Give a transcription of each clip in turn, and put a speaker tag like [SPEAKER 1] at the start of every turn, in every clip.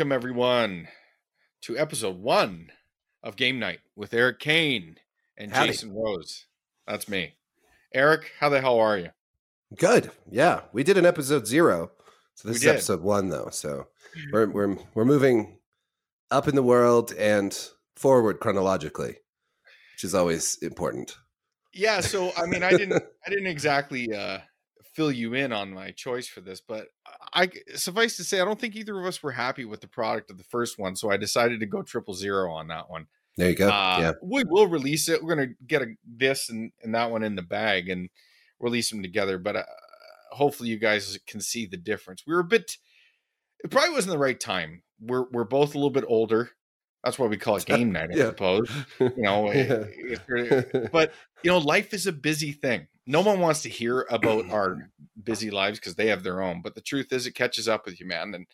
[SPEAKER 1] Welcome, everyone, to episode one of Game Night with Erik Kain and
[SPEAKER 2] Howdy.
[SPEAKER 1] Jason Rose. That's me. Erik, how the hell are you?
[SPEAKER 2] Good. Yeah, we did an episode zero, so this
[SPEAKER 1] We
[SPEAKER 2] is
[SPEAKER 1] did.
[SPEAKER 2] episode one though. So we're we're we're moving up in the world and forward chronologically, which is always important.
[SPEAKER 1] Yeah, so I mean, I didn't, I didn't exactly uh, fill you in on my choice for this, but I suffice to say, I don't think either of us were happy with the product of the first one, so I decided to go triple zero on that one.
[SPEAKER 2] There you go.
[SPEAKER 1] Uh,
[SPEAKER 2] yeah,
[SPEAKER 1] we will release it. We're gonna get a, this and, and that one in the bag and release them together. But uh, hopefully, you guys can see the difference. We were a bit. It probably wasn't the right time. We're we're both a little bit older. That's why we call it game night, I
[SPEAKER 2] Yeah.
[SPEAKER 1] suppose. You know,
[SPEAKER 2] Yeah.
[SPEAKER 1] but you know, life is a busy thing. No one wants to hear about our busy lives because they have their own. But the truth is, it catches up with you, man. And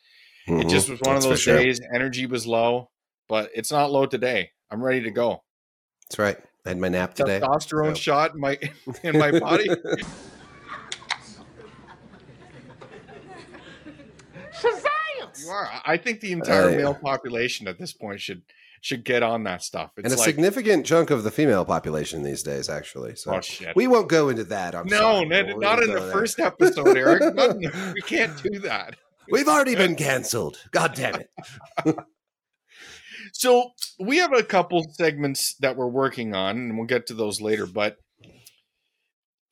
[SPEAKER 1] it
[SPEAKER 2] Mhm.
[SPEAKER 1] just was one
[SPEAKER 2] That's
[SPEAKER 1] of those
[SPEAKER 2] sure.
[SPEAKER 1] days. Energy was low, but it's not low today. I'm ready to go.
[SPEAKER 2] That's right. I had my nap today.
[SPEAKER 1] Testosterone
[SPEAKER 2] so-
[SPEAKER 1] shot in my in my body. you are. I- I think the entire
[SPEAKER 2] Uh, yeah.
[SPEAKER 1] male population at this point should should get on that stuff. It's
[SPEAKER 2] and a
[SPEAKER 1] like
[SPEAKER 2] significant chunk of the female population these days, actually. So
[SPEAKER 1] oh shit.
[SPEAKER 2] we won't go into that. I'm
[SPEAKER 1] no,
[SPEAKER 2] sorry.
[SPEAKER 1] not,
[SPEAKER 2] we'll
[SPEAKER 1] not in the first episode, Erik. Not we can't do that.
[SPEAKER 2] We've already been canceled. God damn it.
[SPEAKER 1] So we have a couple segments that we're working on, and we'll get to those later. But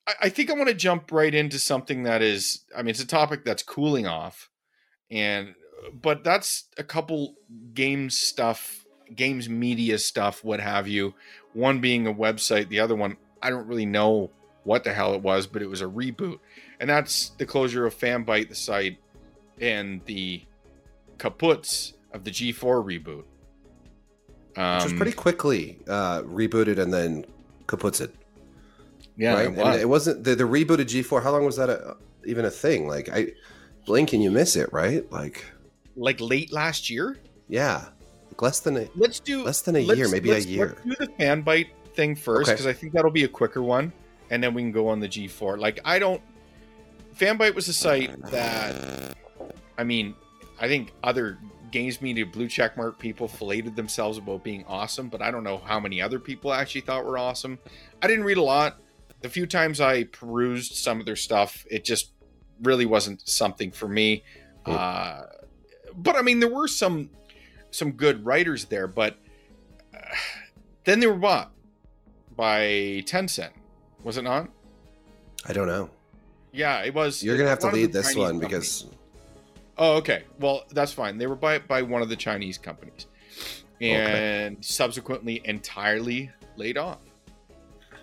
[SPEAKER 1] I, I think I want to jump right into something that is, I mean, it's a topic that's cooling off, and but that's a couple game stuff, games media stuff, what have you. One being a website, the other one I don't really know what the hell it was, but it was a reboot, and that's the closure of Fanbyte, the site, and the kaputs of the G4 reboot. Um,
[SPEAKER 2] Which was pretty quickly uh, rebooted and then kaputted.
[SPEAKER 1] yeah,
[SPEAKER 2] right?
[SPEAKER 1] it
[SPEAKER 2] And
[SPEAKER 1] was.
[SPEAKER 2] it wasn't the, the rebooted G4. How long was that a, even a thing? Like I blink and you miss it, right? Like
[SPEAKER 1] like late last year.
[SPEAKER 2] yeah, less than a
[SPEAKER 1] Let's do
[SPEAKER 2] less than a year, maybe a year.
[SPEAKER 1] Let's do the Fanbyte thing first
[SPEAKER 2] Okay.
[SPEAKER 1] because I think that'll be a quicker one, and then we can go on the G4. Like I don't. Fanbyte was a site that, I mean, I think other games media blue checkmark people filleted themselves about being awesome, but I don't know how many other people actually thought were awesome. I didn't read a lot. The few times I perused some of their stuff, it just really wasn't something for me. Uh, but I mean, there were some some good writers there, but uh, then they were bought by Tencent, was it not?
[SPEAKER 2] I don't know.
[SPEAKER 1] Yeah, it was.
[SPEAKER 2] You're gonna have to lead this
[SPEAKER 1] Chinese
[SPEAKER 2] one
[SPEAKER 1] companies.
[SPEAKER 2] because
[SPEAKER 1] Oh, okay. Well, that's fine. They were bought by one of the Chinese companies, and subsequently entirely laid off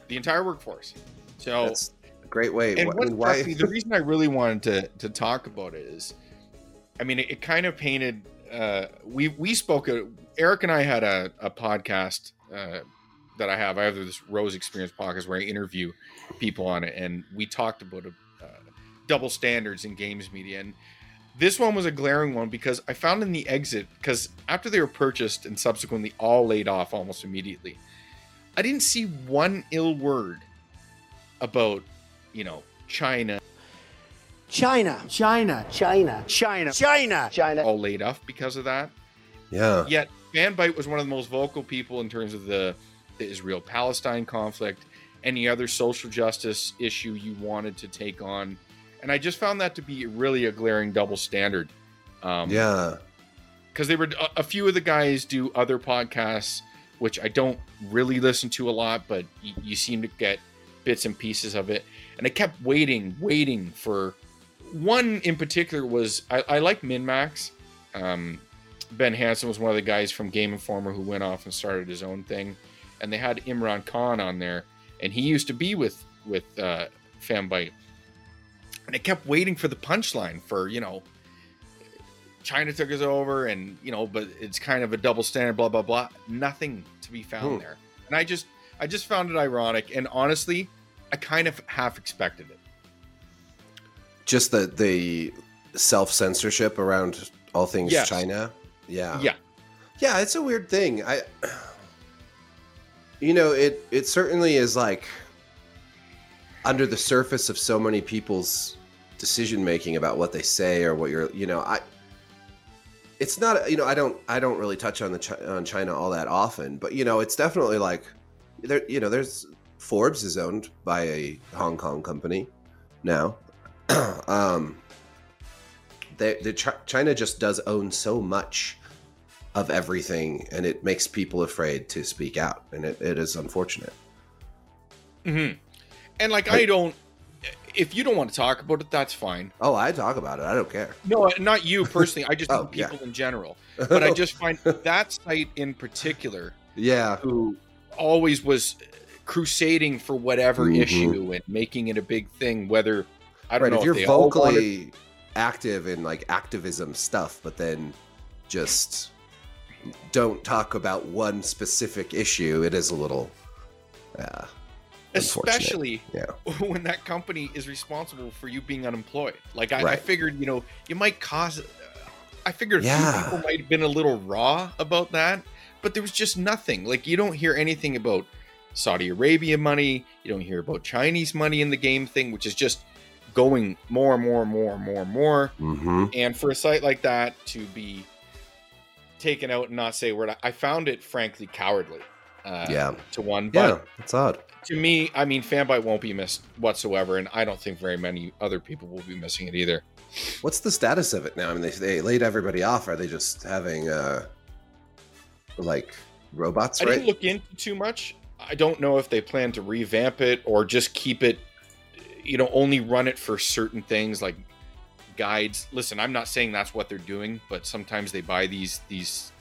[SPEAKER 1] the entire workforce. So,
[SPEAKER 2] that's a great way.
[SPEAKER 1] and what
[SPEAKER 2] mean, why?
[SPEAKER 1] the reason I really wanted to to talk about it is, I mean, it, it kind of painted. Uh, we we spoke. uh, Erik and I had a, a podcast uh, that I have. I have this Rose Experience podcast where I interview people on it, and we talked about uh, double standards in games media. And this one was a glaring one because I found in the exit because after they were purchased and subsequently all laid off almost immediately, I didn't see one ill word about you know China
[SPEAKER 3] China, China, China, China, China, China.
[SPEAKER 1] all laid off because of that.
[SPEAKER 2] yeah,
[SPEAKER 1] Yet Fanbyte was one of the most vocal people in terms of the, the Israel Palestine conflict, any other social justice issue you wanted to take on. And I just found that to be really a glaring double standard. Um,
[SPEAKER 2] yeah.
[SPEAKER 1] Because they were a, a few of the guys do other podcasts, which I don't really listen to a lot, but you, you seem to get bits and pieces of it. And I kept waiting, waiting for one in particular was I, I like MinnMax. Um, ben Hanson was one of the guys from Game Informer who went off and started his own thing, and they had Imran Khan on there, and he used to be with with uh, Fanbyte, and I kept waiting for the punchline for you know China took us over, and you know, but it's kind of a double standard, blah blah blah. Nothing to be found
[SPEAKER 2] Hmm.
[SPEAKER 1] there, and I just I just found it ironic, and honestly, I kind of half expected it.
[SPEAKER 2] Just the the self censorship around all things
[SPEAKER 1] Yes.
[SPEAKER 2] China. Yeah.
[SPEAKER 1] Yeah,
[SPEAKER 2] Yeah, it's a weird thing. I you know, it it certainly is like under the surface of so many people's decision making about what they say or what you're, you know, I it's not you know I don't I don't really touch on the Chi- on China all that often, but you know it's definitely like there you know there's Forbes is owned by a Hong Kong company now. um, they, the Chi- China just does own so much of everything, and it makes people afraid to speak out, and it, it is unfortunate.
[SPEAKER 1] Mm-hmm. And like, I don't. If you don't want to talk about it, that's fine.
[SPEAKER 2] Oh, I talk about it. I don't care.
[SPEAKER 1] No, not you personally. I just
[SPEAKER 2] Oh,
[SPEAKER 1] people
[SPEAKER 2] yeah.
[SPEAKER 1] in general. But I just find that site in particular,
[SPEAKER 2] Yeah,
[SPEAKER 1] who always was crusading for whatever
[SPEAKER 2] Mhm.
[SPEAKER 1] issue and making it a big thing. Whether I don't
[SPEAKER 2] right.
[SPEAKER 1] know
[SPEAKER 2] If you're
[SPEAKER 1] they all wanted-
[SPEAKER 2] vocally active in like activism stuff, but then just don't talk about one specific issue, it is a little. Yeah. unfortunate.
[SPEAKER 1] especially
[SPEAKER 2] Yeah.
[SPEAKER 1] when that company is responsible for you being unemployed. Like I, I figured, you know, you might cause. I figured a
[SPEAKER 2] Yeah.
[SPEAKER 1] few people might have been a little raw about that, but there was just nothing. Like you don't hear anything about Saudi Arabia money. You don't hear about Chinese money in the game thing, which is just going more and more and more and more and more.
[SPEAKER 2] Mm-hmm.
[SPEAKER 1] And for a site like that to be taken out and not say a word, I found it frankly cowardly. Uh,
[SPEAKER 2] Yeah.
[SPEAKER 1] To one, but
[SPEAKER 2] Yeah, it's odd.
[SPEAKER 1] to me, I mean, Fanbyte won't be missed whatsoever, and I don't think very many other people will be missing it either.
[SPEAKER 2] What's the status of it now? I mean, they, they laid everybody off. Are they just having uh like robots?
[SPEAKER 1] I
[SPEAKER 2] right?
[SPEAKER 1] didn't look into too much. I don't know if they plan to revamp it or just keep it, you know, only run it for certain things like guides. Listen, I'm not saying that's what they're doing, but sometimes they buy these these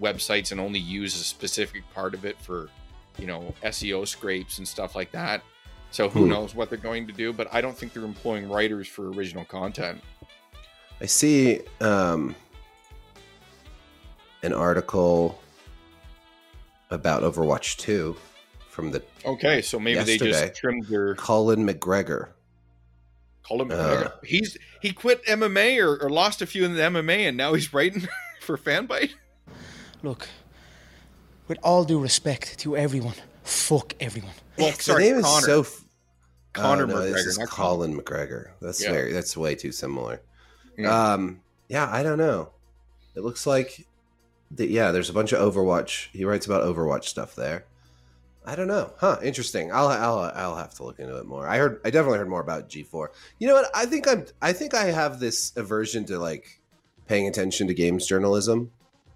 [SPEAKER 1] websites and only use a specific part of it for, you know, SEO scrapes and stuff like that. So who
[SPEAKER 2] Hmm.
[SPEAKER 1] knows what they're going to do? But I don't think they're employing writers for original content.
[SPEAKER 2] I see um, an article about Overwatch 2 from the
[SPEAKER 1] Okay, so maybe they just trimmed their
[SPEAKER 2] Colin McGregor.
[SPEAKER 1] Colin
[SPEAKER 2] Uh.
[SPEAKER 1] He's he quit MMA or, or lost a few in the MMA, and now he's writing for Fanbyte.
[SPEAKER 4] Look, with all due respect to everyone, fuck everyone.
[SPEAKER 1] Well,
[SPEAKER 2] the name
[SPEAKER 1] Connor.
[SPEAKER 2] is so. f-
[SPEAKER 1] Connor
[SPEAKER 2] oh, no,
[SPEAKER 1] McGregor,
[SPEAKER 2] This is
[SPEAKER 1] not
[SPEAKER 2] Colin McGregor. That's
[SPEAKER 1] Yeah.
[SPEAKER 2] very. That's way too similar.
[SPEAKER 1] Yeah.
[SPEAKER 2] Um. Yeah, I don't know. It looks like. The, yeah, there's a bunch of Overwatch. He writes about Overwatch stuff there. I don't know. Huh? Interesting. I'll I'll I'll have to look into it more. I heard. I definitely heard more about G4. You know what? I think I'm. I think I have this aversion to like paying attention to games journalism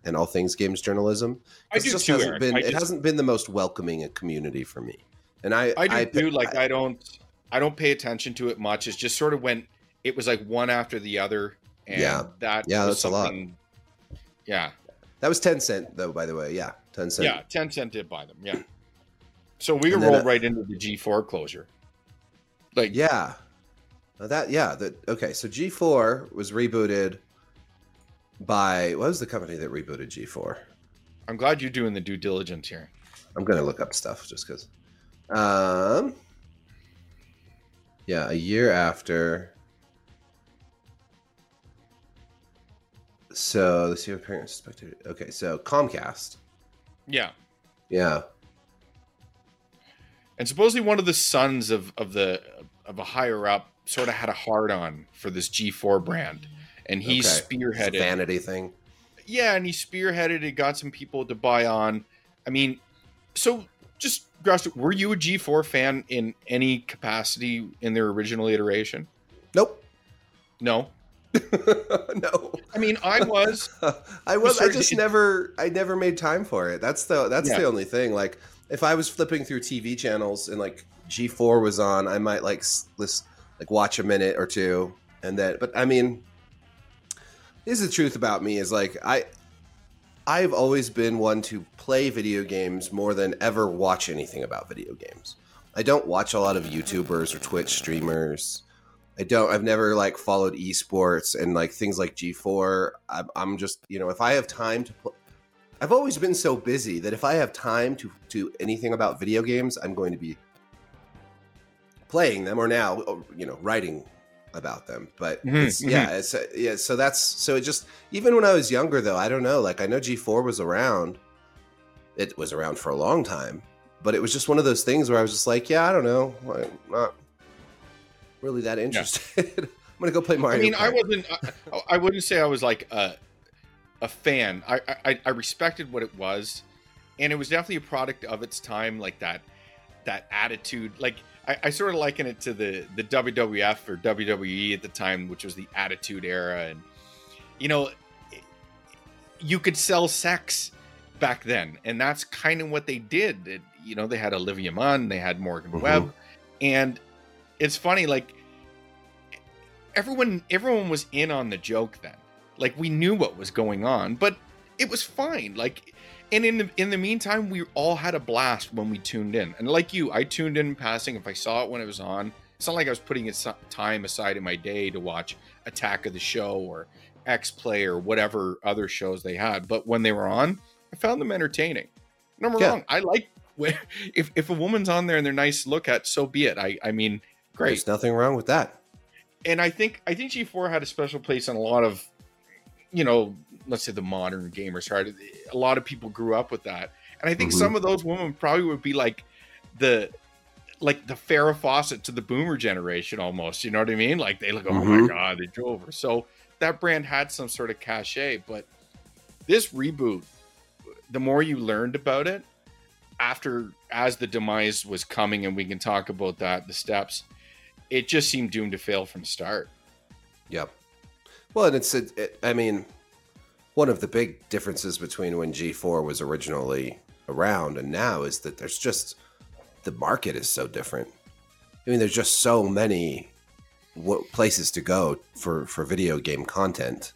[SPEAKER 2] and all things games journalism.
[SPEAKER 1] I
[SPEAKER 2] It
[SPEAKER 1] do
[SPEAKER 2] just
[SPEAKER 1] too,
[SPEAKER 2] hasn't
[SPEAKER 1] Erik.
[SPEAKER 2] been.
[SPEAKER 1] I
[SPEAKER 2] it
[SPEAKER 1] just-
[SPEAKER 2] hasn't been the most welcoming a community for me. And I
[SPEAKER 1] I do too.
[SPEAKER 2] I-
[SPEAKER 1] Like I don't, I don't pay attention to it much. It's just sort of when it was like one after the other, and
[SPEAKER 2] Yeah.
[SPEAKER 1] that
[SPEAKER 2] Yeah, that's a lot.
[SPEAKER 1] Yeah,
[SPEAKER 2] That was Tencent though. By the way, yeah, Tencent.
[SPEAKER 1] yeah. Tencent did buy them. Yeah. So we can
[SPEAKER 2] And then,
[SPEAKER 1] roll
[SPEAKER 2] uh,
[SPEAKER 1] right into the G4 closure. Like
[SPEAKER 2] Yeah. That yeah, that okay, so G4 was rebooted by what was the company that rebooted G4?
[SPEAKER 1] I'm glad you're doing the due diligence here.
[SPEAKER 2] I'm gonna look up stuff just because. Um Yeah, a year after. So let's see what parents suspected. Okay, so Comcast.
[SPEAKER 1] Yeah.
[SPEAKER 2] Yeah.
[SPEAKER 1] And supposedly one of the sons of of the of a higher up sort of had a hard on for this G4 brand, and he
[SPEAKER 2] okay.
[SPEAKER 1] Spearheaded.
[SPEAKER 2] vanity thing.
[SPEAKER 1] Yeah, and he spearheaded it, got some people to buy on. I mean, so just Grouse, were you a G4 fan in any capacity in their original iteration?
[SPEAKER 2] Nope.
[SPEAKER 1] No.
[SPEAKER 2] no.
[SPEAKER 1] I mean, I was.
[SPEAKER 2] I was. I just never. I never made time for it. That's the. That's
[SPEAKER 1] Yeah.
[SPEAKER 2] the only thing. Like, if I was flipping through TV channels and like G four was on, I might like list, like watch a minute or two, and then. But I mean, this is the truth about me: is like I, I've always been one to play video games more than ever watch anything about video games. I don't watch a lot of YouTubers or Twitch streamers. I don't. I've never like followed esports and like things like G4. I'm, I'm just you know if I have time to. Pl- I've always been so busy that if I have time to do anything about video games, I'm going to be playing them or now you know writing about them. But
[SPEAKER 1] Mhm,
[SPEAKER 2] it's, yeah, it's uh, yeah. So that's so it just even when I was younger though, I don't know. Like I know G4 was around. It was around for a long time, but it was just one of those things where I was just like, yeah, I don't know, I'm not really that interested. I'm gonna go play Mario.
[SPEAKER 1] I mean, I wasn't. I, I wouldn't say I was like a a fan. I, I I respected what it was, and it was definitely a product of its time. Like that that attitude. Like I, I sort of liken it to the the WWF or WWE at the time, which was the Attitude Era, and you know, you could sell sex back then, and that's kind of what they did. It, you know, they had Olivia Munn, they had Morgan
[SPEAKER 2] Mhm.
[SPEAKER 1] Webb, and it's funny, like everyone everyone was in on the joke then. Like we knew what was going on, but it was fine. Like and in the in the meantime, we all had a blast when we tuned in. And like you, I tuned in passing if I saw it when it was on. It's not like I was putting it time aside in my day to watch Attack of the Show or X Play or whatever other shows they had. But when they were on, I found them entertaining. Number
[SPEAKER 2] Yeah.
[SPEAKER 1] wrong. I like when- if if a woman's on there and they're nice to look at, so be it. I I mean, great
[SPEAKER 2] There's nothing wrong with that.
[SPEAKER 1] and I think I think G4 had a special place in a lot of, you know, let's say the modern gamers heart. A lot of people grew up with that, and I think
[SPEAKER 2] Mhm.
[SPEAKER 1] some of those women probably would be like the like the Farrah Fawcett to the Boomer generation almost. You know what I mean? Like they look, oh my
[SPEAKER 2] Mhm.
[SPEAKER 1] god, they drove her. So that brand had some sort of cachet, but this reboot, the more you learned about it after as the demise was coming, and we can talk about that, the steps it just seemed doomed to fail from the start.
[SPEAKER 2] Yep. Well, and it's, it, it, I mean, one of the big differences between when G4 was originally around and now is that there's just, the market is so different. I mean, there's just so many w- places to go for, for video game content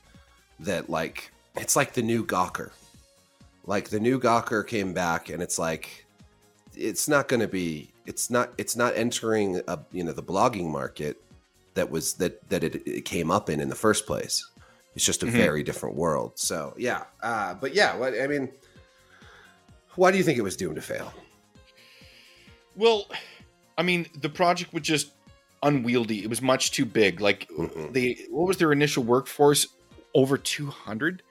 [SPEAKER 2] that, like, it's like the new Gawker. Like, the new Gawker came back and it's like, it's not going to be, it's not, it's not entering, a, you know, the blogging market that was that that it, it came up in in the first place. It's just a
[SPEAKER 1] Mhm.
[SPEAKER 2] very different world. So yeah, uh, but yeah, what I mean, why do you think it was doomed to fail?
[SPEAKER 1] Well, I mean, the project was just unwieldy. It was much too big. Like they, what was their initial workforce? Over two hundred.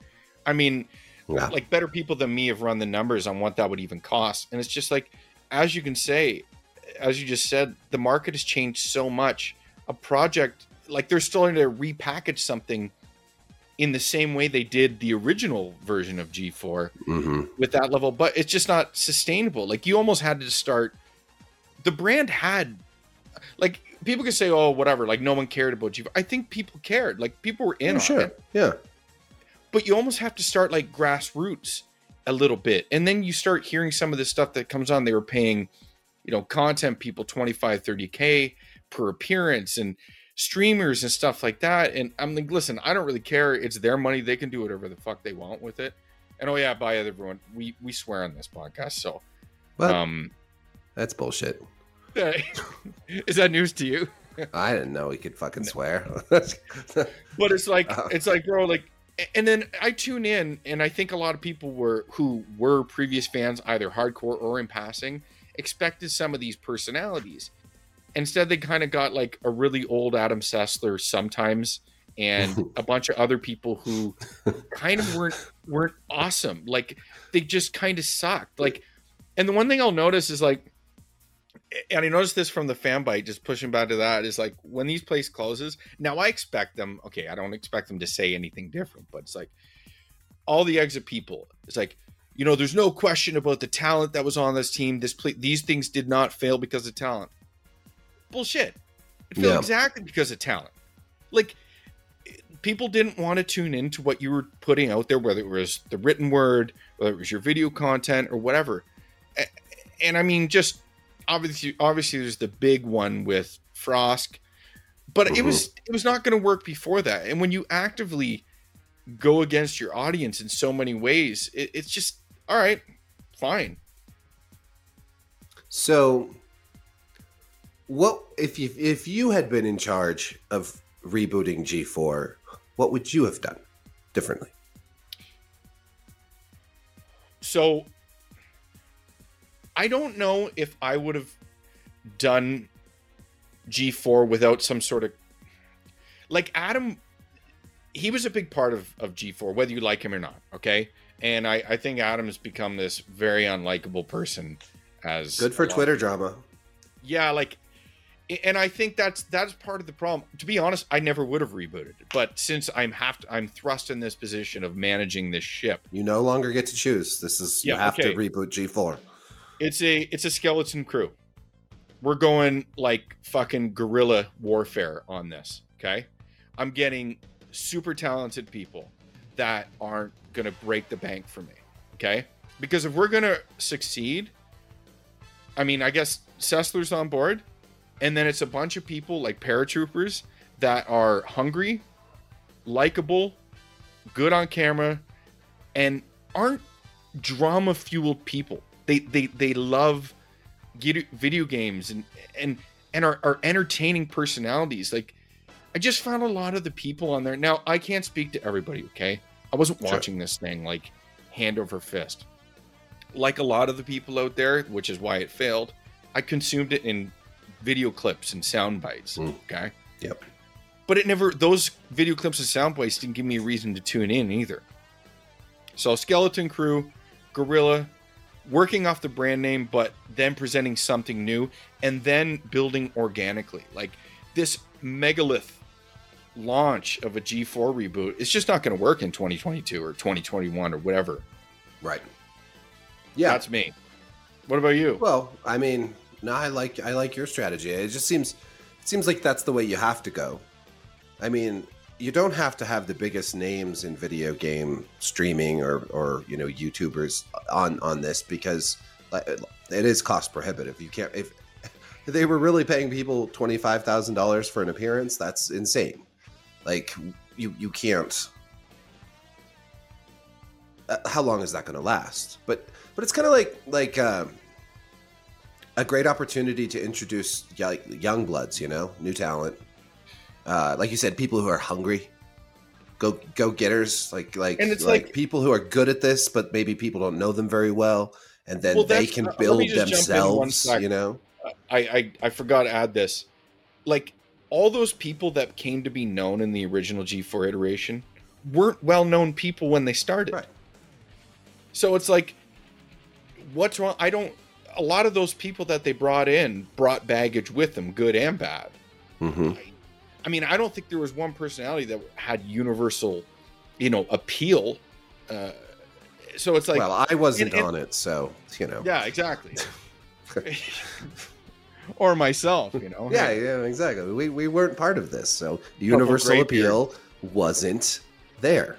[SPEAKER 1] I mean,
[SPEAKER 2] Yeah.
[SPEAKER 1] like better people than me have run the numbers on what that would even cost, and it's just like, as you can say, as you just said, the market has changed so much. A project like they're starting to repackage something in the same way they did the original version of G4
[SPEAKER 2] hmm
[SPEAKER 1] with that level, but it's just not sustainable. Like you almost had to start. The brand had, like, people could say, "Oh, whatever." Like no one cared about G4. I think people cared. Like people were in on
[SPEAKER 2] sure.
[SPEAKER 1] it,
[SPEAKER 2] Yeah.
[SPEAKER 1] but you almost have to start like grassroots a little bit, and then you start hearing some of the stuff that comes on. They were paying, you know, content people 25, 30 k per appearance and streamers and stuff like that. And I'm like, listen, I don't really care. It's their money. They can do whatever the fuck they want with it. And oh yeah, by everyone, we we swear on this podcast. So,
[SPEAKER 2] But
[SPEAKER 1] um,
[SPEAKER 2] that's bullshit.
[SPEAKER 1] is that news to you?
[SPEAKER 2] I didn't know he could fucking swear.
[SPEAKER 1] But it's like it's like, bro, like, and then I tune in, and I think a lot of people were who were previous fans, either hardcore or in passing, expected some of these personalities. Instead, they kind of got like a really old Adam Sessler sometimes, and a bunch of other people who kind of weren't weren't awesome. Like they just kind of sucked. Like, and the one thing I'll notice is like, and I noticed this from the Fanbyte, just pushing back to that is like when these place closes. Now I expect them. Okay, I don't expect them to say anything different, but it's like all the exit people. It's like you know, there's no question about the talent that was on this team. This pla these things did not fail because of talent. Bullshit. It failed
[SPEAKER 2] Yeah.
[SPEAKER 1] exactly because of talent. Like people didn't want to tune into what you were putting out there, whether it was the written word, whether it was your video content or whatever. And I mean, just obviously, obviously, there's the big one with Frost, but it was mm-hmm. it was not going to work before that. And when you actively go against your audience in so many ways, it, it's just all right, fine.
[SPEAKER 2] so, what if you if you had been in charge of rebooting G4? What would you have done differently?
[SPEAKER 1] So I don't know if I would have done G4 without some sort of like Adam he was a big part of, of G4, whether you like him or not. Okay. And I, I think Adam has become this very unlikable person as
[SPEAKER 2] Good for Twitter drama.
[SPEAKER 1] yeah, like and I think that's that's part of the problem. To be honest, I never would have rebooted but since I'm have to, I'm thrust in this position of managing this ship.
[SPEAKER 2] You no longer get to choose. This is you have
[SPEAKER 1] okay.
[SPEAKER 2] to reboot G4.
[SPEAKER 1] It's a it's a skeleton crew. We're going like fucking guerrilla warfare on this. Okay, I'm getting super talented people that aren't gonna break the bank for me. Okay, because if we're gonna succeed, I mean, I guess Sessler's on board, and then it's a bunch of people like paratroopers that are hungry, likable, good on camera, and aren't drama fueled people. They they they love video games and and and are, are entertaining personalities. Like I just found a lot of the people on there. Now I can't speak to everybody. Okay, I wasn't
[SPEAKER 2] Sure.
[SPEAKER 1] watching this thing like hand over fist. Like a lot of the people out there, which is why it failed. I consumed it in video clips and sound bites.
[SPEAKER 2] Mm.
[SPEAKER 1] Okay.
[SPEAKER 2] Yep.
[SPEAKER 1] But it never those video clips and sound bites didn't give me a reason to tune in either. So Skeleton Crew, Guerrilla, working off the brand name, but then presenting something new and then building organically. Like this megalith launch of a G4 reboot, it's just not going to work in 2022 or 2021 or whatever.
[SPEAKER 2] Right. Yeah.
[SPEAKER 1] That's me. What about you?
[SPEAKER 2] Well, I mean, no, I like I like your strategy. It just seems it seems like that's the way you have to go. I mean, you don't have to have the biggest names in video game streaming or or you know YouTubers on on this because it is cost prohibitive. You can't if, they were really paying people twenty five thousand dollars for an appearance. That's insane. Like you you can't. Uh, how long is that going to last? But but it's kind of like like. Um, a great opportunity to introduce y- young bloods, you know, new talent. Uh, like you said, people who are hungry, go go getters, like like
[SPEAKER 1] And it's
[SPEAKER 2] like,
[SPEAKER 1] like-
[SPEAKER 2] people who are good at this, but maybe people don't know them very well, and then
[SPEAKER 1] Well,
[SPEAKER 2] they can
[SPEAKER 1] uh,
[SPEAKER 2] build
[SPEAKER 1] me just jump in one
[SPEAKER 2] themselves. You know,
[SPEAKER 1] I, I I forgot to add this. Like all those people that came to be known in the original G4 iteration weren't well-known people when they started.
[SPEAKER 2] Right.
[SPEAKER 1] So it's like what's wrong? I don't a lot of those people that they brought in brought baggage with them, good and bad.
[SPEAKER 2] hmm
[SPEAKER 1] I mean, I don't think there was one personality that had universal, you know, appeal. Uh, so it's like,
[SPEAKER 2] well, I wasn't
[SPEAKER 1] and- and-
[SPEAKER 2] on it, so you know.
[SPEAKER 1] yeah, exactly. or myself, you know.
[SPEAKER 2] yeah, yeah, exactly. We we weren't part of this, so universal appeal wasn't there.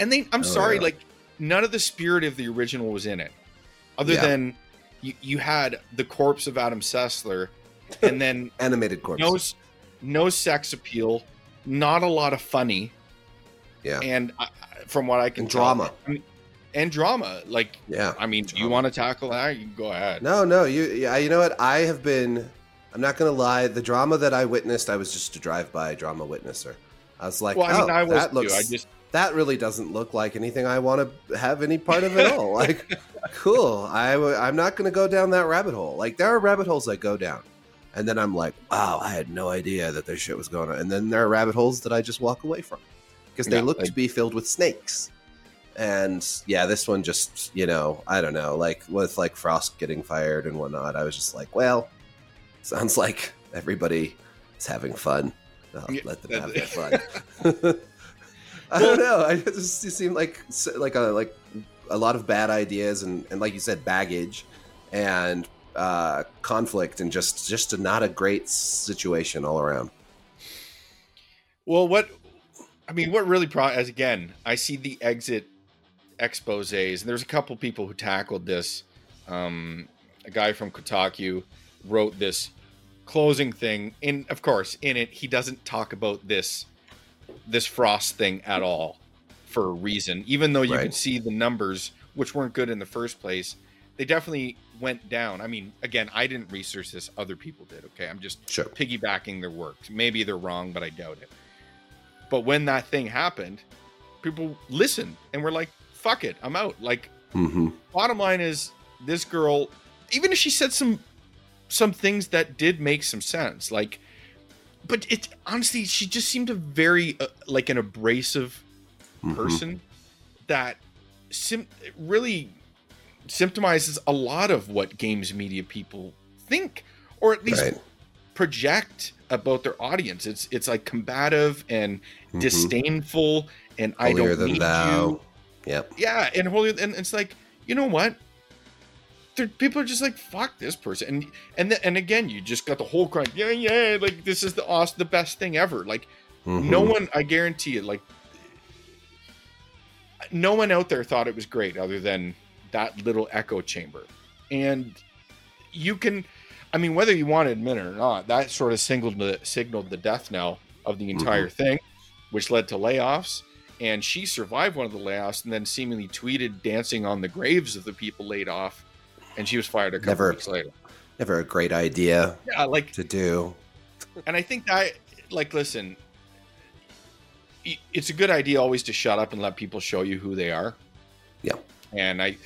[SPEAKER 1] And they, I'm
[SPEAKER 2] Oh,
[SPEAKER 1] sorry,
[SPEAKER 2] yeah.
[SPEAKER 1] like none of the spirit of the original was in it, other
[SPEAKER 2] Yeah.
[SPEAKER 1] than you, you had the corpse of Adam Sessler, and then
[SPEAKER 2] Animated corpse.
[SPEAKER 1] no, no sex appeal, not a lot of funny,
[SPEAKER 2] yeah,
[SPEAKER 1] and I, from what I can
[SPEAKER 2] And
[SPEAKER 1] tell-
[SPEAKER 2] drama.
[SPEAKER 1] I mean, and drama. Like,
[SPEAKER 2] yeah.
[SPEAKER 1] I mean, do you want to tackle that? You go ahead.
[SPEAKER 2] No, no, you yeah, you know what? I have been I'm not gonna lie, the drama that I witnessed, I was just a drive-by drama witnesser. I was like,
[SPEAKER 1] well, I mean,
[SPEAKER 2] oh,
[SPEAKER 1] I was
[SPEAKER 2] that
[SPEAKER 1] too.
[SPEAKER 2] looks
[SPEAKER 1] I just
[SPEAKER 2] that really doesn't look like anything I want to have any part of at all. Like, cool. I w- I'm not gonna go down that rabbit hole. Like, there are rabbit holes I go down, and then I'm like, wow, I had no idea that this shit was going on. And then there are rabbit holes that I just walk away from because they
[SPEAKER 1] Yeah,
[SPEAKER 2] look
[SPEAKER 1] like-
[SPEAKER 2] to be filled with snakes. And yeah, this one just, you know, I don't know, like with like Frost getting fired and whatnot, I was just like, well, sounds like everybody is having fun. Let them have their fun. I don't know. I it just it seemed like like a like a lot of bad ideas and, and like you said, baggage and uh, conflict and just just a, not a great situation all around.
[SPEAKER 1] Well, what I mean, what really pro as again, I see the exit exposés, and there's a couple people who tackled this. Um, a guy from Kotaku wrote this closing thing, and of course, in it, he doesn't talk about this this frost thing at all for a reason. Even though you
[SPEAKER 2] Right.
[SPEAKER 1] can see the numbers, which weren't good in the first place, they definitely went down. I mean, again, I didn't research this; other people did. Okay, I'm just
[SPEAKER 2] Sure.
[SPEAKER 1] piggybacking their work. Maybe they're wrong, but I doubt it. But when that thing happened, people listened and were like, fuck it, I'm out. Like,
[SPEAKER 2] Mm-hmm.
[SPEAKER 1] bottom line is this girl, even if she said some some things that did make some sense, like, but it honestly, she just seemed a very uh, like an abrasive
[SPEAKER 2] Mm-hmm.
[SPEAKER 1] person that sim- really symptomizes a lot of what games media people think, or at least
[SPEAKER 2] Right.
[SPEAKER 1] project about their audience. It's it's like combative and
[SPEAKER 2] Mhm.
[SPEAKER 1] disdainful, and I don't
[SPEAKER 2] than
[SPEAKER 1] need
[SPEAKER 2] thou.
[SPEAKER 1] you.
[SPEAKER 2] Yep.
[SPEAKER 1] Yeah, and holy, and it's like you know what? People are just like fuck this person, and and the, and again, you just got the whole crowd. Yeah, yeah, like this is the awesome, the best thing ever. Like no
[SPEAKER 2] Mhm.
[SPEAKER 1] one, I guarantee it, like no one out there thought it was great, other than that little echo chamber, and you can, I mean, whether you want to admit it or not, that sort of signaled the signaled the death knell of the entire thing, which led to layoffs. And she survived one of the layoffs, and then seemingly tweeted dancing on the graves of the people laid off, and she was fired a couple
[SPEAKER 2] Never-
[SPEAKER 1] weeks later.
[SPEAKER 2] Never a great idea
[SPEAKER 1] Yeah, like
[SPEAKER 2] to do.
[SPEAKER 1] and I think that, like, listen, it's a good idea always to shut up and let people show you who they are.
[SPEAKER 2] Yeah.
[SPEAKER 1] And I,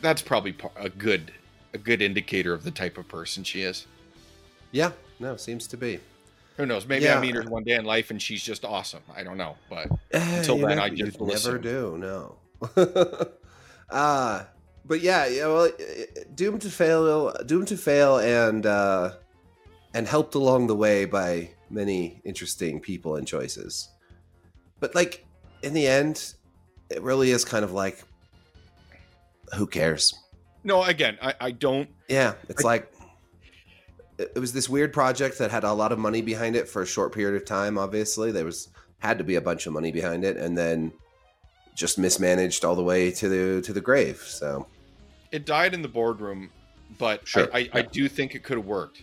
[SPEAKER 1] that's probably a good, a good indicator of the type of person she is.
[SPEAKER 2] Yeah. No, seems to be.
[SPEAKER 1] Who knows? Maybe
[SPEAKER 2] Yeah.
[SPEAKER 1] I meet her one day in life and she's just awesome. I don't know, but
[SPEAKER 2] Eh,
[SPEAKER 1] Until
[SPEAKER 2] you
[SPEAKER 1] then, I just
[SPEAKER 2] never do. No. uh but yeah, yeah. Well, doomed to fail, doomed to fail, and uh, and helped along the way by many interesting people and choices. But like in the end, it really is kind of like, who cares?
[SPEAKER 1] no. Again, I, I don't.
[SPEAKER 2] Yeah, it's
[SPEAKER 1] I-
[SPEAKER 2] like it it was this weird project that had a lot of money behind it for a short period of time. Obviously, there was had to be a bunch of money behind it, and then just mismanaged all the way to the to the grave. So
[SPEAKER 1] It died in the boardroom, but
[SPEAKER 2] Sure.
[SPEAKER 1] I, I, I do think it could have worked.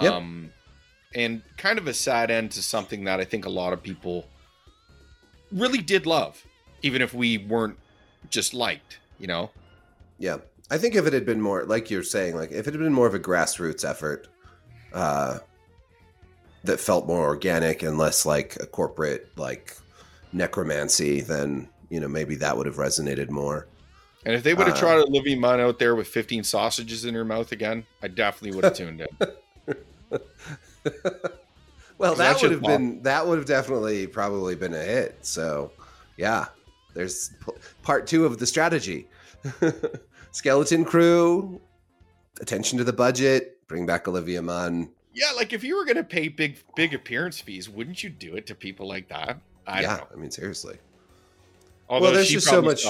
[SPEAKER 2] Yep.
[SPEAKER 1] Um, and kind of a sad end to something that I think a lot of people really did love, even if we weren't just liked, you know?
[SPEAKER 2] yeah, I think if it had been more like you're saying, like if it had been more of a grassroots effort, uh, that felt more organic and less like a corporate like necromancy, then you know maybe that would have resonated more.
[SPEAKER 1] And if they would have
[SPEAKER 2] Uh,
[SPEAKER 1] tried Olivia Munn out there with 15 sausages in her mouth again, I definitely would have tuned in.
[SPEAKER 2] well, that would have been that would have definitely probably been a hit. So, yeah, there's p- part two of the strategy: skeleton crew, attention to the budget, bring back Olivia Munn.
[SPEAKER 1] Yeah, like if you were gonna pay big big appearance fees, wouldn't you do it to people like that? I
[SPEAKER 2] yeah,
[SPEAKER 1] don't know.
[SPEAKER 2] I mean seriously.
[SPEAKER 1] Although
[SPEAKER 2] there's
[SPEAKER 1] she
[SPEAKER 2] just so much-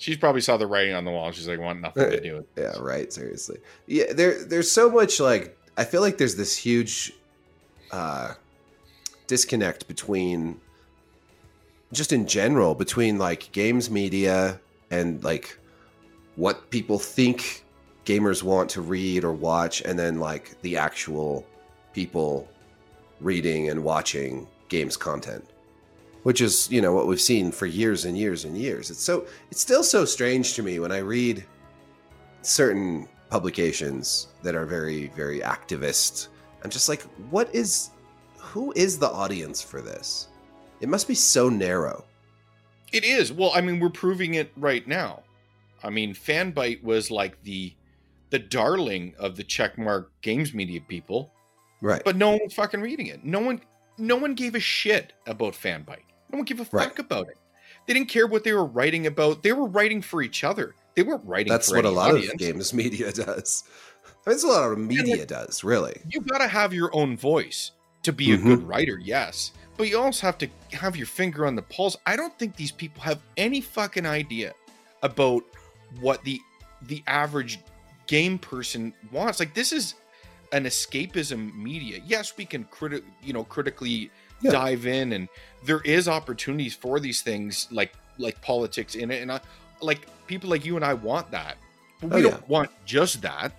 [SPEAKER 1] she's probably saw the writing on the wall. She's like, want nothing to do with.
[SPEAKER 2] Yeah, right. Seriously. Yeah, there there's so much like I feel like there's this huge uh disconnect between just in general between like games media and like what people think gamers want to read or watch and then like the actual people reading and watching games content which is you know what we've seen for years and years and years it's so it's still so strange to me when i read certain publications that are very very activist i'm just like what is who is the audience for this it must be so narrow
[SPEAKER 1] It is. Well, I mean, we're proving it right now. I mean, Fanbyte was like the the darling of the checkmark games media people,
[SPEAKER 2] right
[SPEAKER 1] but no one was fucking reading it. No one no one gave a shit about Fanbyte. No one gave a
[SPEAKER 2] Right.
[SPEAKER 1] fuck about it. They didn't care what they were writing about. They were writing for each other. They weren't writing
[SPEAKER 2] that's what a lot
[SPEAKER 1] audience.
[SPEAKER 2] of games media does I mean, it's a lot of media
[SPEAKER 1] like-
[SPEAKER 2] does really
[SPEAKER 1] you gotta have your own voice to be a
[SPEAKER 2] Mhm.
[SPEAKER 1] good writer, yes. But you also have to have your finger on the pulse. I don't think these people have any fucking idea about what the the average game person wants. Like this is an escapism media. Yes, we can criti- you know, critically
[SPEAKER 2] Yeah.
[SPEAKER 1] dive in and there is opportunities for these things like like politics in it and I like people like you and I want that. But we
[SPEAKER 2] Oh,
[SPEAKER 1] don't want just that.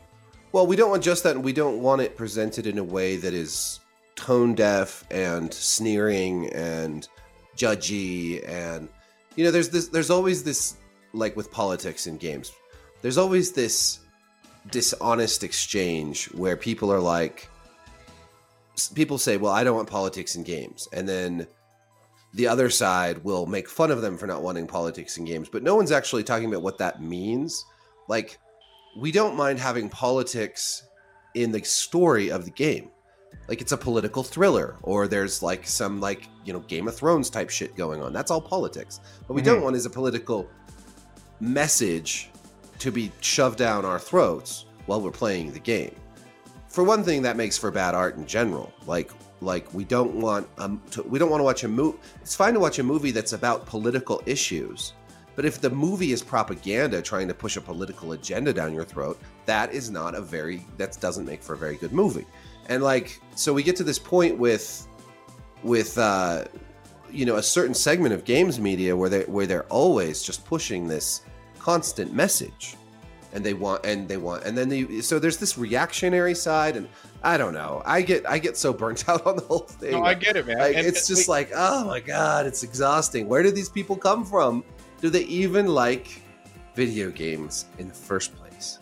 [SPEAKER 2] Well, we don't want just that, and we don't want it presented in a way that is tone deaf and sneering and judgy. And you know, there's this. There's always this, like with politics in games. There's always this dishonest exchange where people are like, people say, "Well, I don't want politics in games," and then the other side will make fun of them for not wanting politics in games, but no one's actually talking about what that means. Like, we don't mind having politics in the story of the game. Like it's a political thriller, or there's like some like you know Game of Thrones type shit going on. That's all politics. What we don't mm-hmm. want is a political message to be shoved down our throats while we're playing the game. for one thing, that makes for bad art in general. Like, like we don't want um, to, we don't want to watch a movie. It's fine to watch a movie that's about political issues, but if the movie is propaganda trying to push a political agenda down your throat, that is not a very that doesn't make for a very good movie. And like, so we get to this point with with uh, you know a certain segment of games media where they where they're always just pushing this constant message and they want and they want and then they so there's this reactionary side and i don't know i get i get so burnt out on the whole thing
[SPEAKER 1] No, I get it, man.
[SPEAKER 2] like,
[SPEAKER 1] And-
[SPEAKER 2] it's
[SPEAKER 1] and
[SPEAKER 2] just
[SPEAKER 1] we-
[SPEAKER 2] like oh my god it's exhausting where do these people come from do they even like video games in the first place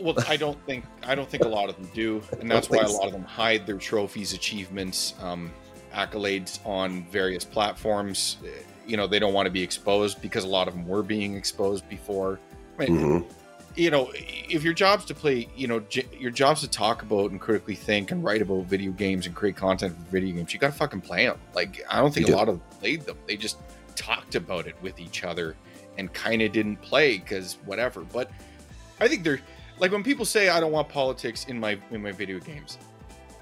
[SPEAKER 1] Well, I don't think I don't think a lot of them do, and that's why a
[SPEAKER 2] so.
[SPEAKER 1] lot of them hide their trophies, achievements, um, accolades on various platforms. You know, they don't want to be exposed because a lot of them were being exposed before. I mean,
[SPEAKER 2] Mhm.
[SPEAKER 1] You know, if your job's to play, you know, j- your job's to talk about and critically think and write about video games and create content for video games, you got to fucking play them. Like, I don't think
[SPEAKER 2] You
[SPEAKER 1] a
[SPEAKER 2] do.
[SPEAKER 1] lot of them played them. They just talked about it with each other and kind of didn't play because whatever. But I think they're like when people say I don't want politics in my in my video games.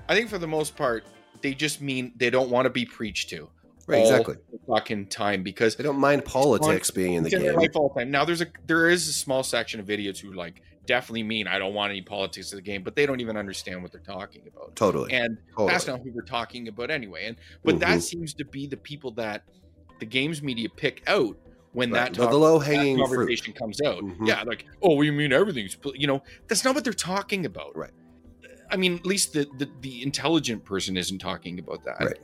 [SPEAKER 1] I think for the most part they just mean they don't want to be preached to
[SPEAKER 2] right exactly
[SPEAKER 1] fucking time because
[SPEAKER 2] they don't mind politics being in the
[SPEAKER 1] it's in their
[SPEAKER 2] game
[SPEAKER 1] life all the time. Now there's a there is a small section of idiots who like definitely mean I don't want any politics in the game, but they don't even understand what they're talking about.
[SPEAKER 2] totally
[SPEAKER 1] And
[SPEAKER 2] Totally.
[SPEAKER 1] that's not who we're talking about anyway. And but that
[SPEAKER 2] Mhm.
[SPEAKER 1] seems to be the people that the games media pick out when
[SPEAKER 2] Right.
[SPEAKER 1] that
[SPEAKER 2] the,
[SPEAKER 1] talk-
[SPEAKER 2] the low-hanging
[SPEAKER 1] that
[SPEAKER 2] fruit
[SPEAKER 1] conversation comes out.
[SPEAKER 2] Mhm.
[SPEAKER 1] Yeah, like, oh, you mean everything's, you know, that's not what they're talking about.
[SPEAKER 2] Right.
[SPEAKER 1] I mean, at least the the, the intelligent person isn't talking about that.
[SPEAKER 2] Right.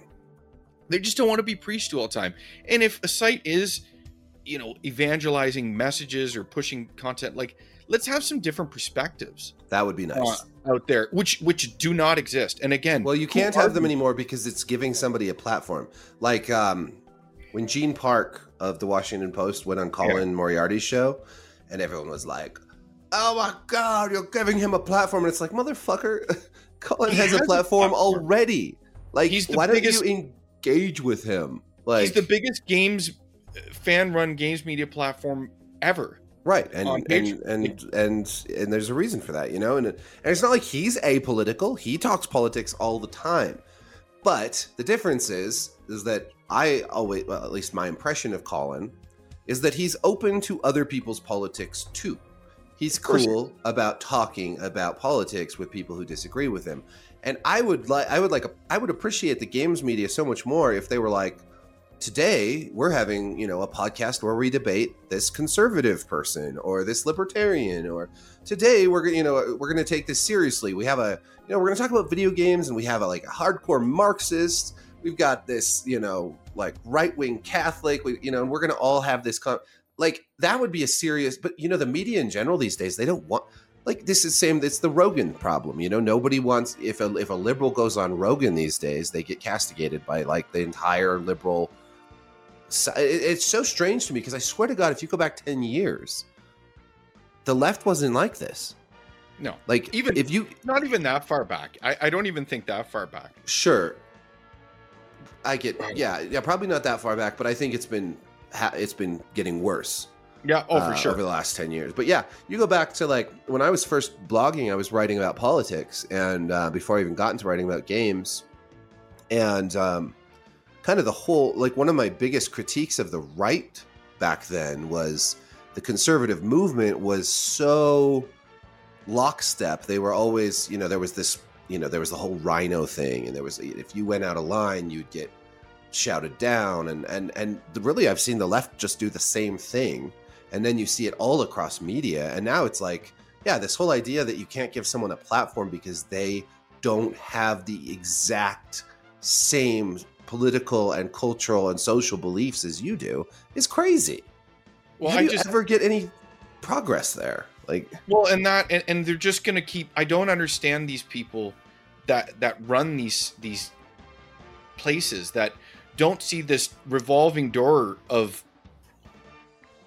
[SPEAKER 1] They just don't want to be preached to all the time. And if a site is, you know, evangelizing messages or pushing content, like, let's have some different perspectives
[SPEAKER 2] that would be nice
[SPEAKER 1] uh, out there, which which do not exist. And again,
[SPEAKER 2] Well, you can't have them anymore because it's giving somebody a platform. Like um, when Gene Park of the Washington Post went on Colin Moriarty's show, and everyone was like, "Oh my God, you're giving him a platform!" And it's like, motherfucker, Colin has,
[SPEAKER 1] has
[SPEAKER 2] a
[SPEAKER 1] a
[SPEAKER 2] platform,
[SPEAKER 1] platform.
[SPEAKER 2] already. Like, why
[SPEAKER 1] biggest-
[SPEAKER 2] don't you engage with him? Like,
[SPEAKER 1] He's the biggest games uh, fan run games media platform ever.
[SPEAKER 2] right and and, and and and there's a reason for that you know? And, it- and it's not like he's apolitical. He talks politics all the time. But the difference is is that i always well at least my impression of colin is that he's open to other people's politics too. He's cool about talking about politics with people who disagree with him and i would like i would like i would appreciate the games media so much more if they were like today we're having you know a podcast where we debate this conservative person or this libertarian or today we're gonna you know we're gonna take this seriously. We have a you know we're gonna talk about video games and we have a like a hardcore marxist. We've got this you know like right-wing catholic. We, you know and we're gonna all have this con- like that would be a serious but you know the media in general these days they don't want like this is same it's the rogan problem you know nobody wants if a if a liberal goes on rogan these days they get castigated by like the entire liberal it's so strange to me because I swear to God, if you go back 10 years, the left wasn't like this.
[SPEAKER 1] No,
[SPEAKER 2] Like,
[SPEAKER 1] Even-
[SPEAKER 2] even if you,
[SPEAKER 1] not even that far back. I, I don't even think that far back.
[SPEAKER 2] sure, I get, yeah, yeah, probably not that far back, but I think it's been, it's been getting worse.
[SPEAKER 1] Yeah, oh for
[SPEAKER 2] uh,
[SPEAKER 1] sure.
[SPEAKER 2] over the last 10 years. But yeah, you go back to like when I was first blogging, I was writing about politics, and uh, before I even got into writing about games, and um, kind of the whole like one of my biggest critiques of the right back then was the conservative movement was so lockstep. They were always, you know, there was this, you know, there was the whole RINO thing, and there was if you went out of line, you'd get shouted down, and and and really, I've seen the left just do the same thing, and then you see it all across media, and now it's like, yeah, this whole idea that you can't give someone a platform because they don't have the exact same political and cultural and social beliefs as you do is crazy.
[SPEAKER 1] well,
[SPEAKER 2] How
[SPEAKER 1] I
[SPEAKER 2] do you
[SPEAKER 1] just
[SPEAKER 2] ever get any progress there? Like,
[SPEAKER 1] well, and that and, and they're just gonna keep. I don't understand these people that that run these these places that don't see this revolving door of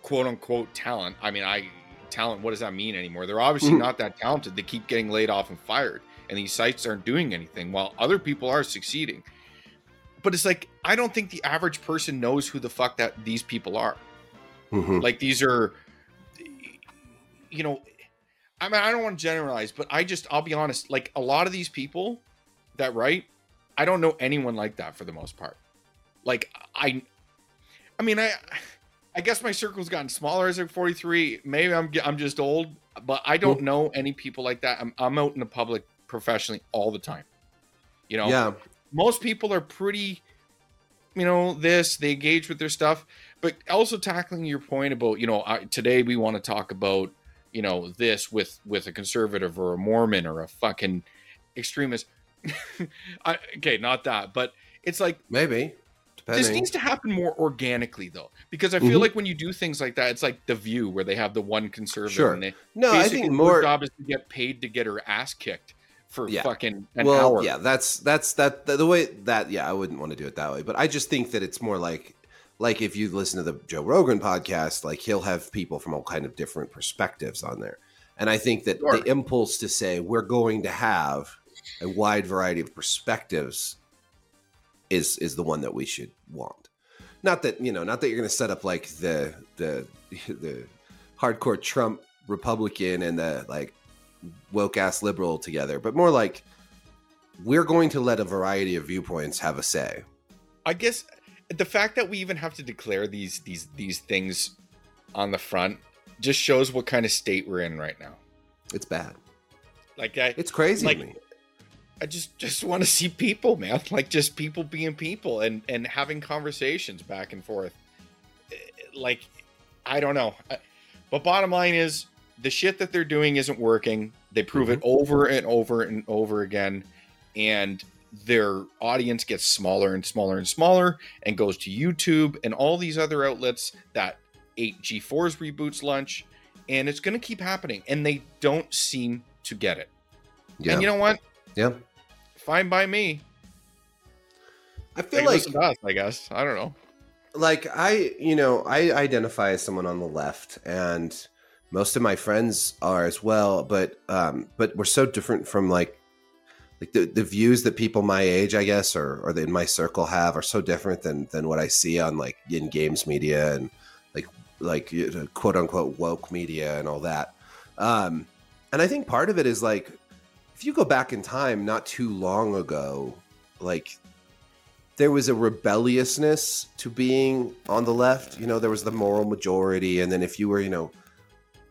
[SPEAKER 1] quote unquote talent. I mean, I talent. What does that mean anymore? They're obviously
[SPEAKER 2] Mhm.
[SPEAKER 1] not that talented. They keep getting laid off and fired, and these sites aren't doing anything while other people are succeeding. But it's like I don't think the average person knows who the fuck that these people are.
[SPEAKER 2] mhm.
[SPEAKER 1] Like these are, you know, I mean, I don't want to generalize, but I just, I'll be honest, like a lot of these people that write, I don't know anyone like that for the most part. Like, I, I mean, I, I guess my circle's gotten smaller as I'm 43. Maybe I'm, I'm just old, but I don't know any people like that. I'm, I'm out in the public professionally all the time. You know,
[SPEAKER 2] Yeah.
[SPEAKER 1] most people are pretty, you know, this, they engage with their stuff, but also tackling your point about, you know, I, today we want to talk about, you know, this with with a conservative or a Mormon or a fucking extremist. I, okay, not that, but it's like
[SPEAKER 2] Maybe.
[SPEAKER 1] This needs to happen more organically though, because I feel
[SPEAKER 2] Mhm.
[SPEAKER 1] like when you do things like that, it's like the View where they have the one conservative.
[SPEAKER 2] Sure.
[SPEAKER 1] And they,
[SPEAKER 2] No, I think more.
[SPEAKER 1] job is to get paid to get her ass kicked for
[SPEAKER 2] Yeah.
[SPEAKER 1] fucking an
[SPEAKER 2] well,
[SPEAKER 1] hour.
[SPEAKER 2] yeah, that's that's that the, the way that yeah, I wouldn't want to do it that way, but I just think that it's more like like if you listen to the Joe Rogan podcast, like he'll have people from all kind of different perspectives on there. And I think that
[SPEAKER 1] Sure.
[SPEAKER 2] the impulse to say we're going to have a wide variety of perspectives is is the one that we should want. Not that, you know, not that you're going to set up like the the the hardcore Trump Republican and the like woke ass liberal together, but more like we're going to let a variety of viewpoints have a say.
[SPEAKER 1] I guess the fact that we even have to declare these these these things on the front just shows what kind of state we're in right now.
[SPEAKER 2] It's bad.
[SPEAKER 1] Like I,
[SPEAKER 2] It's crazy
[SPEAKER 1] Like-
[SPEAKER 2] to me.
[SPEAKER 1] I just just want to see people, man. Like just people being people and and having conversations back and forth. Eh, Like I don't know, but bottom line is the shit that they're doing isn't working. They prove it over and over and over again, and their audience gets smaller and smaller and smaller, and goes to YouTube and all these other outlets that ate G4's reboots lunch, and it's going to keep happening, and they don't seem to get it.
[SPEAKER 2] Yeah.
[SPEAKER 1] And you know what?
[SPEAKER 2] Yeah.
[SPEAKER 1] fine by me.
[SPEAKER 2] I feel
[SPEAKER 1] can
[SPEAKER 2] like
[SPEAKER 1] us, I guess. I don't know.
[SPEAKER 2] like I, you know, I identify as someone on the left and most of my friends are as well, but um but we're so different from like like the, the views that people my age, I guess, or or in my circle have are so different than than what I see on like in games media and like like you know, quote unquote woke media and all that. Um and I think part of it is like if you go back in time not too long ago, like there was a rebelliousness to being on the left. You know, there was the moral majority, and then if you were, you know,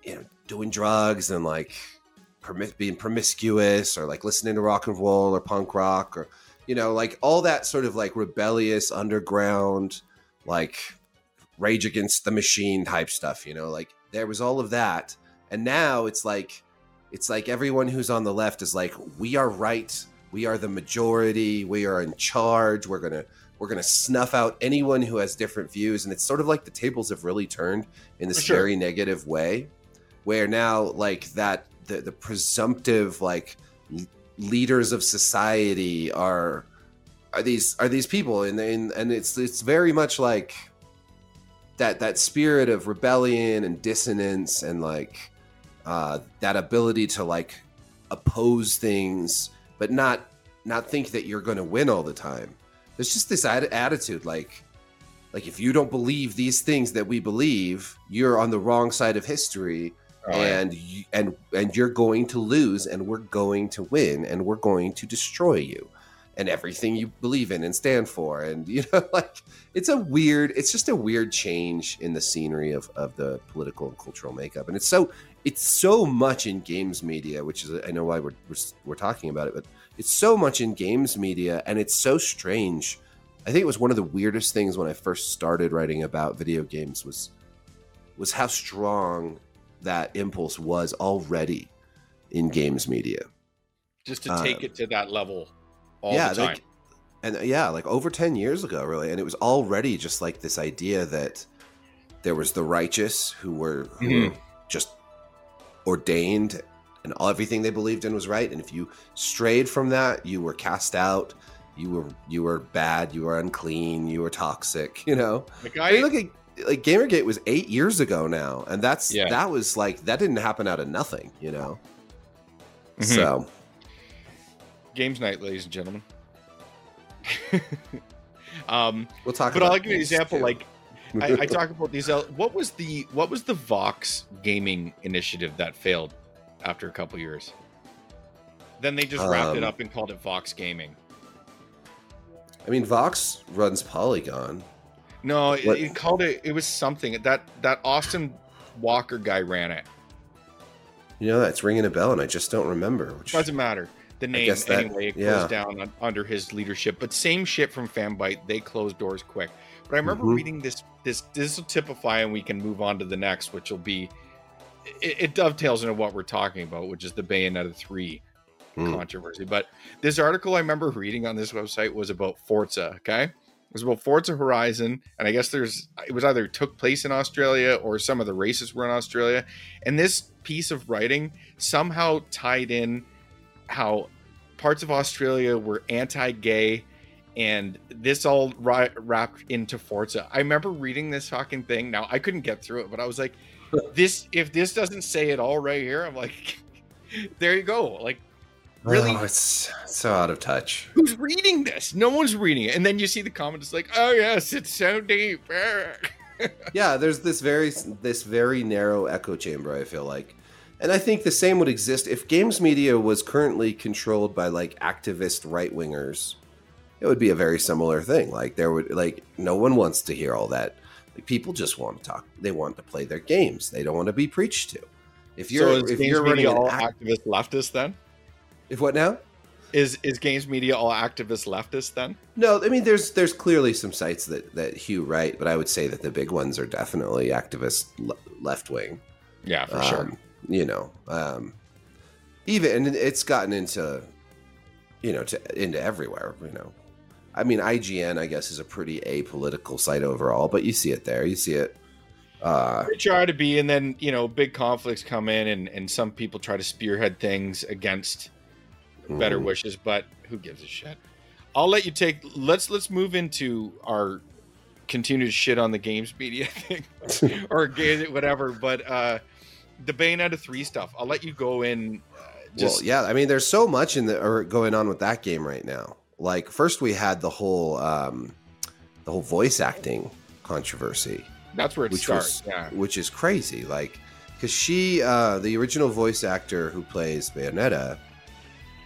[SPEAKER 2] you know, doing drugs and like being promiscuous or like listening to rock and roll or punk rock or you know, like all that sort of like rebellious underground, like rage against the machine type stuff. You know, like there was all of that, and now it's like it's like everyone who's on the left is like we are right. We are the majority. We are in charge. We're gonna we're gonna snuff out anyone who has different views. And it's sort of like the tables have really turned in this
[SPEAKER 1] sure.
[SPEAKER 2] very negative way where now like that the, the presumptive like l- leaders of society are are these are these people. And and, and it's it's very much like that that spirit of rebellion and dissonance and like uh, that ability to like oppose things but not not think that you're going to win all the time there's just this ad- attitude like like if you don't believe these things that we believe you're on the wrong side of history
[SPEAKER 1] Oh, yeah.
[SPEAKER 2] and you, and and you're going to lose and we're going to win and we're going to destroy you and everything you believe in and stand for and you know like it's a weird it's just a weird change in the scenery of of the political and cultural makeup and it's so it's so much in games media which is i know why we're we're, we're talking about it but it's so much in games media and it's so strange. I think it was one of the weirdest things when i first started writing about video games was was how strong that impulse was already in games media.
[SPEAKER 1] Just to take
[SPEAKER 2] um,
[SPEAKER 1] it to that level all
[SPEAKER 2] yeah,
[SPEAKER 1] the time.
[SPEAKER 2] like- and uh, yeah, like over 10 years ago, really. And it was already just like this idea that there was the righteous who were, who
[SPEAKER 1] Mhm.
[SPEAKER 2] were just ordained and all, everything they believed in was right. And if you strayed from that, you were cast out. You were you were bad. You were unclean. You were toxic. You know.
[SPEAKER 1] Like,
[SPEAKER 2] I
[SPEAKER 1] I,
[SPEAKER 2] mean, look at like Gamergate was eight years ago now, and that's
[SPEAKER 1] Yeah.
[SPEAKER 2] that was like that didn't happen out of nothing. You know.
[SPEAKER 1] Mhm.
[SPEAKER 2] So
[SPEAKER 1] games night, ladies and gentlemen. um,
[SPEAKER 2] we'll talk.
[SPEAKER 1] but I'll give you an example.
[SPEAKER 2] too.
[SPEAKER 1] Like I, I talk about these. What was the what was the Vox gaming initiative that failed? after a couple years. Then they just wrapped it
[SPEAKER 2] Um,
[SPEAKER 1] up and called it Vox Gaming.
[SPEAKER 2] I mean, Vox runs Polygon.
[SPEAKER 1] No, it, it called it. It was something that that Austin Walker guy ran it.
[SPEAKER 2] You know, that's ringing a bell, and I just don't remember. Which,
[SPEAKER 1] Doesn't matter the name
[SPEAKER 2] that-
[SPEAKER 1] anyway. It
[SPEAKER 2] yeah.
[SPEAKER 1] goes down un- under his leadership. But same shit from Fanbyte. They closed doors quick. But I remember
[SPEAKER 2] Mhm.
[SPEAKER 1] reading this. This this will typify, and we can move on to the next, which will be. It, it dovetails into what we're talking about, which is the Bayonetta three
[SPEAKER 2] Hmm.
[SPEAKER 1] controversy. But this article I remember reading on this website was about Forza. Okay, it was about Forza Horizon, and I guess there's it was either took place in Australia or some of the races were in Australia, and this piece of writing somehow tied in how parts of Australia were anti-gay. And this all ri- wrapped into Forza. I remember reading this fucking thing. Now I couldn't get through it, but I was like, "This if this doesn't say it all right here, I'm like, there you go. Like really?
[SPEAKER 2] Oh, it's so out of touch.
[SPEAKER 1] who's reading this? No one's reading it. And then you see the comment, it's like, oh yes, it's so deep.
[SPEAKER 2] yeah, there's this very this very narrow echo chamber. I feel like, and I think the same would exist if games media was currently controlled by like activist right wingers. It would be a very similar thing. Like there would like no one wants to hear all that. Like people just want to talk. They want to play their games. They don't want to be preached to. If you're
[SPEAKER 1] so
[SPEAKER 2] if you're running
[SPEAKER 1] all
[SPEAKER 2] act-
[SPEAKER 1] activist leftist then?
[SPEAKER 2] if what now?
[SPEAKER 1] Is is games media all activist leftist then?
[SPEAKER 2] No, I mean there's there's clearly some sites that that hew right, but I would say that the big ones are definitely activist le- left wing.
[SPEAKER 1] Yeah, for sure.
[SPEAKER 2] Um, You know, um, even and it's gotten into, you know, to into everywhere. You know, I mean, IGN I guess is a pretty apolitical site overall, but you see it there. You see it. Uh,
[SPEAKER 1] They try to be, and then you know, big conflicts come in, and and some people try to spearhead things against better
[SPEAKER 2] mm,
[SPEAKER 1] wishes, but who gives a shit? I'll let you take. Let's let's move into our continued shit on the games media thing or whatever. But uh the Bayonetta three stuff, I'll let you go in. Uh, just
[SPEAKER 2] well, yeah. I mean, there's so much in the or going on with that game right now. Like first we had the whole um, the whole voice acting controversy.
[SPEAKER 1] that's where it
[SPEAKER 2] which
[SPEAKER 1] starts.
[SPEAKER 2] was
[SPEAKER 1] yeah,
[SPEAKER 2] which is crazy like because she uh the original voice actor who plays bayonetta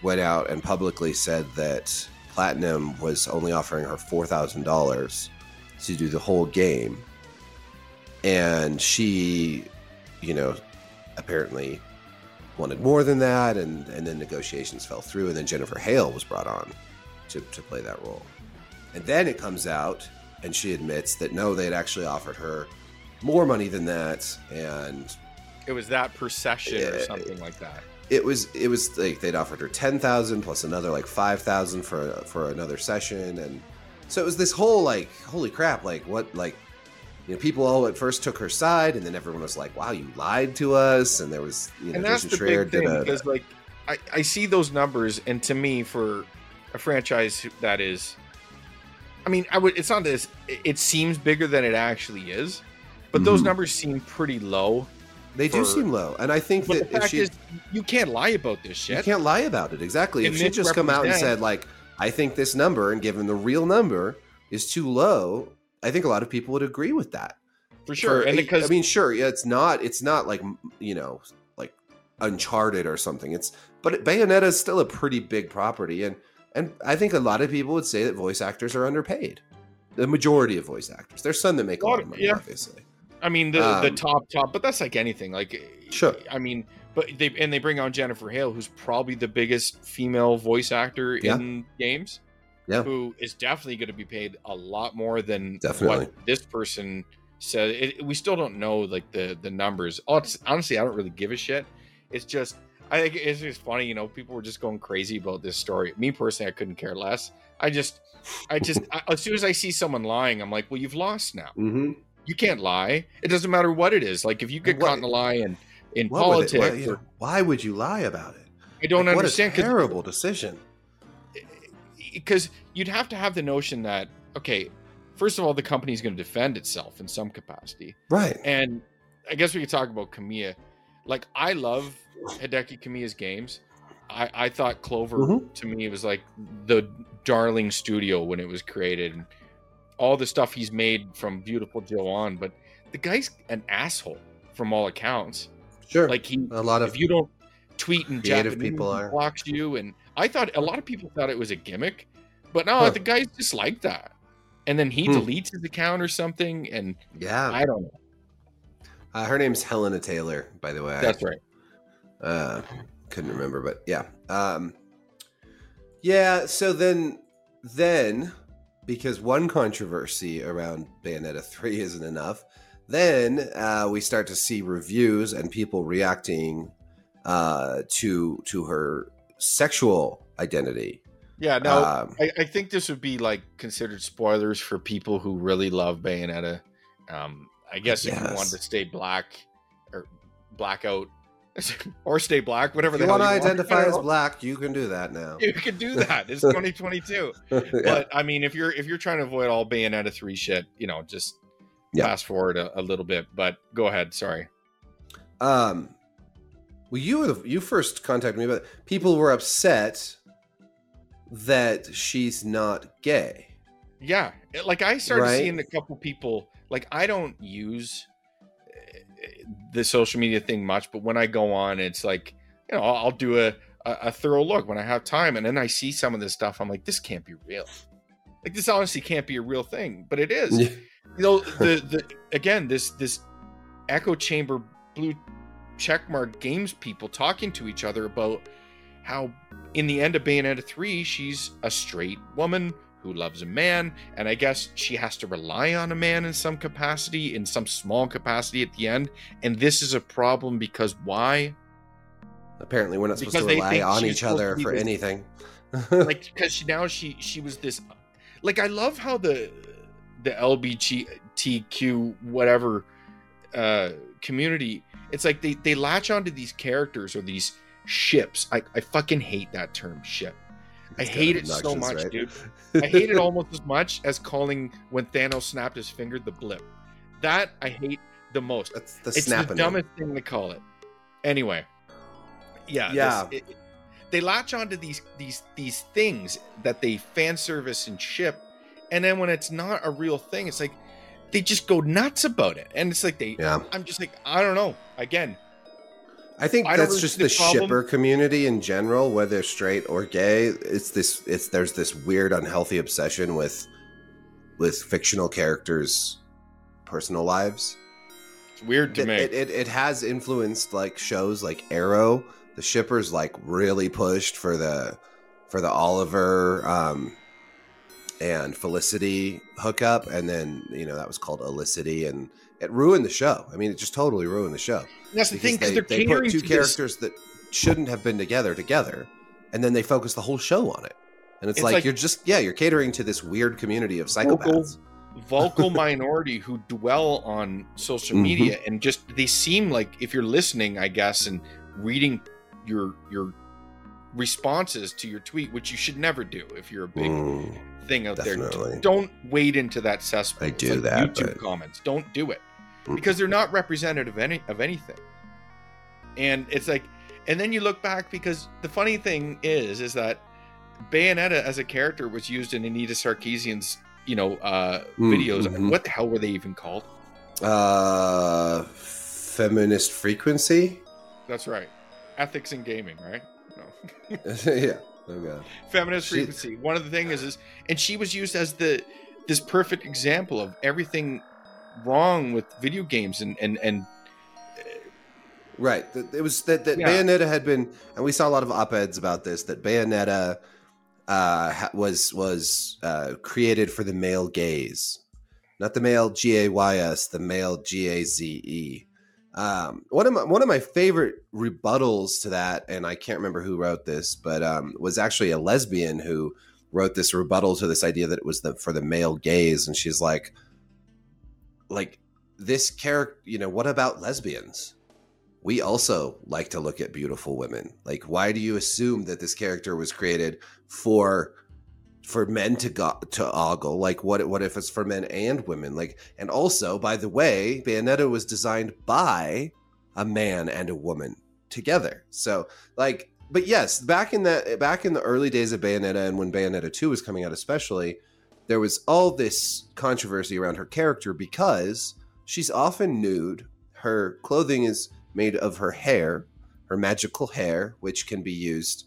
[SPEAKER 2] went out and publicly said that platinum was only offering her $4000 to do the whole game and she you know apparently wanted more than that and and then negotiations fell through and then jennifer hale was brought on to, to play that role and then it comes out and she admits that no they had actually offered her more money than that and
[SPEAKER 1] it was that per session or something like that.
[SPEAKER 2] it was it was like they'd offered her 10,000 plus another like 5,000 for for another session and so it was this whole like holy crap like what like you know people all at first took her side and then everyone was like wow you lied to us and there was you know
[SPEAKER 1] and that's
[SPEAKER 2] Jason
[SPEAKER 1] the
[SPEAKER 2] Schreier
[SPEAKER 1] big thing
[SPEAKER 2] a-
[SPEAKER 1] because like I, I see those numbers and to me for a franchise that is i mean i would it's not this it- seems bigger than it actually is but those
[SPEAKER 2] Mhm.
[SPEAKER 1] numbers seem pretty low
[SPEAKER 2] they do seem low and I think
[SPEAKER 1] but the
[SPEAKER 2] that
[SPEAKER 1] fact
[SPEAKER 2] she
[SPEAKER 1] is you can't lie about this shit.
[SPEAKER 2] You can't lie about it. Exactly. If she just come out and said like, "I think this number," and given the real number is too low, I think a lot of people would agree with that.
[SPEAKER 1] for sure
[SPEAKER 2] For-
[SPEAKER 1] and because
[SPEAKER 2] I mean, sure, yeah, it's not. It's not like you know, like Uncharted or something. It's but Bayonetta is still a pretty big property, and and I think a lot of people would say that voice actors are underpaid. The majority of voice actors. There's some that make a lot of money,
[SPEAKER 1] Yeah.
[SPEAKER 2] obviously.
[SPEAKER 1] I mean the the
[SPEAKER 2] Um,
[SPEAKER 1] top top, but that's like anything. Like
[SPEAKER 2] Sure.
[SPEAKER 1] I mean, but they and they bring on Jennifer Hale, who's probably the biggest female voice actor
[SPEAKER 2] Yeah.
[SPEAKER 1] in games.
[SPEAKER 2] Yeah.
[SPEAKER 1] Who is definitely going to be paid a lot more than
[SPEAKER 2] Definitely.
[SPEAKER 1] what this person said. It, we still don't know like the the numbers. Hon- Honestly, I don't really give a shit. It's just I think it's just funny. You know, people were just going crazy about this story. Me personally, I couldn't care less. I just, I just, I, as soon as I see someone lying, I'm like, well, you've lost now
[SPEAKER 2] Mm-hmm.
[SPEAKER 1] you can't lie. It doesn't matter what it is. Like if you get
[SPEAKER 2] What-
[SPEAKER 1] caught in a lie in in
[SPEAKER 2] it-
[SPEAKER 1] politics,
[SPEAKER 2] what- you know, why would you lie about it?
[SPEAKER 1] I don't
[SPEAKER 2] Like,
[SPEAKER 1] understand
[SPEAKER 2] What a terrible decision.
[SPEAKER 1] Because you'd have to have the notion that okay, first of all, the company is going to defend itself in some capacity,
[SPEAKER 2] Right.
[SPEAKER 1] and I guess we could talk about Kamiya. Like I love Hideki Kamiya's games. I, I thought Clover
[SPEAKER 2] Mhm.
[SPEAKER 1] to me was like the darling studio when it was created, and all the stuff he's made from Viewtiful Joe on. But the guy's an asshole from all accounts.
[SPEAKER 2] Sure.
[SPEAKER 1] Like he
[SPEAKER 2] a lot of
[SPEAKER 1] if you don't tweet in Japanese
[SPEAKER 2] people are.
[SPEAKER 1] blocks you. And I thought a lot of people thought it was a gimmick, but no,
[SPEAKER 2] Huh.
[SPEAKER 1] the guy's just like that. And then he
[SPEAKER 2] Hmm.
[SPEAKER 1] deletes his account or something, and
[SPEAKER 2] Yeah.
[SPEAKER 1] I don't know.
[SPEAKER 2] Uh, her name's Hellena Taylor, by the way.
[SPEAKER 1] That's right.
[SPEAKER 2] Uh, couldn't remember, but yeah. Um, yeah. So then, then because one controversy around Bayonetta three isn't enough, then uh, we start to see reviews and people reacting uh, to to her sexual identity.
[SPEAKER 1] Yeah, no,
[SPEAKER 2] Um,
[SPEAKER 1] I, I think this would be like considered spoilers for people who really love Bayonetta. Um, I guess if you
[SPEAKER 2] Yes.
[SPEAKER 1] wanted to stay black or blackout or stay black, whatever
[SPEAKER 2] if you want to
[SPEAKER 1] you
[SPEAKER 2] identify
[SPEAKER 1] don't
[SPEAKER 2] as black, you can do that now.
[SPEAKER 1] You can do that. It's 2022.
[SPEAKER 2] Yeah.
[SPEAKER 1] But I mean, if you're if you're trying to avoid all Bayonetta three shit, you know, just
[SPEAKER 2] Yeah.
[SPEAKER 1] fast forward a, a little bit. But go ahead. Sorry.
[SPEAKER 2] Um, well, you were the, you first contacted me, but people were upset that she's not gay.
[SPEAKER 1] Yeah, like I started
[SPEAKER 2] Right.
[SPEAKER 1] seeing a couple people. Like I don't use uh, the social media thing much, but when I go on, it's like you know I'll, I'll do a, a a thorough look when I have time, and then I see some of this stuff. I'm like, this can't be real. Like this honestly can't be a real thing, but it is. You know the the again this this echo chamber blue checkmark games people talking to each other about how in the end of Bayonetta 3 she's a straight woman who loves a man and I guess she has to rely on a man in some capacity in some small capacity at the end and this is a problem because why
[SPEAKER 2] Apparently, we're not supposed
[SPEAKER 1] Because
[SPEAKER 2] to rely on each other for
[SPEAKER 1] this-
[SPEAKER 2] anything.
[SPEAKER 1] like because she now she she was this like I love how the the LBGTQ whatever uh community it's like they they latch onto these characters or these ships. I I fucking hate that term ship I
[SPEAKER 2] It's
[SPEAKER 1] hate it so much
[SPEAKER 2] right?
[SPEAKER 1] dude. I hate it almost as much as calling when Thanos snapped his finger the blip. That I hate the most.
[SPEAKER 2] That's the
[SPEAKER 1] it's the dumbest thing to call it. Anyway, yeah,
[SPEAKER 2] Yeah.
[SPEAKER 1] this- it- they latch onto these these these things that they fan service and ship, and then when it's not a real thing, it's like they just go nuts about it, and it's like they.
[SPEAKER 2] Yeah,
[SPEAKER 1] I'm just like I don't know. Again,
[SPEAKER 2] I think
[SPEAKER 1] I
[SPEAKER 2] that's
[SPEAKER 1] really
[SPEAKER 2] just the
[SPEAKER 1] the
[SPEAKER 2] shipper community in general, whether straight or gay. It's this. It's there's this weird, unhealthy obsession with with fictional characters' personal lives.
[SPEAKER 1] it's weird to
[SPEAKER 2] it,
[SPEAKER 1] me.
[SPEAKER 2] It, it, it has influenced like shows like Arrow. The shippers like really pushed for the for the Oliver um, and Felicity hookup, and then you know that was called Olicity, and it ruined the show. I mean, it just totally ruined the show.
[SPEAKER 1] That's the thing because
[SPEAKER 2] they,
[SPEAKER 1] they're
[SPEAKER 2] they
[SPEAKER 1] catering
[SPEAKER 2] put two
[SPEAKER 1] to this-
[SPEAKER 2] characters that shouldn't have been together together, and then they focus the whole show on it. And it's,
[SPEAKER 1] It's
[SPEAKER 2] like,
[SPEAKER 1] like-
[SPEAKER 2] you're just yeah, you're catering to this weird community of
[SPEAKER 1] Vocal-
[SPEAKER 2] psychopaths.
[SPEAKER 1] vocal minority who dwell on social
[SPEAKER 2] Mhm.
[SPEAKER 1] media and just they seem like if you're listening i guess and reading your your responses to your tweet which you should never do if you're a big
[SPEAKER 2] Mm,
[SPEAKER 1] thing out
[SPEAKER 2] definitely.
[SPEAKER 1] there don't wade into that cesspool
[SPEAKER 2] I do
[SPEAKER 1] like
[SPEAKER 2] that,
[SPEAKER 1] youtube
[SPEAKER 2] but-
[SPEAKER 1] comments don't do it
[SPEAKER 2] Mm.
[SPEAKER 1] because they're not representative of any of anything and it's like and then you look back because the funny thing is is that bayonetta as a character was used in anita sarkeesian's you know uh
[SPEAKER 2] Mm,
[SPEAKER 1] videos
[SPEAKER 2] mhm.
[SPEAKER 1] what the hell were they even called
[SPEAKER 2] uh, feminist frequency.
[SPEAKER 1] that's right ethics in gaming right no.
[SPEAKER 2] yeah. Oh god.
[SPEAKER 1] feminist
[SPEAKER 2] She-
[SPEAKER 1] frequency one of the things is, is and she was used as the this perfect example of everything wrong with video games and and and
[SPEAKER 2] Right. It was that, that
[SPEAKER 1] Yeah.
[SPEAKER 2] Bayonetta had been, and we saw a lot of op-eds about this. That Bayonetta uh, was was uh, created for the male gaze, not the male G A Y S, the male G A Z E. Um, one of my one of my favorite rebuttals to that, and I can't remember who wrote this, but um, was actually a lesbian who wrote this rebuttal to this idea that it was the for the male gaze, and she's like, like this character, you know, what about lesbians? we also like to look at beautiful women. Like, why do you assume that this character was created for for men to go to ogle? Like, what what if it's for men and women? Like, and also, by the way, Bayonetta was designed by a man and a woman together. So, like, but yes, back in that back in the early days of Bayonetta and when Bayonetta two was coming out, especially, there was all this controversy around her character because she's often nude. Her clothing is made of her hair. her magical hair, which can be used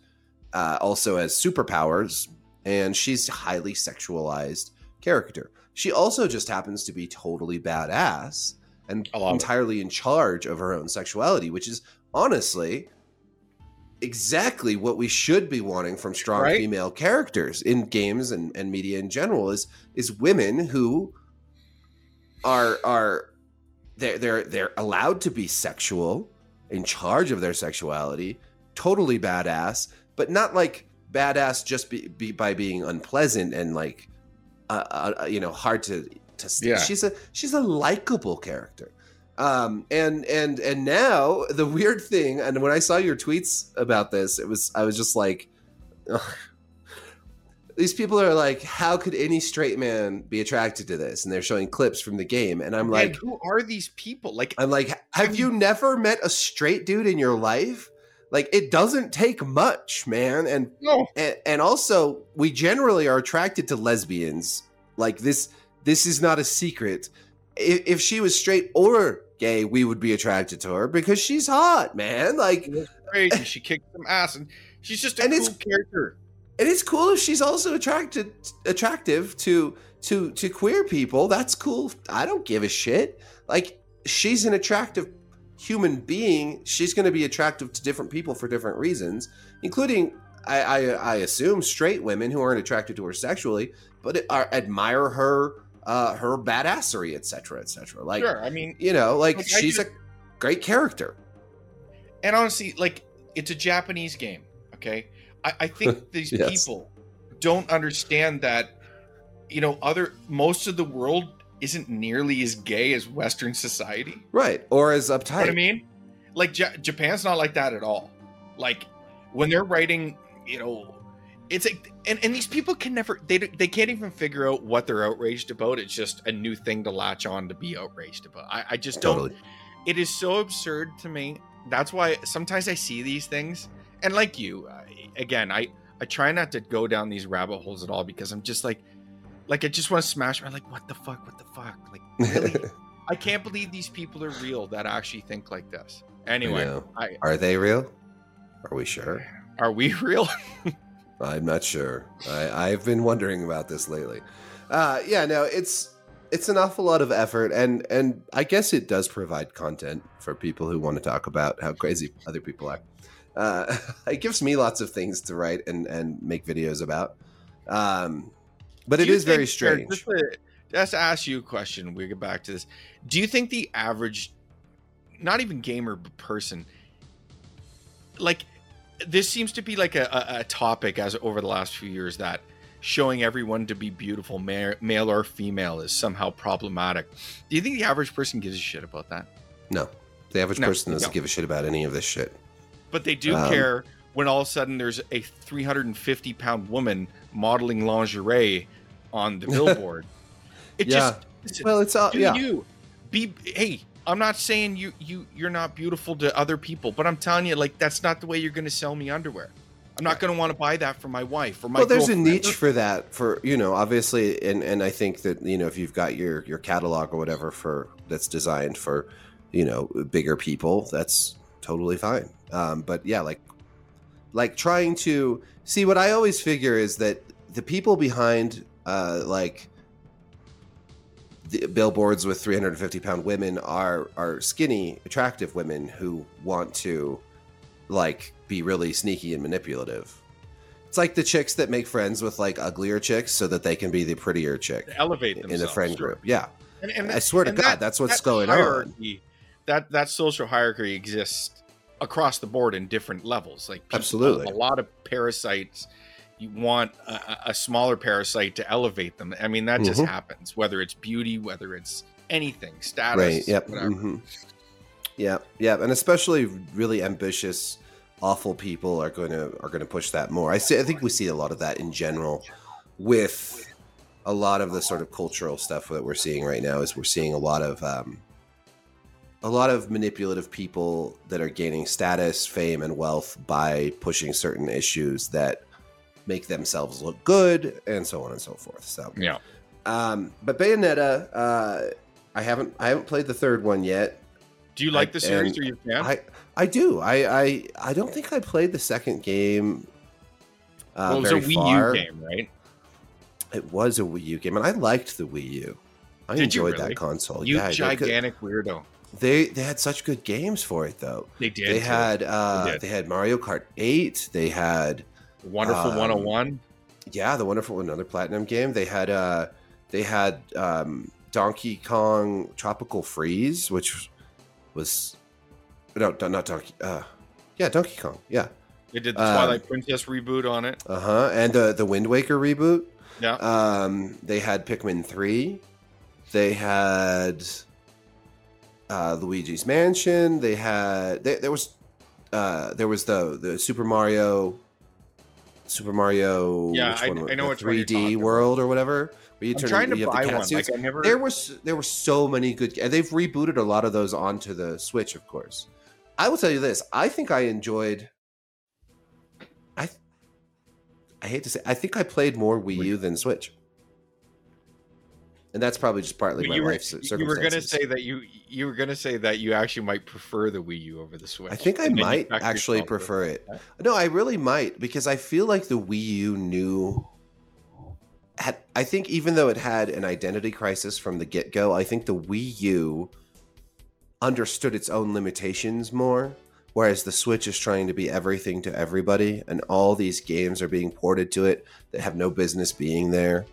[SPEAKER 2] uh, also as superpowers, and she's a highly sexualized character. She also just happens to be totally badass and entirely in charge of her own sexuality, which is honestly exactly what we should be wanting from strong right? female characters in games and, and media in general is is women who are are they're they're they're allowed to be sexual in charge of their sexuality totally badass but not like badass just be, be by being unpleasant and like uh, uh, you know hard to to yeah. she's a she's a likable character um, and and and now the weird thing, and when I saw your tweets about this, it was I was just like, these people are like, how could any straight man be attracted to this? And they're showing clips from the game, and I'm like,
[SPEAKER 1] who are these people? Like,
[SPEAKER 2] I'm like, have you never met a straight dude in your life? Like, it doesn't take much, man. And
[SPEAKER 1] no.
[SPEAKER 2] and, and also, we generally are attracted to lesbians. Like this, this is not a secret. If, if she was straight or gay, we would be attracted to her because she's hot, man. Like
[SPEAKER 1] crazy. she kicked some ass, and she's just a and cool it's, character.
[SPEAKER 2] And it's cool if she's also attracted attractive to to to queer people. That's cool. I don't give a shit. Like she's an attractive human being. She's going to be attractive to different people for different reasons, including I, I, I assume straight women who aren't attracted to her sexually, but are, admire her uh, her badassery, etc., etc. Like,
[SPEAKER 1] sure, I mean,
[SPEAKER 2] you know, like, like she's just, a great character.
[SPEAKER 1] And honestly, like, it's a Japanese game. Okay, I, I think these yes. people don't understand that. You know, other most of the world isn't nearly as gay as Western society,
[SPEAKER 2] right? Or as uptight. You know
[SPEAKER 1] what I mean, like J- Japan's not like that at all. Like when they're writing, you know, it's like and, and these people can never they they can't even figure out what they're outraged about it's just a new thing to latch on to be outraged about i, I just don't totally. it is so absurd to me that's why sometimes i see these things and like you uh, again i i try not to go down these rabbit holes at all because i'm just like like i just want to smash i'm like what the fuck what the fuck like really? i can't believe these people are real that actually think like this anyway
[SPEAKER 2] I are they real are we sure
[SPEAKER 1] are we real
[SPEAKER 2] I'm not sure. I, I've been wondering about this lately. Uh, yeah, no, it's it's an awful lot of effort, and and I guess it does provide content for people who want to talk about how crazy other people are. Uh, it gives me lots of things to write and and make videos about. Um, but Do it is think, very strange. Just to,
[SPEAKER 1] just to ask you a question, we get back to this. Do you think the average, not even gamer, but person, like this seems to be like a, a, a, topic as over the last few years that showing everyone to be beautiful, ma- male or female, is somehow problematic. Do you think the average person gives a shit about that?
[SPEAKER 2] No, the average no, person doesn't no. give a shit about any of this shit.
[SPEAKER 1] But they do um, care when all of a sudden there's a 350 pound woman modeling lingerie on the billboard.
[SPEAKER 2] it yeah. just well, it's all yeah.
[SPEAKER 1] You be hey, I'm not saying you you you're not beautiful to other people, but I'm telling you, like that's not the way you're going to sell me underwear. I'm not going to want to buy that for my wife or my.
[SPEAKER 2] Well, there's a niche for that, for you know, obviously, and and I think that you know if you've got your your catalog or whatever for that's designed for, you know, bigger people, that's totally fine. Um, but yeah, like, like trying to see what I always figure is that the people behind, uh, like the billboards with 350 pound women are are skinny attractive women who want to like be really sneaky and manipulative. It's like the chicks that make friends with like uglier chicks so that they can be the prettier chick
[SPEAKER 1] elevate
[SPEAKER 2] in the friend sure. group. Yeah. And, and, i swear to god that, that's what's that going
[SPEAKER 1] hierarchy,
[SPEAKER 2] on
[SPEAKER 1] that that social hierarchy exists across the board in different levels like
[SPEAKER 2] people, absolutely
[SPEAKER 1] a lot of parasites you want a, a, smaller parasite to elevate them. I mean, that mm-hmm. just happens, whether it's beauty, whether it's anything, status, right? Yep. Mm-hmm.
[SPEAKER 2] Yeah, yeah, and especially really ambitious, awful people are going to are going to push that more. I see. I think we see a lot of that in general with a lot of the sort of cultural stuff that we're seeing right now. Is we're seeing a lot of um, a lot of manipulative people that are gaining status, fame, and wealth by pushing certain issues that make themselves look good, and so on and so forth. So
[SPEAKER 1] yeah.
[SPEAKER 2] Um, but Bayonetta, uh, I haven't I haven't played the third one yet.
[SPEAKER 1] Do you like
[SPEAKER 2] I-
[SPEAKER 1] the series? Or you fan?
[SPEAKER 2] I I do. I I I don't think I played the second game. Uh,
[SPEAKER 1] well, it was a Wii
[SPEAKER 2] far.
[SPEAKER 1] U game, right?
[SPEAKER 2] It was a Wii U game, and I liked the Wii U. I
[SPEAKER 1] Did
[SPEAKER 2] enjoyed
[SPEAKER 1] really?
[SPEAKER 2] that console.
[SPEAKER 1] you
[SPEAKER 2] yeah,
[SPEAKER 1] gigantic weirdo.
[SPEAKER 2] They they had such good games for it though.
[SPEAKER 1] They did.
[SPEAKER 2] they had uh
[SPEAKER 1] They did.
[SPEAKER 2] they had Mario Kart 8. They had
[SPEAKER 1] Wonderful
[SPEAKER 2] um,
[SPEAKER 1] 101.
[SPEAKER 2] yeah, the wonderful another platinum game. They had uh they had um Donkey Kong Tropical Freeze, which was no, not Donkey uh yeah, Donkey Kong. Yeah.
[SPEAKER 1] They did the
[SPEAKER 2] um,
[SPEAKER 1] Twilight Princess reboot on it.
[SPEAKER 2] Uh-huh. And the the Wind Waker reboot.
[SPEAKER 1] Yeah.
[SPEAKER 2] Um, they had Pikmin 3. They had uh, Luigi's Mansion. They had they, there was uh, there was the the Super Mario Super Mario
[SPEAKER 1] Yeah, I- I know
[SPEAKER 2] the
[SPEAKER 1] which one you're
[SPEAKER 2] 3D
[SPEAKER 1] talking about.
[SPEAKER 2] world or whatever. Where you
[SPEAKER 1] I'm
[SPEAKER 2] turn
[SPEAKER 1] trying to
[SPEAKER 2] you have the
[SPEAKER 1] buy one. Like I never.
[SPEAKER 2] There was there were so many good and they've rebooted a lot of those onto the Switch, of course. I will tell you this, I think I enjoyed I I hate to say I think I played more Wii U than Switch. And that's probably just partly my
[SPEAKER 1] you were,
[SPEAKER 2] life cir-
[SPEAKER 1] you were gonna say that you you were gonna say that you actually might prefer the Wii U over the Switch.
[SPEAKER 2] I think I
[SPEAKER 1] And then you
[SPEAKER 2] might actually prefer it.
[SPEAKER 1] that.
[SPEAKER 2] No, I really might because I feel like the Wii U knew had I think even though it had an identity crisis from the get-go, I think the Wii U understood its own limitations more whereas the Switch is trying to be everything to everybody and all these games are being ported to it that have no business being there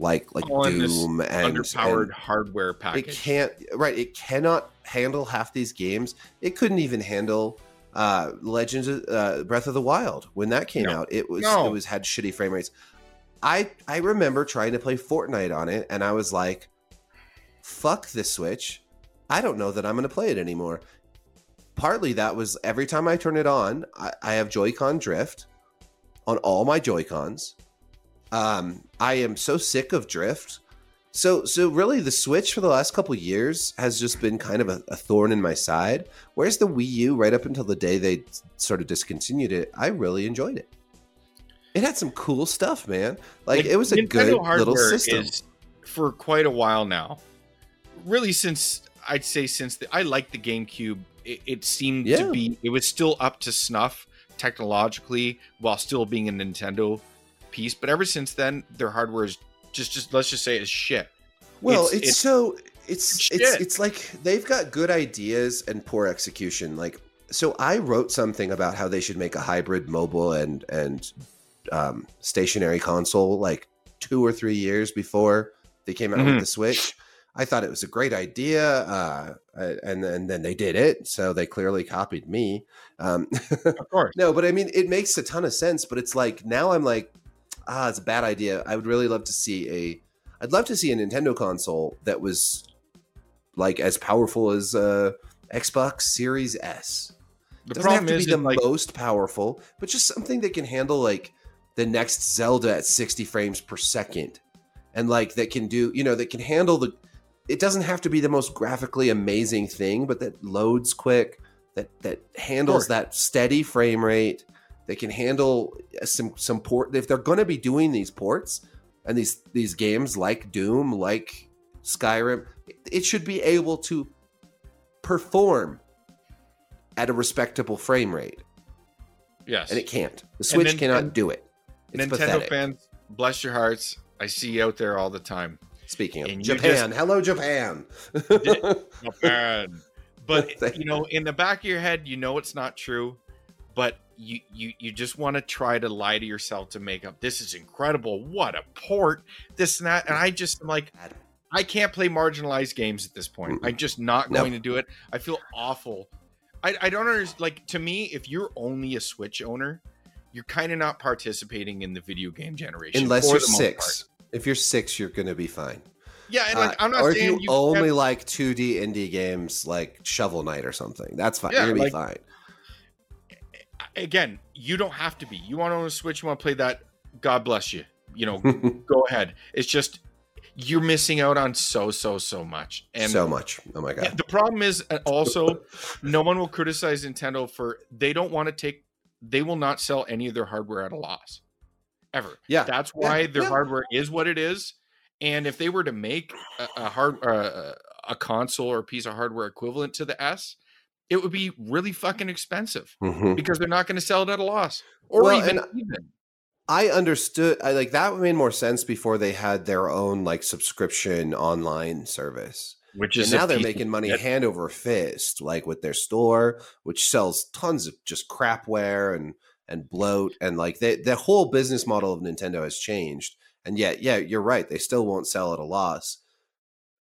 [SPEAKER 2] like like
[SPEAKER 1] All
[SPEAKER 2] Doom and
[SPEAKER 1] Underpowered
[SPEAKER 2] and-
[SPEAKER 1] hardware package.
[SPEAKER 2] it can't right it cannot handle half these games it couldn't even handle uh legends of uh, breath of the wild when that came
[SPEAKER 1] No.
[SPEAKER 2] out it was
[SPEAKER 1] No.
[SPEAKER 2] it was had shitty frame rates i i remember trying to play fortnite on it and i was like fuck this switch i don't know that i'm going to play it anymore partly that was every time i turn it on i, I have joy-con drift on all my joy-cons um i am so sick of drift so, so really, the Switch for the last couple years has just been kind of a, a thorn in my side. Whereas the Wii U, right up until the day they sort of discontinued it, I really enjoyed it. It had some cool stuff, man. Like, it was a
[SPEAKER 1] Nintendo
[SPEAKER 2] good little system.
[SPEAKER 1] Is, for quite a while now, really since I'd say since the, I liked the GameCube, it, it seemed
[SPEAKER 2] Yeah.
[SPEAKER 1] to be it was still up to snuff technologically while still being a Nintendo piece. But ever since then, their hardware is just just let's just say is shit.
[SPEAKER 2] Well,
[SPEAKER 1] It's-
[SPEAKER 2] it's,
[SPEAKER 1] it's-
[SPEAKER 2] so it's
[SPEAKER 1] it's
[SPEAKER 2] it's it's like they've got good ideas and poor execution. Like, so I wrote something about how they should make a hybrid mobile and and um, stationary console like two or three years before they came out
[SPEAKER 1] Mhm.
[SPEAKER 2] with the Switch. I thought it was a great idea, uh, and and then they did it. So they clearly copied me. Um,
[SPEAKER 1] Of course.
[SPEAKER 2] no, but I mean, it makes a ton of sense. But it's like now I'm like, ah, it's a bad idea. I would really love to see a, I'd love to see a Nintendo console that was like as powerful as uh, Xbox Series S.
[SPEAKER 1] The
[SPEAKER 2] Doesn't have
[SPEAKER 1] problem
[SPEAKER 2] to
[SPEAKER 1] is,
[SPEAKER 2] be the
[SPEAKER 1] like
[SPEAKER 2] most powerful, but just something that can handle like the next Zelda at 60 frames per second, and like that can do, you know, that can handle the. It doesn't have to be the most graphically amazing thing, but that loads quick, that that handles
[SPEAKER 1] Sure.
[SPEAKER 2] that steady frame rate, that can handle uh, some some port. If they're going to be doing these ports and these these games like Doom, like Skyrim, it, should be able to perform at a respectable frame rate
[SPEAKER 1] yes,
[SPEAKER 2] and it can't. The Switch
[SPEAKER 1] then-
[SPEAKER 2] cannot do it. It's
[SPEAKER 1] Nintendo
[SPEAKER 2] pathetic.
[SPEAKER 1] fans, bless your hearts. I see you out there all the time.
[SPEAKER 2] Speaking of
[SPEAKER 1] and
[SPEAKER 2] Japan, hello Japan.
[SPEAKER 1] Bad. But you know, in the back of your head, you know it's not true, but you you you just want to try to lie to yourself to make up. This is incredible. What a port. This and that. And I just am like, I can't play marginalized games at this point. I'm just not
[SPEAKER 2] No.
[SPEAKER 1] going to do it. I feel awful. I, I don't understand. Like to me, if you're only a Switch owner, you're kind of not participating in the video game generation.
[SPEAKER 2] Unless you're six. If you're six, you're going to be fine.
[SPEAKER 1] Yeah, and like
[SPEAKER 2] Uh,
[SPEAKER 1] I'm not
[SPEAKER 2] or if you,
[SPEAKER 1] you
[SPEAKER 2] only
[SPEAKER 1] can't-
[SPEAKER 2] like 2D indie games like Shovel Knight or something, that's fine.
[SPEAKER 1] Yeah,
[SPEAKER 2] you're to
[SPEAKER 1] like-
[SPEAKER 2] be fine.
[SPEAKER 1] Again, you don't have to be. You want to own a Switch, you want to play that, God bless you. You know, go ahead. It's just you're missing out on so so so much. And
[SPEAKER 2] so much. Oh my god.
[SPEAKER 1] the problem is uh, also no one will criticize Nintendo for they don't want to take they will not sell any of their hardware at a loss ever.
[SPEAKER 2] Yeah.
[SPEAKER 1] That's why
[SPEAKER 2] Yeah,
[SPEAKER 1] their
[SPEAKER 2] yeah.
[SPEAKER 1] hardware is what it is. And if they were to make a, a hard uh, a console or a piece of hardware equivalent to the S, it would be really fucking expensive
[SPEAKER 2] Mhm.
[SPEAKER 1] because they're not going to sell it at a loss or
[SPEAKER 2] Well,
[SPEAKER 1] even even.
[SPEAKER 2] I understood. I like that made more sense before they had their own like subscription online service.
[SPEAKER 1] Which
[SPEAKER 2] And
[SPEAKER 1] is
[SPEAKER 2] now they're making money hand over fist, like with their store, which sells tons of just crapware and and bloat, and like they, the whole business model of Nintendo has changed. And yet, yeah, you're right. They still won't sell at a loss.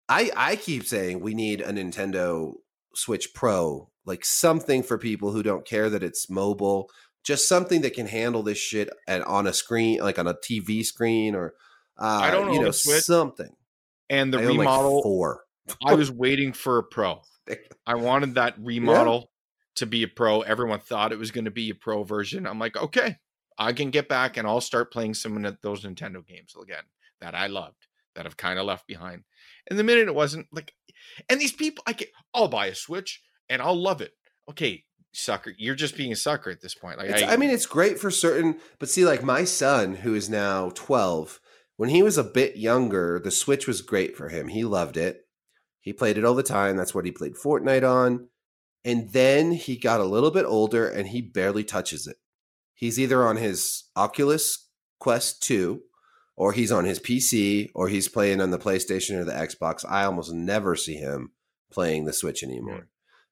[SPEAKER 2] I I keep saying we need a Nintendo Switch Pro, like something for people who don't care that it's mobile, just something that can handle this shit and on a screen, like on a TV screen, or uh,
[SPEAKER 1] I don't
[SPEAKER 2] you know something.
[SPEAKER 1] And the
[SPEAKER 2] I own, like,
[SPEAKER 1] remodel,
[SPEAKER 2] four.
[SPEAKER 1] I was waiting for a pro. I wanted that remodel to be a pro. Everyone thought it was going to be a pro version. I'm like, okay, I can get back and I'll start playing some of those Nintendo games again that I loved that I've kind of left behind. And the minute it wasn't like, and these people, I get, I'll buy a Switch and I'll love it. Okay, sucker, you're just being a sucker at this point. Like,
[SPEAKER 2] It's, I, mean, it's great for certain, but see, like my son, who is now 12, when he was a bit younger, the Switch was great for him. He loved it. He played it all the time. That's what he played Fortnite on. And then he got a little bit older and he barely touches it. He's either on his Oculus Quest 2 or he's on his PC or he's playing on the PlayStation or the Xbox. I almost never see him playing the Switch anymore.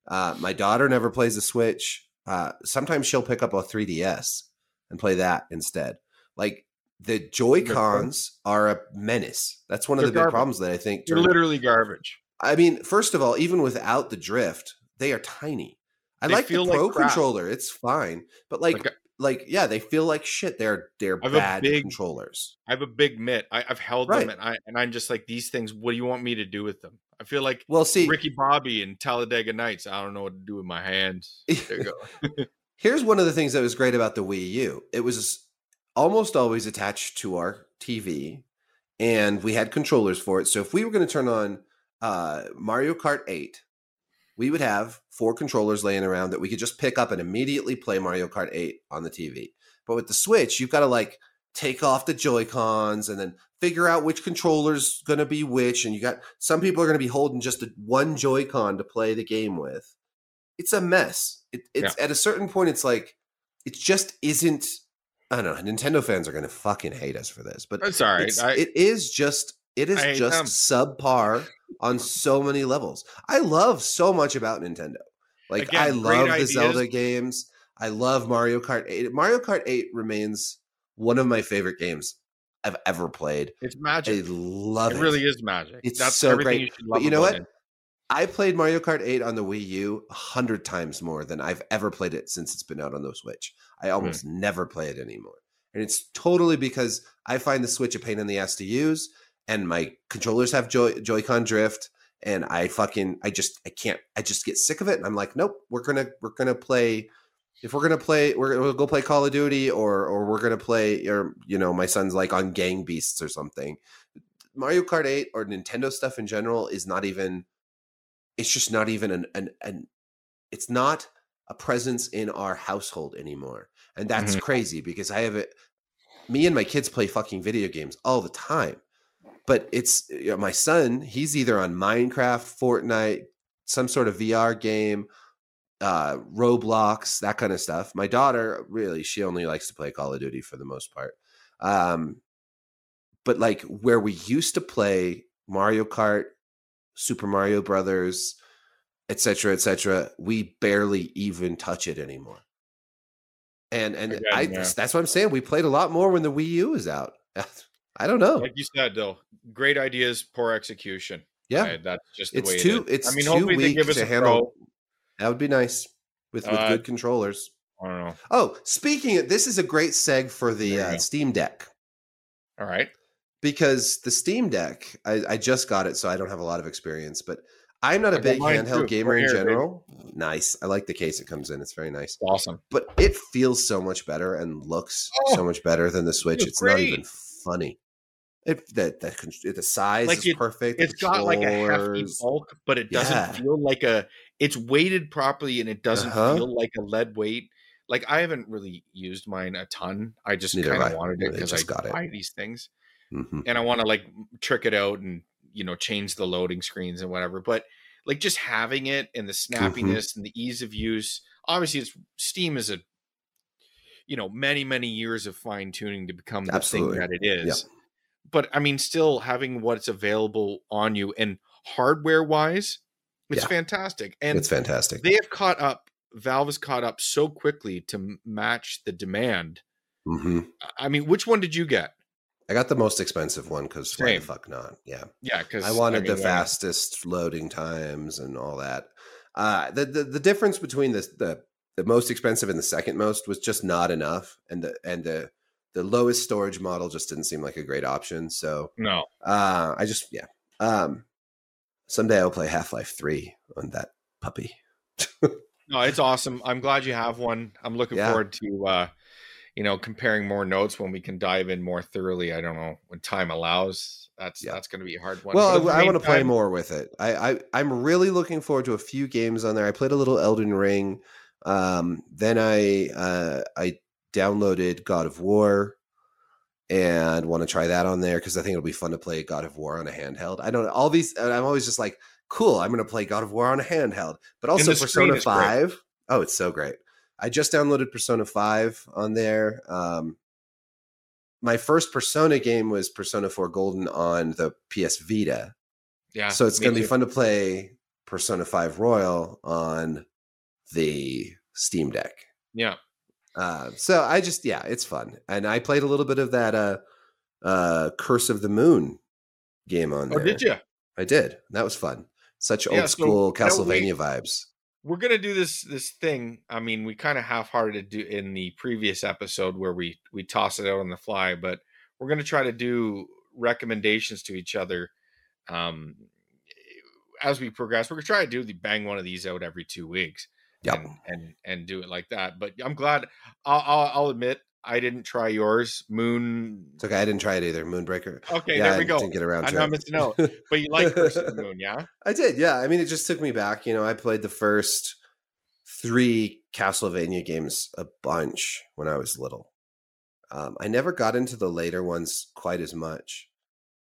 [SPEAKER 2] Uh, my daughter never plays the Switch. Uh, sometimes she'll pick up a 3DS and play that instead. Like the Joy Cons are a menace. That's one of
[SPEAKER 1] They're
[SPEAKER 2] the big
[SPEAKER 1] garbage.
[SPEAKER 2] problems that I think.
[SPEAKER 1] they're literally garbage.
[SPEAKER 2] I mean, first of all, even without the drift, they are tiny. I
[SPEAKER 1] They
[SPEAKER 2] like the
[SPEAKER 1] feel like
[SPEAKER 2] Pro controller; it's fine, but like,
[SPEAKER 1] Like,
[SPEAKER 2] like, yeah, they feel like shit. They're they're
[SPEAKER 1] have
[SPEAKER 2] bad
[SPEAKER 1] big-
[SPEAKER 2] controllers.
[SPEAKER 1] I have a big mitt. I, I've held
[SPEAKER 2] Right.
[SPEAKER 1] them and I and I'm just like these things. What do you want me to do with them? I feel like
[SPEAKER 2] Well, see,
[SPEAKER 1] Ricky Bobby and Talladega Nights. I don't know what to do with my hands. There you go.
[SPEAKER 2] Here's one of the things that was great about the Wii U. It was almost always attached to our TV, and we had controllers for it. So if we were going to turn on uh, Mario Kart 8, we would have four controllers laying around that we could just pick up and immediately play Mario Kart 8 on the TV. But with the Switch, you've got to like take off the Joy Cons and then figure out which controller's going to be which. And you got some people are going to be holding just a, one Joy Con to play the game with. It's a mess. It, it's at a certain point, it's like it just isn't. I don't know. Nintendo fans are going to fucking hate us for this, but
[SPEAKER 1] all right.
[SPEAKER 2] it's-
[SPEAKER 1] I,
[SPEAKER 2] it is just it is just
[SPEAKER 1] them.
[SPEAKER 2] subpar on so many levels. I love so much about Nintendo. Like
[SPEAKER 1] Again,
[SPEAKER 2] I love the
[SPEAKER 1] ideas.
[SPEAKER 2] Zelda games. I love Mario Kart 8. Mario Kart 8 remains one of my favorite games I've ever played.
[SPEAKER 1] it's magic.
[SPEAKER 2] I love
[SPEAKER 1] it
[SPEAKER 2] it.
[SPEAKER 1] really is magic.
[SPEAKER 2] It's
[SPEAKER 1] That's
[SPEAKER 2] so great.
[SPEAKER 1] You should
[SPEAKER 2] But you know what?
[SPEAKER 1] it.
[SPEAKER 2] I played Mario Kart 8 on the Wii U a hundred times more than I've ever played it since it's been out on the Switch. I hmm. almost never play it anymore. And it's totally because I find the Switch a pain in the ass to use, and my controllers have Joy Joy-Con drift, and I fucking I just I can't I just get sick of it, and I'm like, nope, we're gonna we're gonna play. If we're gonna play, we're gonna we'll go play Call of Duty, or or we're gonna play, or you know, my son's like on Gang Beasts or something. Mario Kart 8 or Nintendo stuff in general is not even it's just not even an an, an it's not a presence in our household anymore. And that's
[SPEAKER 1] Mhm.
[SPEAKER 2] crazy because I have it me and my kids play fucking video games all the time. But it's you know, my son, he's either on Minecraft, Fortnite, some sort of VR game, uh Roblox, that kind of stuff. My daughter, really, she only likes to play Call of Duty for the most part. Um but like where we used to play Mario Kart, Super Mario Brothers, etc., etc., we barely even touch it anymore. And and
[SPEAKER 1] Again,
[SPEAKER 2] I
[SPEAKER 1] yeah.
[SPEAKER 2] that's what I'm saying. We played a lot more when the Wii U was out. I don't know.
[SPEAKER 1] Like you said, though, great ideas, poor execution.
[SPEAKER 2] Yeah,
[SPEAKER 1] I- that's just the
[SPEAKER 2] it's
[SPEAKER 1] way
[SPEAKER 2] too
[SPEAKER 1] It is.
[SPEAKER 2] it's
[SPEAKER 1] I mean,
[SPEAKER 2] too weak
[SPEAKER 1] give us
[SPEAKER 2] to
[SPEAKER 1] a
[SPEAKER 2] handle. That would be nice with with
[SPEAKER 1] Uh,
[SPEAKER 2] good controllers.
[SPEAKER 1] I don't know.
[SPEAKER 2] Oh, speaking of this is a great seg for the uh. Steam Deck.
[SPEAKER 1] All right.
[SPEAKER 2] because the Steam Deck, I, I just got it, so I don't have a lot of experience, but I'm not a
[SPEAKER 1] I
[SPEAKER 2] big handheld
[SPEAKER 1] too.
[SPEAKER 2] gamer
[SPEAKER 1] Right
[SPEAKER 2] in
[SPEAKER 1] here, baby.
[SPEAKER 2] general. Nice. I like the case it comes in. It's very nice.
[SPEAKER 1] Awesome.
[SPEAKER 2] But it feels so much better and looks so
[SPEAKER 1] Oh,
[SPEAKER 2] much better than the Switch. It's not even funny. It the the, the size
[SPEAKER 1] Like
[SPEAKER 2] is
[SPEAKER 1] it-
[SPEAKER 2] perfect.
[SPEAKER 1] It's got like a hefty bulk, but it doesn't
[SPEAKER 2] Yeah.
[SPEAKER 1] feel like a. It's weighted properly, and it doesn't
[SPEAKER 2] Uh-huh.
[SPEAKER 1] feel like a lead weight. Like I haven't really used mine a ton. I just kind of wanted it because I
[SPEAKER 2] got it.
[SPEAKER 1] these things,
[SPEAKER 2] Mhm.
[SPEAKER 1] and I want to like trick it out and you know change the loading screens and whatever but like just having it and the
[SPEAKER 2] Mm-hmm.
[SPEAKER 1] snappiness and the ease of use obviously it's steam is a you know many many years of fine tuning to become the
[SPEAKER 2] Absolutely.
[SPEAKER 1] thing that it is but i mean still having what's available on you and hardware wise it's
[SPEAKER 2] Yeah.
[SPEAKER 1] fantastic and
[SPEAKER 2] it's fantastic.
[SPEAKER 1] they have caught up valve has caught up so quickly to match the demand
[SPEAKER 2] hmm
[SPEAKER 1] i mean which one did you get
[SPEAKER 2] I got the most expensive one because why the fuck not? Yeah.
[SPEAKER 1] yeah because
[SPEAKER 2] I wanted the
[SPEAKER 1] mean,
[SPEAKER 2] fastest loading times and all that. Uh, the, the the difference between the, the the most expensive and the second most was just not enough, and the and the the lowest storage model just didn't seem like a great option. So
[SPEAKER 1] no
[SPEAKER 2] uh, I just yeah. Um, someday I'll play Half Life Three on that puppy.
[SPEAKER 1] No, it's awesome. I'm glad you have one. I'm looking
[SPEAKER 2] Yeah.
[SPEAKER 1] forward to uh you know comparing more notes when we can dive in more thoroughly. I don't know when time allows. That's
[SPEAKER 2] Yeah.
[SPEAKER 1] that's going to be a hard one.
[SPEAKER 2] Well,
[SPEAKER 1] the
[SPEAKER 2] I, want to play more with it. I, I I'm really looking forward to a few games on there. I played a little Elden Ring. Um, then I uh, I downloaded God of War and want to try that on there because I think it'll be fun to play God of War on a handheld. I don't all these. I'm always just like, cool. I'm going to play God of War on a handheld, but also Persona. Five. Oh, it's so great. I just downloaded Persona Five on there. Um, my first Persona game was Persona 4 Golden on the PS Vita.
[SPEAKER 1] Yeah.
[SPEAKER 2] so it's going to be fun to play Persona 5 Royal on the Steam Deck.
[SPEAKER 1] Yeah.
[SPEAKER 2] Uh, so I just yeah, it's fun. And I played a little bit of that uh uh Curse of the Moon game on
[SPEAKER 1] Oh,
[SPEAKER 2] there.
[SPEAKER 1] did you?
[SPEAKER 2] I did. That was fun. Such
[SPEAKER 1] Yeah,
[SPEAKER 2] old
[SPEAKER 1] so
[SPEAKER 2] school
[SPEAKER 1] we-
[SPEAKER 2] Castlevania vibes.
[SPEAKER 1] We're gonna do this this thing. I mean, we kind of half-hearted do in the previous episode where we we toss it out on the fly, but we're gonna try to do recommendations to each other um as we progress. We're gonna try to do the bang one of these out every two weeks.
[SPEAKER 2] Yep.
[SPEAKER 1] and and and do it like that. But I'm glad. I'll I'll, I'll admit I didn't try yours. Moon.
[SPEAKER 2] It's okay. I didn't try it either. Moonbreaker.
[SPEAKER 1] Okay,
[SPEAKER 2] yeah,
[SPEAKER 1] there
[SPEAKER 2] I
[SPEAKER 1] we go.
[SPEAKER 2] didn't get around
[SPEAKER 1] I
[SPEAKER 2] to
[SPEAKER 1] know
[SPEAKER 2] it.
[SPEAKER 1] I'm missing out, but you like Curse of the Moon, yeah?
[SPEAKER 2] I did, yeah. I mean, it just took me back. You know, I played the first three Castlevania games a bunch when I was little. Um, I never got into the later ones quite as much,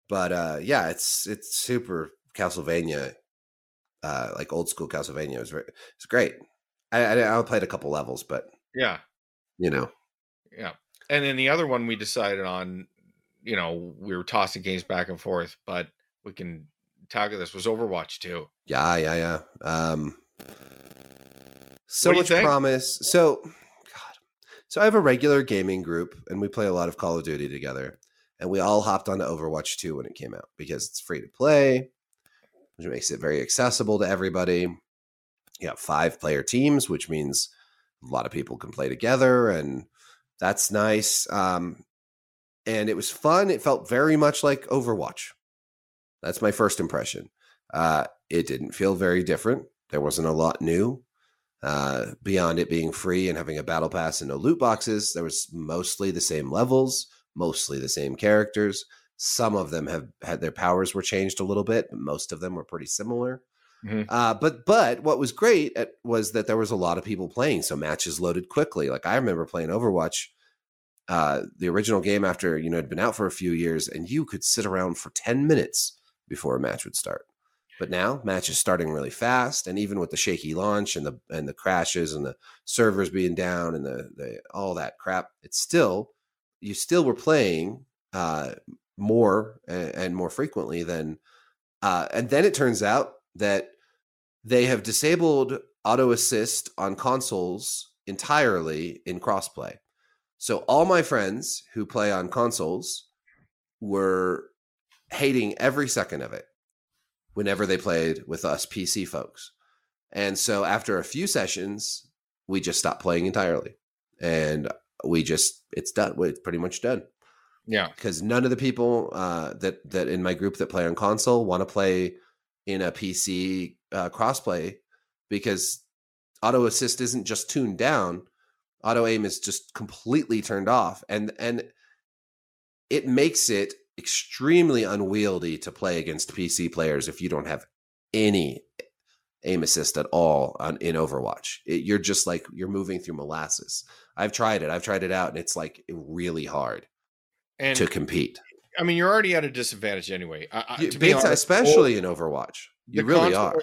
[SPEAKER 2] but uh, yeah, it's it's super Castlevania, uh, like old school Castlevania. It was very, it's great. I, I I played a couple levels, but
[SPEAKER 1] Yeah,
[SPEAKER 2] you know,
[SPEAKER 1] yeah. And then the other one we decided on, you know, we were tossing games back and forth, but we can tackle this was Overwatch too.
[SPEAKER 2] Yeah, yeah, yeah. Um, so
[SPEAKER 1] What do you
[SPEAKER 2] much
[SPEAKER 1] think?
[SPEAKER 2] promise. So, God. So I have a regular gaming group, and we play a lot of Call of Duty together. And we all hopped onto Overwatch 2 when it came out because it's free to play, which makes it very accessible to everybody. You got five player teams, which means a lot of people can play together, and that's nice. Um, and it was fun. It felt very much like Overwatch. That's my first impression. Uh, it didn't feel very different. There wasn't a lot new. Uh, beyond it being free and having a battle pass and no loot boxes, there was mostly the same levels, mostly the same characters. Some of them have had their powers were changed a little bit, but most of them were pretty similar.
[SPEAKER 1] Mhm.
[SPEAKER 2] Uh, but but what was great at, was that there was a lot of people playing, so matches loaded quickly. Like I remember playing Overwatch, uh, the original game after you know had been out for a few years, and you could sit around for ten minutes before a match would start. But now matches starting really fast, and even with the shaky launch and the and the crashes and the servers being down and the, the all that crap, it's still you still were playing uh, more and, and more frequently than. Uh, and then it turns out that they have disabled auto assist on consoles entirely in crossplay. So all my friends who play on consoles were hating every second of it whenever they played with us PC folks. And so after a few sessions, we just stopped playing entirely. And we just it's done. It's pretty much done
[SPEAKER 1] Yeah.
[SPEAKER 2] because none of the people uh, that that in my group that play on console want to play in a PC uh, crossplay because auto assist isn't just tuned down. Auto aim is just completely turned off, and and it makes it extremely unwieldy to play against PC players if you don't have any aim assist at all on in Overwatch. It, you're just like you're moving through molasses. I've tried it. I've tried it out, and it's like really hard
[SPEAKER 1] And
[SPEAKER 2] to compete.
[SPEAKER 1] I mean, you're already at a disadvantage anyway. I, I,
[SPEAKER 2] You-
[SPEAKER 1] to be honest,
[SPEAKER 2] especially in Overwatch. You really are.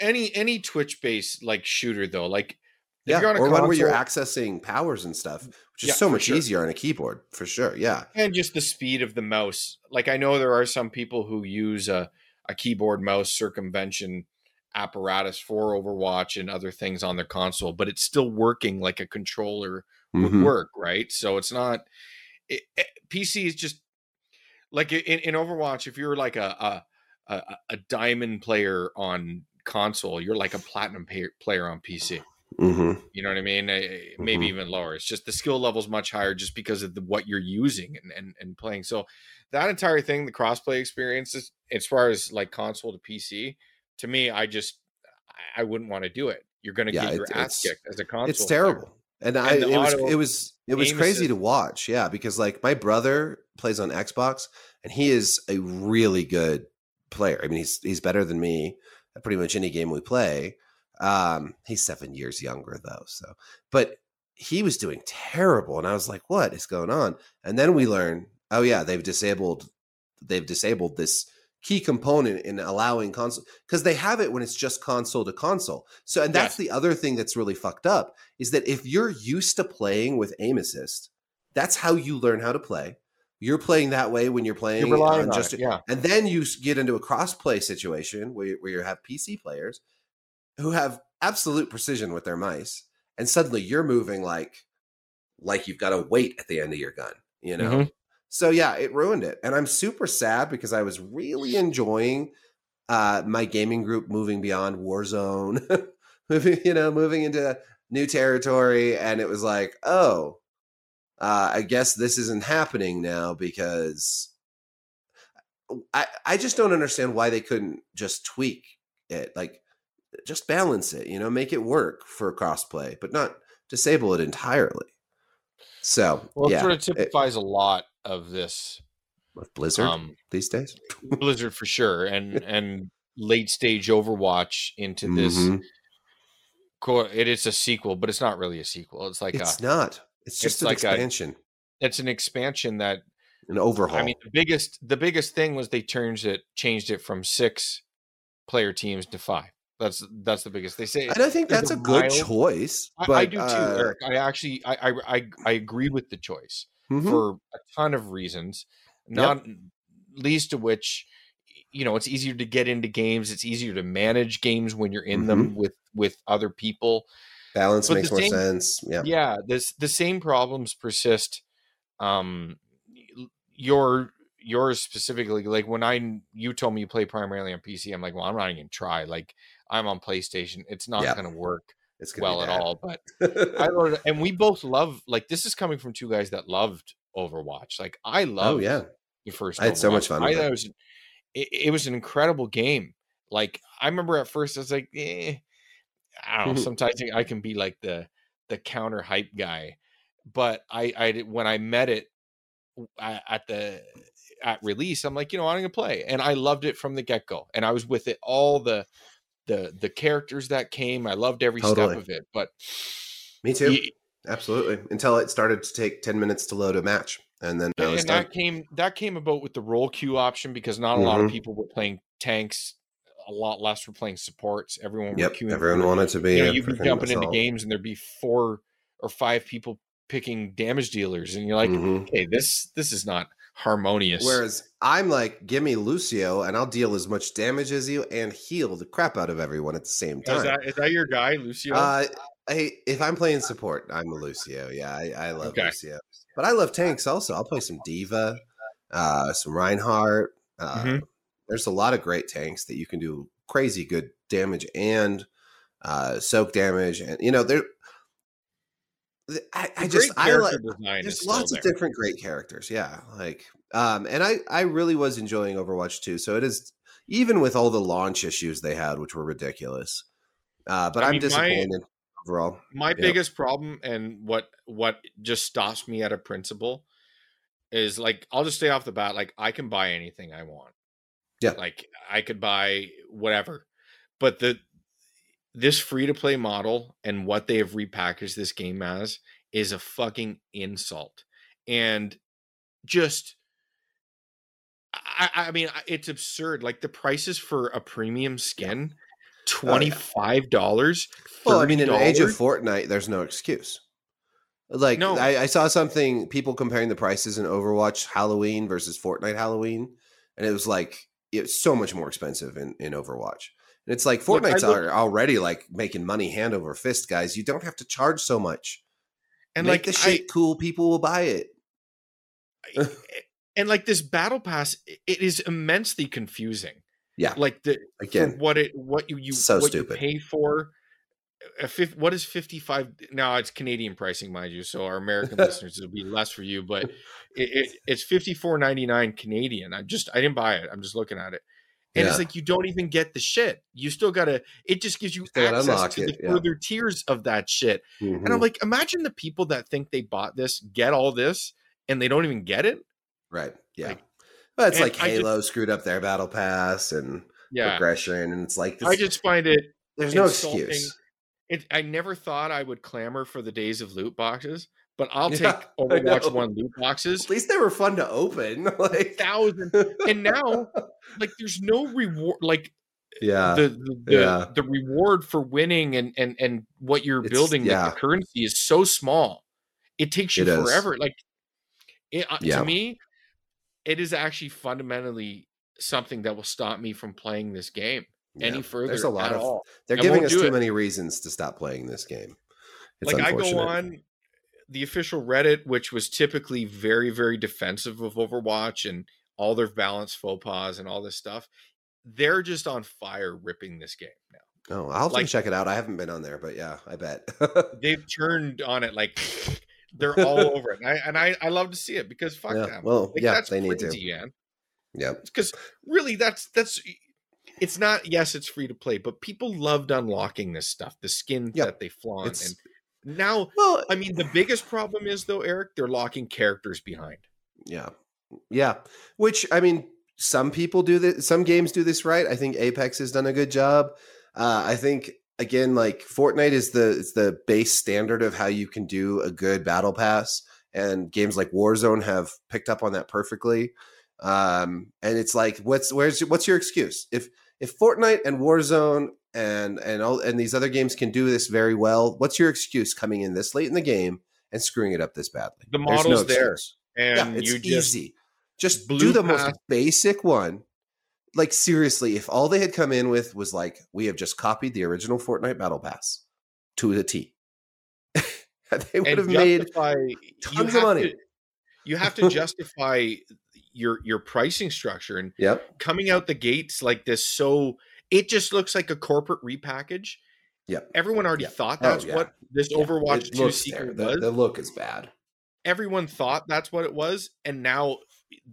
[SPEAKER 1] Any any Twitch based like shooter though, like if
[SPEAKER 2] Yeah,
[SPEAKER 1] you're on a
[SPEAKER 2] or one where you're accessing powers and stuff, which is
[SPEAKER 1] Yeah,
[SPEAKER 2] so much
[SPEAKER 1] sure.
[SPEAKER 2] easier on a keyboard, for sure. Yeah.
[SPEAKER 1] and just the speed of the mouse. Like I know there are some people who use a, a keyboard mouse circumvention apparatus for Overwatch and other things on their console, but it's still working like a controller would
[SPEAKER 2] Mhm.
[SPEAKER 1] work, right? So it's not it, it- PC is just like in, in Overwatch. If you're like a, a a a diamond player on console, you're like a platinum pay, player on PC.
[SPEAKER 2] Mhm.
[SPEAKER 1] You know what I mean? Eh, Maybe
[SPEAKER 2] Mhm.
[SPEAKER 1] even lower. It's just the skill level's much higher just because of the, what you're using and, and, and playing. So that entire thing, the crossplay experiences, as far as like console to PC, to me, I just I- wouldn't want to do it. You're going to
[SPEAKER 2] Yeah,
[SPEAKER 1] get your ass kicked as a console.
[SPEAKER 2] It's
[SPEAKER 1] player.
[SPEAKER 2] terrible. And, I it was it was it was crazy to watch, yeah, because like my brother plays on Xbox and he is a really good player. I mean, he's he's better than me pretty much any game we play. Um, he's seven years younger though, so but he was doing terrible, and I was like, "What is going on?" And then we learn, oh yeah, they've disabled they've disabled this key component in allowing console because they have it when it's just console to console. So, and that's the other thing that's really fucked up is that if you're used to playing with aim assist, that's how you learn how to play. You're playing that way when you're playing
[SPEAKER 1] You're relying
[SPEAKER 2] on
[SPEAKER 1] on it, yeah.
[SPEAKER 2] and then you get into a cross-play situation where you, where you have PC players who have absolute precision with their mice, and suddenly you're moving like like you've got a weight at the end of your gun, you know.
[SPEAKER 1] Mhm.
[SPEAKER 2] So yeah, it ruined it, and I'm super sad because I was really enjoying uh, my gaming group moving beyond Warzone, moving you know moving into new territory, and it was like, oh, uh, I guess this isn't happening now because I I just don't understand why they couldn't just tweak it, like just balance it, you know, make it work for crossplay, but not disable it entirely. So
[SPEAKER 1] Well, it sort of
[SPEAKER 2] it-
[SPEAKER 1] typifies a lot of this
[SPEAKER 2] with Blizzard
[SPEAKER 1] um,
[SPEAKER 2] these days.
[SPEAKER 1] Blizzard for sure, and and late stage Overwatch into this.
[SPEAKER 2] Mhm.
[SPEAKER 1] co- It is a sequel, but it's not really a sequel. It's like
[SPEAKER 2] it's
[SPEAKER 1] a
[SPEAKER 2] not. It's just
[SPEAKER 1] it's
[SPEAKER 2] an
[SPEAKER 1] like a-
[SPEAKER 2] expansion,
[SPEAKER 1] it's an expansion that
[SPEAKER 2] an overhaul.
[SPEAKER 1] I mean, the biggest the biggest thing was they changed it changed it from six player teams to five. That's that's the biggest. They say
[SPEAKER 2] and I think that's
[SPEAKER 1] a
[SPEAKER 2] a good choice.
[SPEAKER 1] I,
[SPEAKER 2] But
[SPEAKER 1] I do too,
[SPEAKER 2] uh,
[SPEAKER 1] Eric. I actually I I I, I agree with the choice
[SPEAKER 2] mhm.
[SPEAKER 1] for a ton of reasons, not least of which you know it's easier to get into games. It's easier to manage games when you're in them with with other people.
[SPEAKER 2] Balance
[SPEAKER 1] but
[SPEAKER 2] makes more
[SPEAKER 1] same-
[SPEAKER 2] sense. Yeah.
[SPEAKER 1] yeah this the same problems persist um your yours specifically like when i you told me you play primarily on pc i'm like well i'm not even gonna try like i'm on playstation it's not
[SPEAKER 2] Yeah.
[SPEAKER 1] gonna work
[SPEAKER 2] It's
[SPEAKER 1] well at all but i learned and we both love like this is coming from two guys that loved overwatch like i love
[SPEAKER 2] oh yeah.
[SPEAKER 1] the first
[SPEAKER 2] I had so much fun
[SPEAKER 1] I
[SPEAKER 2] it.
[SPEAKER 1] it was it, it was an incredible game. Like I remember at first I was like, eh, I don't know. Sometimes I can be like the the counter hype guy, but I I did- when I met it at the at release, I'm like, you know, I'm gonna play, and I loved it from the get go, and I was with it all the the the characters that came. I loved every
[SPEAKER 2] Totally.
[SPEAKER 1] step of it, but
[SPEAKER 2] Me too.
[SPEAKER 1] y-
[SPEAKER 2] Absolutely. Until it started to take 10 minutes to load a match. And then
[SPEAKER 1] and that came that came about with the role queue option because not a lot of
[SPEAKER 2] Mhm.
[SPEAKER 1] people were playing tanks a lot less were playing supports everyone
[SPEAKER 2] Yep. Everyone wanted to be.
[SPEAKER 1] You know, you'd be jumping into games and there'd be four or five people picking damage dealers and you're like
[SPEAKER 2] Mhm.
[SPEAKER 1] okay this this is not harmonious
[SPEAKER 2] Whereas I'm like, give me Lucio and I'll deal as much damage as you and heal the crap out of everyone at the same time.
[SPEAKER 1] is that is that your guy lucio
[SPEAKER 2] Uh, I, if I'm playing support, I'm a Lucio. Yeah, I, I love
[SPEAKER 1] Okay.
[SPEAKER 2] Lucio. But I love tanks also. I'll play some D.Va, uh, some Reinhardt. Uh,
[SPEAKER 1] Mhm.
[SPEAKER 2] There's a lot of great tanks that you can do crazy good damage and uh, soak damage, and you know there. I, I just I like
[SPEAKER 1] character design is
[SPEAKER 2] there's lots of different great characters yeah like um and i i really was enjoying overwatch 2 so it is even with all the launch issues they had which were ridiculous uh but
[SPEAKER 1] I
[SPEAKER 2] i'm
[SPEAKER 1] mean, my-
[SPEAKER 2] disappointed overall
[SPEAKER 1] my
[SPEAKER 2] Yeah.
[SPEAKER 1] biggest problem and what what just stops me at a principle is like I'll just stay off the bat like I can buy anything I want.
[SPEAKER 2] Yeah.
[SPEAKER 1] Like I could buy whatever. But the this free to play model and what they have repackaged this game as is a fucking insult. And just I, I mean, it's absurd. Like the prices for a premium skin, oh, twenty five dollars.
[SPEAKER 2] Well, I mean, in the age of Fortnite, there's no excuse. Like,
[SPEAKER 1] No.
[SPEAKER 2] I, I saw something people comparing the prices in Overwatch Halloween versus Fortnite Halloween, and it was like it's so much more expensive in, in Overwatch. And it's like
[SPEAKER 1] Look,
[SPEAKER 2] Fortnite's
[SPEAKER 1] look-
[SPEAKER 2] are already like making money hand over fist, guys. You don't have to charge so much.
[SPEAKER 1] and
[SPEAKER 2] Make
[SPEAKER 1] like
[SPEAKER 2] the
[SPEAKER 1] I-
[SPEAKER 2] shit cool, people will buy it.
[SPEAKER 1] Eh, and like this battle pass, it is immensely confusing.
[SPEAKER 2] Yeah.
[SPEAKER 1] like the
[SPEAKER 2] Again,
[SPEAKER 1] what it what you you
[SPEAKER 2] So
[SPEAKER 1] what
[SPEAKER 2] stupid.
[SPEAKER 1] you pay for. What is 55 now it's canadian pricing mind you so our american listeners it'll be less for you but it, it, it's 54.99 canadian i just i didn't buy it i'm just looking at it and
[SPEAKER 2] Yeah.
[SPEAKER 1] it's like you don't even get the shit you still gotta it just gives you access to
[SPEAKER 2] it,
[SPEAKER 1] the
[SPEAKER 2] yeah.
[SPEAKER 1] further tiers of that shit and
[SPEAKER 2] Mhm.
[SPEAKER 1] i'm like imagine the people that think they bought this get all this and they don't even get it
[SPEAKER 2] right. Yeah.
[SPEAKER 1] like-
[SPEAKER 2] but it's like
[SPEAKER 1] I just-
[SPEAKER 2] Halo screwed up their battle pass and
[SPEAKER 1] yeah
[SPEAKER 2] progression, and it's like
[SPEAKER 1] i just find it
[SPEAKER 2] there's no excuse.
[SPEAKER 1] It, I never thought I would clamor for the days of loot boxes, but I'll take Overwatch. One loot boxes.
[SPEAKER 2] At least they were fun to open. like
[SPEAKER 1] Thousand, and now like there's no reward. Like
[SPEAKER 2] yeah,
[SPEAKER 1] the the, the,
[SPEAKER 2] yeah.
[SPEAKER 1] the reward for winning and and and what you're
[SPEAKER 2] It's-
[SPEAKER 1] building,
[SPEAKER 2] yeah.
[SPEAKER 1] the currency is so small. It takes you
[SPEAKER 2] It is.
[SPEAKER 1] forever. Like it, uh,
[SPEAKER 2] Yeah.
[SPEAKER 1] to me, it is actually fundamentally something that will stop me from playing this game any
[SPEAKER 2] Yeah.
[SPEAKER 1] further.
[SPEAKER 2] There's a lot of
[SPEAKER 1] all.
[SPEAKER 2] they're
[SPEAKER 1] I
[SPEAKER 2] giving us too
[SPEAKER 1] it.
[SPEAKER 2] many reasons to stop playing this game. It's
[SPEAKER 1] like I go on the official Reddit, which was typically very, very defensive of Overwatch and all their balance faux pas and all this stuff. They're just on fire ripping this game now.
[SPEAKER 2] Oh, I'll have
[SPEAKER 1] like-
[SPEAKER 2] to check it out. I haven't been on there, but yeah, I bet.
[SPEAKER 1] They've turned on it like they're all over it. And I, and I, I love to see it because fuck
[SPEAKER 2] Yeah,
[SPEAKER 1] them.
[SPEAKER 2] well,
[SPEAKER 1] Like,
[SPEAKER 2] yeah,
[SPEAKER 1] that's
[SPEAKER 2] they need to.
[SPEAKER 1] man.
[SPEAKER 2] yeah,
[SPEAKER 1] Because really, that's that's it's not. Yes, it's free to play, but people loved unlocking this stuff, the skins
[SPEAKER 2] Yeah,
[SPEAKER 1] that they flaunt.
[SPEAKER 2] it's-
[SPEAKER 1] And now,
[SPEAKER 2] well,
[SPEAKER 1] I mean, the biggest problem is though, Eric, they're locking characters behind.
[SPEAKER 2] yeah, yeah. Which I mean, some people do this. Some games do this right. I think Apex has done a good job. Uh, I think again, like Fortnite is the is the base standard of how you can do a good battle pass, and games like Warzone have picked up on that perfectly. Um, and it's like, what's where's what's your excuse if if Fortnite and Warzone and and all and these other games can do this very well? What's your excuse coming in this late in the game and screwing it up this badly?
[SPEAKER 1] The model's there, and
[SPEAKER 2] yeah, it's
[SPEAKER 1] you just
[SPEAKER 2] easy. Just do the most basic one. Like seriously, if all they had come in with was like, we have just copied the original Fortnite Battle Pass to the T, they would
[SPEAKER 1] and
[SPEAKER 2] have made
[SPEAKER 1] justify- you
[SPEAKER 2] tons of money.
[SPEAKER 1] to- you have to justify your your pricing structure and
[SPEAKER 2] Yep.
[SPEAKER 1] coming out the gates like this. So it just looks like a corporate repackage.
[SPEAKER 2] Yep.
[SPEAKER 1] Everyone already
[SPEAKER 2] Yep.
[SPEAKER 1] thought
[SPEAKER 2] Oh,
[SPEAKER 1] that's
[SPEAKER 2] yeah.
[SPEAKER 1] what this
[SPEAKER 2] Yeah,
[SPEAKER 1] Overwatch
[SPEAKER 2] it
[SPEAKER 1] 2
[SPEAKER 2] looks
[SPEAKER 1] secret
[SPEAKER 2] there.
[SPEAKER 1] was.
[SPEAKER 2] The, the look is bad.
[SPEAKER 1] Everyone thought that's what it was, and now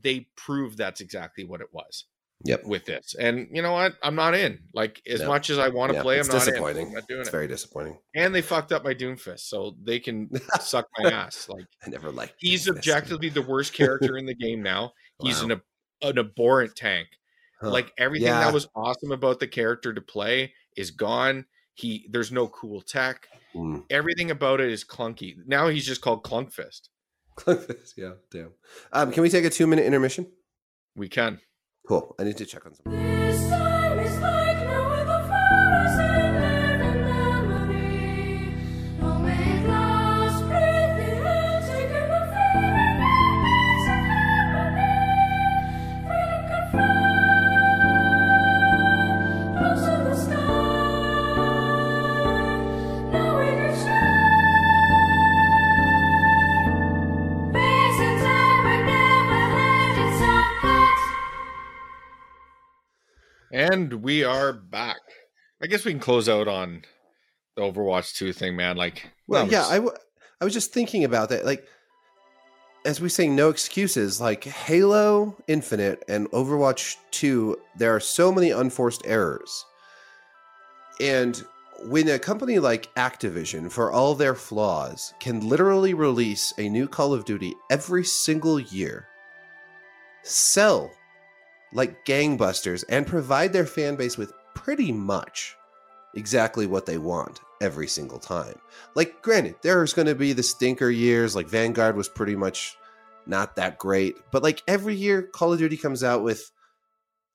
[SPEAKER 1] they prove that's exactly what it was
[SPEAKER 2] Yep.
[SPEAKER 1] with this. And you know what? I'm not in. Like as
[SPEAKER 2] No.
[SPEAKER 1] much as I want to
[SPEAKER 2] Yeah,
[SPEAKER 1] play, I'm
[SPEAKER 2] it's
[SPEAKER 1] not in.
[SPEAKER 2] disappointing.
[SPEAKER 1] I'm not doing
[SPEAKER 2] It's
[SPEAKER 1] it.
[SPEAKER 2] very disappointing.
[SPEAKER 1] and they fucked up my Doomfist, so they can suck my ass. Like
[SPEAKER 2] I never liked.
[SPEAKER 1] he's objectively the worst character in the game now. He's an an abhorrent tank.
[SPEAKER 2] Huh.
[SPEAKER 1] Like everything
[SPEAKER 2] Yeah.
[SPEAKER 1] that was awesome about the character to play is gone. He there's no cool tech.
[SPEAKER 2] Mm.
[SPEAKER 1] Everything about it is clunky. Now he's just called clunk fist. Clunkfist.
[SPEAKER 2] yeah, damn. Um, can we take a two minute intermission?
[SPEAKER 1] We can.
[SPEAKER 2] Cool. I need to check on something.
[SPEAKER 5] We
[SPEAKER 1] are back. I guess we can close out on the Overwatch 2 thing, man. Like
[SPEAKER 2] Well,
[SPEAKER 1] that
[SPEAKER 2] yeah,
[SPEAKER 1] was-
[SPEAKER 2] I, w- I was just thinking about that. Like, as we say, no excuses. Like Halo Infinite and Overwatch 2, there are so many unforced errors. And when a company like Activision, for all their flaws, can literally release a new Call of Duty every single year, sell like gangbusters, and provide their fan base with pretty much exactly what they want every single time like granted there's going to be the stinker years like vanguard was pretty much not that great. But like every year, Call of Duty comes out with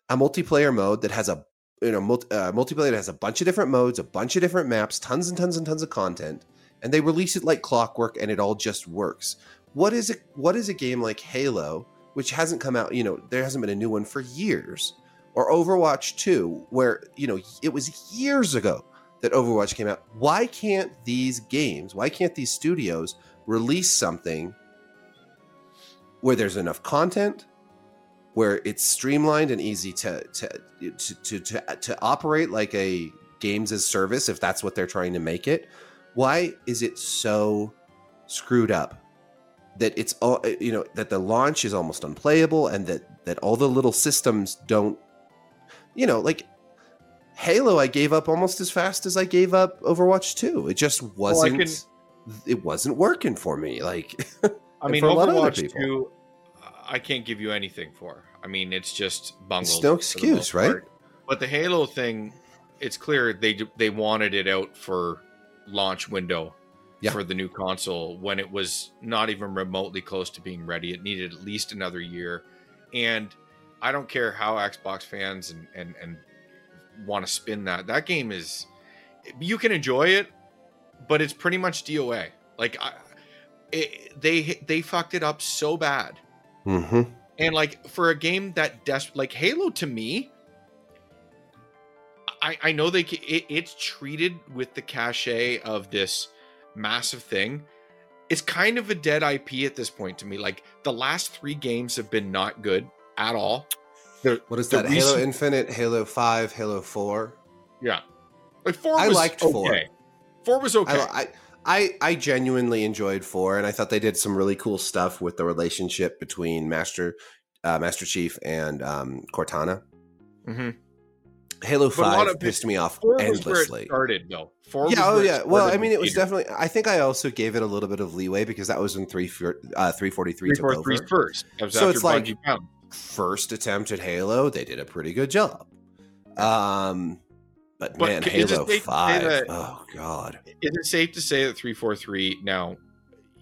[SPEAKER 2] a multiplayer mode that has a you know multi, uh, multiplayer that has a bunch of different modes, a bunch of different maps, tons and tons and tons of content, and they release it like clockwork, and it all just works. What is it? What is a game like Halo, which hasn't come out? You know, there hasn't been a new one for years, or Overwatch Two, where you know it was years ago that Overwatch came out. Why can't these games? Why can't these studios release something where there's enough content? where it's streamlined and easy to to to to, to, to operate like a games as service if that's what they're trying to make it why is it so screwed up that it's all uh, you know that the launch is almost unplayable and that that all the little systems don't you know like halo i gave up almost as fast as i gave up overwatch 2 it just wasn't
[SPEAKER 1] can-
[SPEAKER 2] it wasn't working for me like
[SPEAKER 1] I mean,
[SPEAKER 2] a lot of
[SPEAKER 1] Overwatch
[SPEAKER 2] people.
[SPEAKER 1] 2, I can't give you anything for. I mean, it's just bungled.
[SPEAKER 2] It's no excuse, right?
[SPEAKER 1] part. But the Halo thing, it's clear they they wanted it out for launch window
[SPEAKER 2] Yeah.
[SPEAKER 1] for the new console when it was not even remotely close to being ready. It needed at least another year, and I don't care how Xbox fans and and and want to spin that. That game is you can enjoy it, but it's pretty much DOA. Like I, it, they they fucked it up so bad.
[SPEAKER 2] Mhm.
[SPEAKER 1] And like for a game that des- like Halo to me, I I know they it, it's treated with the cachet of this massive thing. It's kind of a dead IP at this point to me. Like the last three games have been not good at all.
[SPEAKER 2] What is that halo infinite halo 5 halo 4
[SPEAKER 1] Yeah, like four.
[SPEAKER 2] I
[SPEAKER 1] was
[SPEAKER 2] liked
[SPEAKER 1] okay.
[SPEAKER 2] four.
[SPEAKER 1] Four was okay.
[SPEAKER 2] I, I I genuinely enjoyed four, and I thought they did some really cool stuff with the relationship between Master uh, Master Chief and um, Cortana.
[SPEAKER 1] Mhm.
[SPEAKER 2] Halo Five pissed me off
[SPEAKER 1] Four was where it
[SPEAKER 2] endlessly.
[SPEAKER 1] started though. Four.
[SPEAKER 2] Yeah, oh yeah. Well, I mean, it was definitely. I think I also gave it a little bit of leeway because that was when three uh, three forty three
[SPEAKER 1] three,
[SPEAKER 2] took over.
[SPEAKER 1] three first.
[SPEAKER 2] So it's like-
[SPEAKER 1] Bungie.
[SPEAKER 2] First attempt at Halo, they did a pretty good job. Um, but,
[SPEAKER 1] But
[SPEAKER 2] man, Halo
[SPEAKER 1] say
[SPEAKER 2] Five.
[SPEAKER 1] that-
[SPEAKER 2] Oh god.
[SPEAKER 1] Is it safe to say that 343 now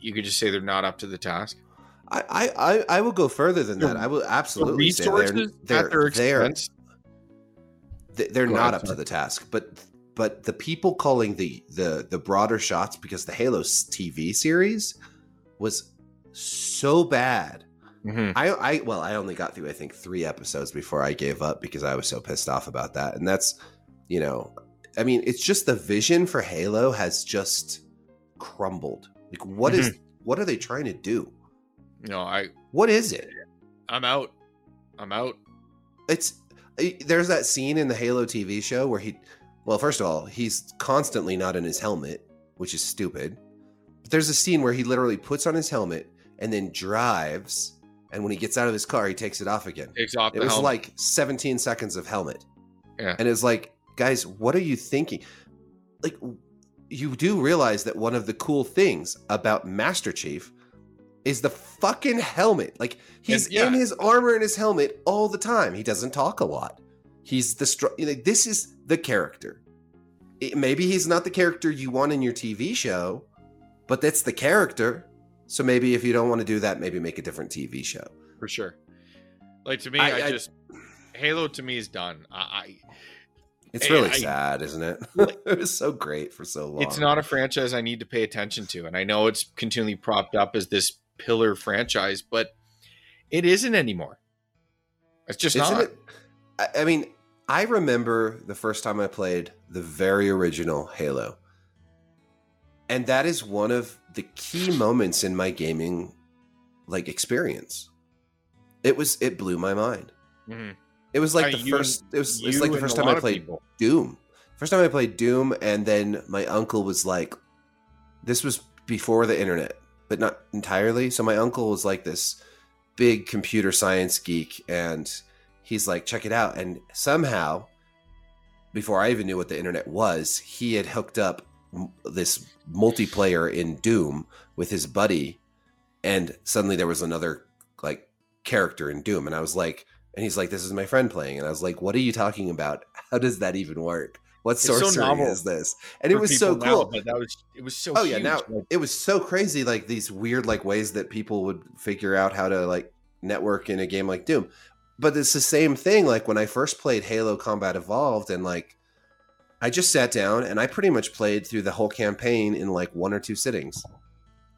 [SPEAKER 1] you could just say they're not up to the task?
[SPEAKER 2] I, I, I- will go further than
[SPEAKER 1] The-
[SPEAKER 2] that. I will
[SPEAKER 1] The
[SPEAKER 2] absolutely say
[SPEAKER 1] resources
[SPEAKER 2] they're
[SPEAKER 1] at
[SPEAKER 2] they're they're,
[SPEAKER 1] expense.
[SPEAKER 2] Th- they're
[SPEAKER 1] Go
[SPEAKER 2] not
[SPEAKER 1] ahead,
[SPEAKER 2] up to the task. But but the people calling the the the broader shots because the Halo TV series was so bad.
[SPEAKER 1] Mhm.
[SPEAKER 2] I I well I only got through I think three episodes before I gave up because I was so pissed off about that. And that's you know I mean it's just the vision for Halo has just crumbled. Like what is
[SPEAKER 1] Mm-hmm.
[SPEAKER 2] what are they trying to do?
[SPEAKER 1] No, I
[SPEAKER 2] What is it?
[SPEAKER 1] I'm out. I'm out.
[SPEAKER 2] it's there's that scene in the Halo TV show where he well first of all he's constantly not in his helmet which is stupid but there's a scene where he literally puts on his helmet and then drives and when he gets out of his car he takes it off again
[SPEAKER 1] Takes off
[SPEAKER 2] it was
[SPEAKER 1] helmet.
[SPEAKER 2] like 17 seconds of helmet
[SPEAKER 1] Yeah.
[SPEAKER 2] and it's like guys what are you thinking like you do realize that one of the cool things about master chief is the fucking helmet. Like he's
[SPEAKER 1] yeah.
[SPEAKER 2] in his armor and his helmet all the time. He doesn't talk a lot. He's the str- like this is the character. It- maybe he's not the character you want in your tv show but that's the character. So maybe if you don't want to do that maybe make a different tv show.
[SPEAKER 1] For sure. Like to me,
[SPEAKER 2] I-
[SPEAKER 1] I,
[SPEAKER 2] I-
[SPEAKER 1] just Halo to me is done. I, I
[SPEAKER 2] it's
[SPEAKER 1] Hey,
[SPEAKER 2] really
[SPEAKER 1] I-
[SPEAKER 2] sad isn't it? It was so great for so long
[SPEAKER 1] it's not a franchise I need to pay attention to, and I know it's continually propped up as this pillar franchise, but it isn't anymore. It's just
[SPEAKER 2] Isn't
[SPEAKER 1] not.
[SPEAKER 2] it? I, mean, I remember the first time I played the very original Halo. And that is one of the key moments in my gaming like experience. It was it blew my mind.
[SPEAKER 1] Mhm.
[SPEAKER 2] It was like the
[SPEAKER 1] and-
[SPEAKER 2] first it was, it was like the first time I played
[SPEAKER 1] people.
[SPEAKER 2] Doom. First time I played Doom, and then my uncle was like, this was before the internet, but not entirely. So my uncle was like this big computer science geek, and he's like, check it out. And somehow, before I even knew what the internet was, he had hooked up this multiplayer in Doom with his buddy, and suddenly there was another like character in Doom, and I was like, and he's like, this is my friend playing, and I was like, what are you talking about? How does that even work? What
[SPEAKER 1] so
[SPEAKER 2] sorcery
[SPEAKER 1] novel
[SPEAKER 2] is this? And it was so
[SPEAKER 1] people now,
[SPEAKER 2] cool.
[SPEAKER 1] but that was it was so.
[SPEAKER 2] oh yeah now it was so crazy like these weird like ways that people would figure out how to like network in a game like doom but it's the same thing like when i first played halo combat evolved and like i just sat down and i pretty much played through the whole campaign in like one or two sittings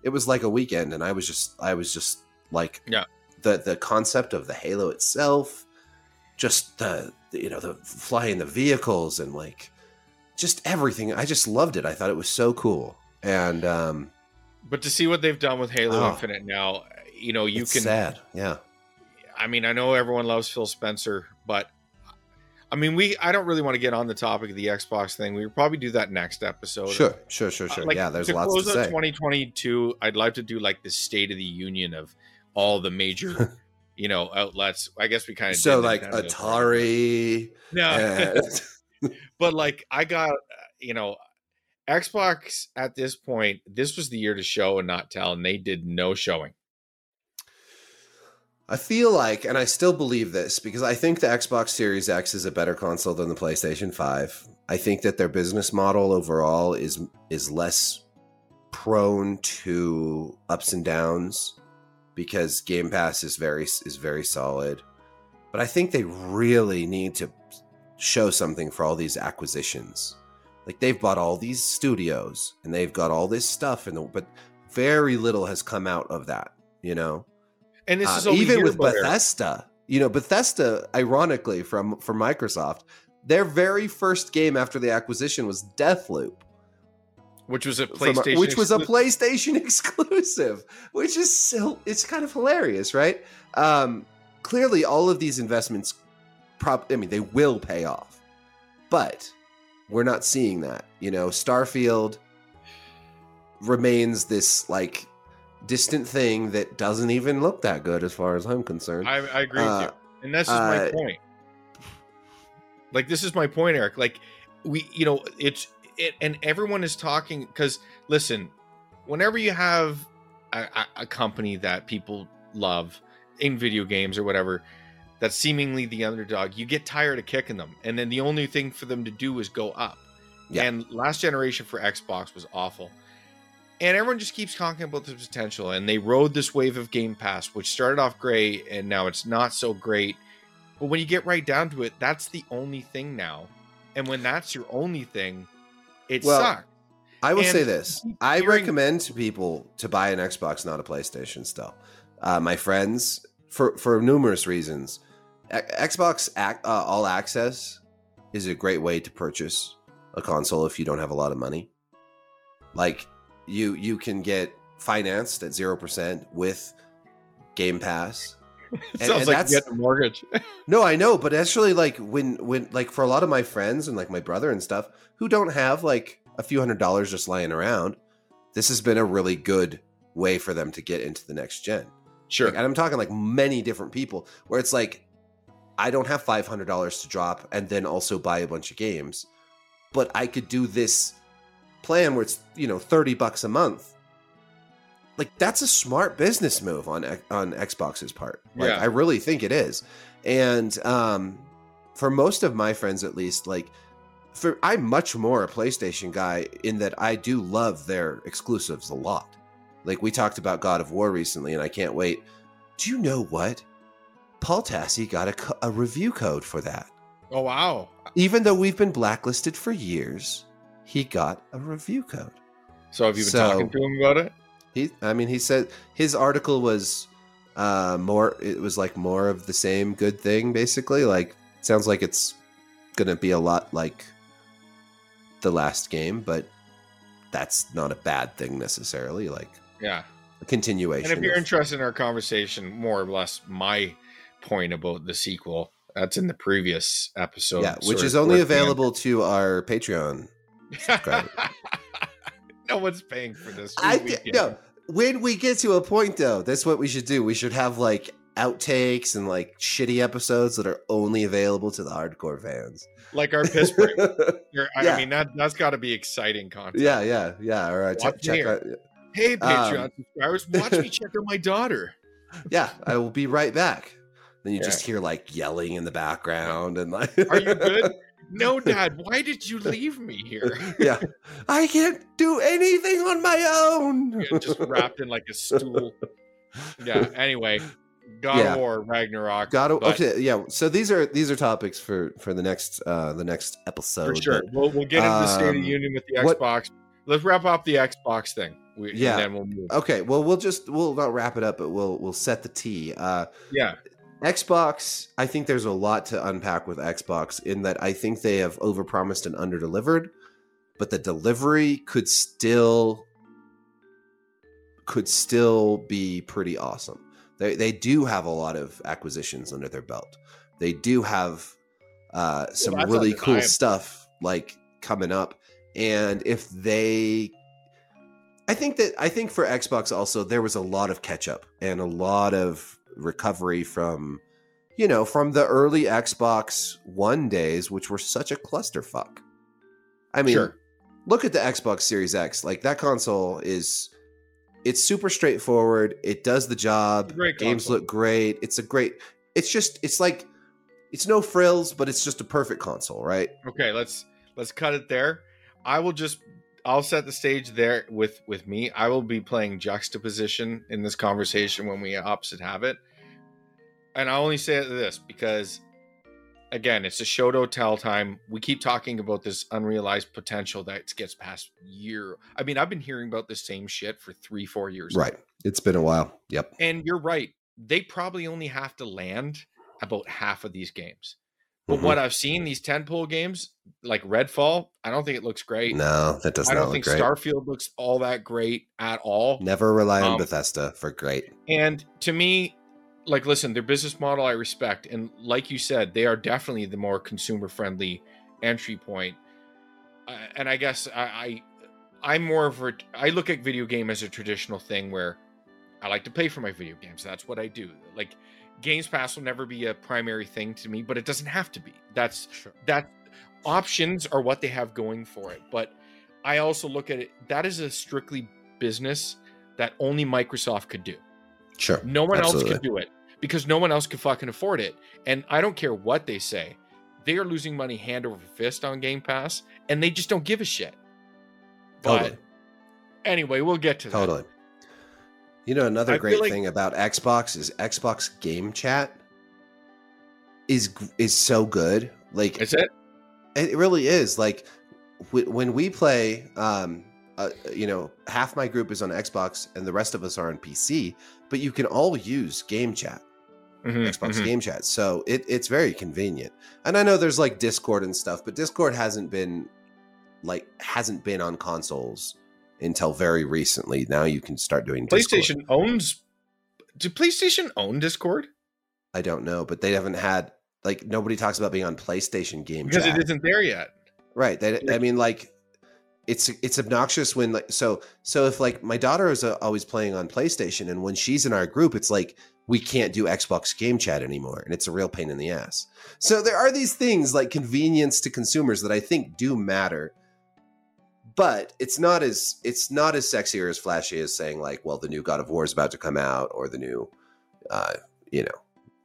[SPEAKER 2] it was like a weekend and i was just i was just like
[SPEAKER 1] Yeah.
[SPEAKER 2] the the concept of the halo itself just the you know the flying the vehicles and like just everything i just loved it i thought it was so cool and um
[SPEAKER 1] but to see what they've done with Halo
[SPEAKER 2] Oh.
[SPEAKER 1] Infinite now, you know, you can.
[SPEAKER 2] sad yeah
[SPEAKER 1] I mean, I know everyone loves Phil Spencer, but I mean, we. I don't really want to get on the topic of the Xbox thing. We probably do that next episode.
[SPEAKER 2] sure sure sure
[SPEAKER 1] Uh,
[SPEAKER 2] sure
[SPEAKER 1] like,
[SPEAKER 2] yeah there's
[SPEAKER 1] to
[SPEAKER 2] lots to
[SPEAKER 1] close out
[SPEAKER 2] say
[SPEAKER 1] 2022, I'd like to do like the State of the Union of all the major, you know, outlets. I guess we kind of
[SPEAKER 2] so like atari
[SPEAKER 1] No,
[SPEAKER 2] and-
[SPEAKER 1] but like I got, uh, you know, Xbox at this point. This was the year to show and not tell, and they did no showing.
[SPEAKER 2] I feel like, and I still believe this because I think the Xbox Series X is a better console than the PlayStation 5. I think that their business model overall is is less prone to ups and downs because Game Pass is very is very solid. But I think they really need to show something for all these acquisitions. Like they've bought all these studios and they've got all this stuff in the but very little has come out of that, you know.
[SPEAKER 1] And this
[SPEAKER 2] Uh,
[SPEAKER 1] is all
[SPEAKER 2] even with. Bethesda. You know, Bethesda, ironically, from from Microsoft, their very first game after the acquisition was Deathloop,
[SPEAKER 1] which was a PlayStation,
[SPEAKER 2] which was a PlayStation exclusive, which is so it's kind of hilarious, right? Um, clearly, all of these investments, prop, I mean, they will pay off, but we're not seeing that. You know, Starfield remains this like distant thing that doesn't even look that good as far as I'm concerned.
[SPEAKER 1] I, I agree
[SPEAKER 2] Uh,
[SPEAKER 1] with you, and that's just my
[SPEAKER 2] uh,
[SPEAKER 1] point. Like this is my point, Eric. Like we, you know, it's it, and everyone is talking because listen, whenever you have a, a, a company that people love in video games or whatever, that's seemingly the underdog, you get tired of kicking them, and then the only thing for them to do is go up.
[SPEAKER 2] Yeah.
[SPEAKER 1] And last generation for Xbox was awful. And everyone just keeps talking about the potential. And they rode this wave of Game Pass, which started off great and now it's not so great. But when you get right down to it, that's the only thing now. And when that's your only thing, it
[SPEAKER 2] Well,
[SPEAKER 1] sucks.
[SPEAKER 2] I will
[SPEAKER 1] And
[SPEAKER 2] say this: I
[SPEAKER 1] hearing-
[SPEAKER 2] recommend to people to buy an Xbox, not a PlayStation. Still, uh, my friends, for for numerous reasons, Xbox ac- uh, All Access is a great way to purchase a console if you don't have a lot of money. Like you, you can get financed at zero percent with Game Pass.
[SPEAKER 1] It
[SPEAKER 2] and-
[SPEAKER 1] sounds
[SPEAKER 2] and
[SPEAKER 1] like
[SPEAKER 2] that's-
[SPEAKER 1] a mortgage.
[SPEAKER 2] No, I know, but actually, like when when like for a lot of my friends and like my brother and stuff who don't have like a few hundred dollars just lying around, this has been a really good way for them to get into the next gen.
[SPEAKER 1] sure.
[SPEAKER 2] Like, and I'm talking like many different people where it's like I don't have five hundred dollars to drop and then also buy a bunch of games, but I could do this plan where it's you know thirty bucks a month. Like that's a smart business move on on Xbox's part. Like
[SPEAKER 1] Yeah.
[SPEAKER 2] I really think it is, and um, for most of my friends at least, like for I'm much more a PlayStation guy in that I do love their exclusives a lot. Like we talked about God of War recently, and I can't wait. Do you know what? Paul Tassi got a, a review code for that.
[SPEAKER 1] Oh wow.
[SPEAKER 2] Even though we've been blacklisted for years, he got a review code.
[SPEAKER 1] So have you been
[SPEAKER 2] So-
[SPEAKER 1] talking to him about it?
[SPEAKER 2] He, I mean, he said his article was uh, more. It was like more of the same good thing, basically. Like, sounds like it's gonna be a lot like the last game, but that's not a bad thing necessarily. Like
[SPEAKER 1] Yeah.
[SPEAKER 2] a continuation.
[SPEAKER 1] And if you're interested in our conversation, more or less my point about the sequel, that's in the previous episode.
[SPEAKER 2] yeah, which is only available to our Patreon.
[SPEAKER 1] no one's paying for this.
[SPEAKER 2] I th- no. When we get to a point, though, that's what we should do. We should have like outtakes and like shitty episodes that are only available to the hardcore fans.
[SPEAKER 1] like our piss break. You're- I
[SPEAKER 2] Yeah.
[SPEAKER 1] mean, that that's got to be exciting content.
[SPEAKER 2] yeah, yeah, yeah. All right, check,
[SPEAKER 1] Watch
[SPEAKER 2] check
[SPEAKER 1] here.
[SPEAKER 2] out.
[SPEAKER 1] Hey, Patreon
[SPEAKER 2] Um,
[SPEAKER 1] subscribers, watch me check out my daughter.
[SPEAKER 2] Yeah, I will be right back. Then you
[SPEAKER 1] Yeah.
[SPEAKER 2] just hear like yelling in the background and like.
[SPEAKER 1] Are you good? no, Dad, why did you leave me here?
[SPEAKER 2] yeah, I can't do anything on my own.
[SPEAKER 1] Yeah, just wrapped in like a stool. Yeah. Anyway, God
[SPEAKER 2] Yeah.
[SPEAKER 1] of War Ragnarok.
[SPEAKER 2] To
[SPEAKER 1] but
[SPEAKER 2] okay, yeah. So these are these are topics for for the next uh the next episode.
[SPEAKER 1] for sure.
[SPEAKER 2] but-
[SPEAKER 1] We'll, we'll get into the State
[SPEAKER 2] um,
[SPEAKER 1] of the Union with the
[SPEAKER 2] what-
[SPEAKER 1] Xbox. Let's wrap up the Xbox thing. We,
[SPEAKER 2] Yeah.
[SPEAKER 1] And then we'll move.
[SPEAKER 2] Okay, well we'll just we'll not wrap it up, but we'll we'll set the T. Uh
[SPEAKER 1] Yeah.
[SPEAKER 2] Xbox, I think there's a lot to unpack with Xbox in that I think they have overpromised and underdelivered, but the delivery could still could still be pretty awesome. They they do have a lot of acquisitions under their belt. They do have uh, some really cool stuff like coming up, and if they I think that I think for Xbox also there was a lot of catch up and a lot of recovery from you know from the early Xbox One days, which were such a clusterfuck. I mean,
[SPEAKER 1] Sure.
[SPEAKER 2] look at the Xbox Series X. Like that console is it's super straightforward. It does the job.
[SPEAKER 1] Great
[SPEAKER 2] Games look great. It's a great. It's just it's like it's no frills, but it's just a perfect console, right?
[SPEAKER 1] Okay, let's let's cut it there. I will just I'll set the stage there with with me. I will be playing juxtaposition in this conversation when we opposite have it. And I only say this because again, it's a show don't tell time. We keep talking about this unrealized potential that gets past year. I mean, I've been hearing about the same shit for 3 4 years. now.
[SPEAKER 2] Right. It's been a while. Yep.
[SPEAKER 1] And you're right. They probably only have to land about half of these games. But
[SPEAKER 2] Mhm.
[SPEAKER 1] what I've seen, these tentpole games, like Redfall, I don't think it looks great.
[SPEAKER 2] No, that does
[SPEAKER 1] I
[SPEAKER 2] not
[SPEAKER 1] don't
[SPEAKER 2] look
[SPEAKER 1] think
[SPEAKER 2] great.
[SPEAKER 1] Starfield looks all that great at all.
[SPEAKER 2] Never rely on
[SPEAKER 1] Um,
[SPEAKER 2] Bethesda for great.
[SPEAKER 1] And to me, like, listen, their business model I respect. And like you said, they are definitely the more consumer friendly entry point. Uh, and I guess I, I, I'm more of a, I look at video game as a traditional thing where I like to pay for my video games. That's what I do. Like, Games Pass will never be a primary thing to me, but it doesn't have to be. That's
[SPEAKER 4] Sure.
[SPEAKER 1] that options are what they have going for it. But I also look at it that is a strictly business that only Microsoft could do.
[SPEAKER 2] Sure.
[SPEAKER 1] No one else could do it because no one else could fucking afford it. And I don't care what they say. They are losing money hand over fist on Game Pass and they just don't give a shit. But
[SPEAKER 2] Totally.
[SPEAKER 1] anyway, we'll get to that.
[SPEAKER 2] Totally. You know, another
[SPEAKER 1] I
[SPEAKER 2] great
[SPEAKER 1] like-
[SPEAKER 2] thing about Xbox is Xbox Game Chat is is so good. Like
[SPEAKER 1] Is it?
[SPEAKER 2] it really is. Like wh- when we play, um, uh, you know, half my group is on Xbox and the rest of us are on PC, but you can all use Game Chat.
[SPEAKER 1] Mhm,
[SPEAKER 2] Xbox
[SPEAKER 1] mhm.
[SPEAKER 2] Game Chat. So it, it's very convenient. And I know there's like Discord and stuff, but Discord hasn't been like hasn't been on consoles until very recently. Now you can start doing Discord.
[SPEAKER 1] PlayStation owns. Do PlayStation own Discord?
[SPEAKER 2] I don't know, but they haven't had like nobody talks about being on PlayStation Game
[SPEAKER 1] Because
[SPEAKER 2] Chat.
[SPEAKER 1] it isn't there yet.
[SPEAKER 2] Right. They, I mean, like, it's it's obnoxious when like so so if like my daughter is uh, always playing on PlayStation, and when she's in our group, it's like we can't do Xbox Game Chat anymore, and it's a real pain in the ass. So there are these things like convenience to consumers that I think do matter, but it's not as it's not as sexy or as flashy as saying like, well, the new God of War is about to come out, or the new, uh, you know,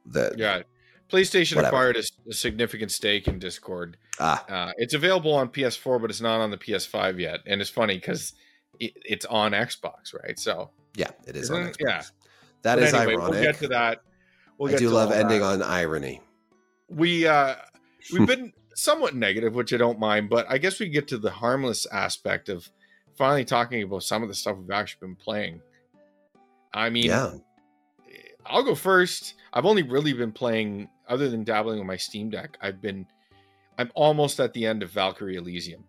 [SPEAKER 2] the
[SPEAKER 1] Yeah. PlayStation
[SPEAKER 2] Whatever.
[SPEAKER 1] acquired a significant stake in Discord.
[SPEAKER 2] ah
[SPEAKER 1] Uh, it's available on PS4, but it's not on the PS5 yet. And it's funny because it, it's on Xbox, right? So
[SPEAKER 2] yeah, it is on Xbox.
[SPEAKER 1] Yeah.
[SPEAKER 2] That
[SPEAKER 1] but
[SPEAKER 2] is
[SPEAKER 1] anyway,
[SPEAKER 2] ironic.
[SPEAKER 1] We'll get to that. We'll
[SPEAKER 2] I do love ending
[SPEAKER 1] that.
[SPEAKER 2] on irony.
[SPEAKER 1] We uh, we've been somewhat negative, which I don't mind, but I guess we get to the harmless aspect of finally talking about some of the stuff we've actually been playing. I mean,
[SPEAKER 2] yeah.
[SPEAKER 1] I'll go first. I've only really been playing, other than dabbling with my Steam Deck. I've been, I'm almost at the end of Valkyrie Elysium.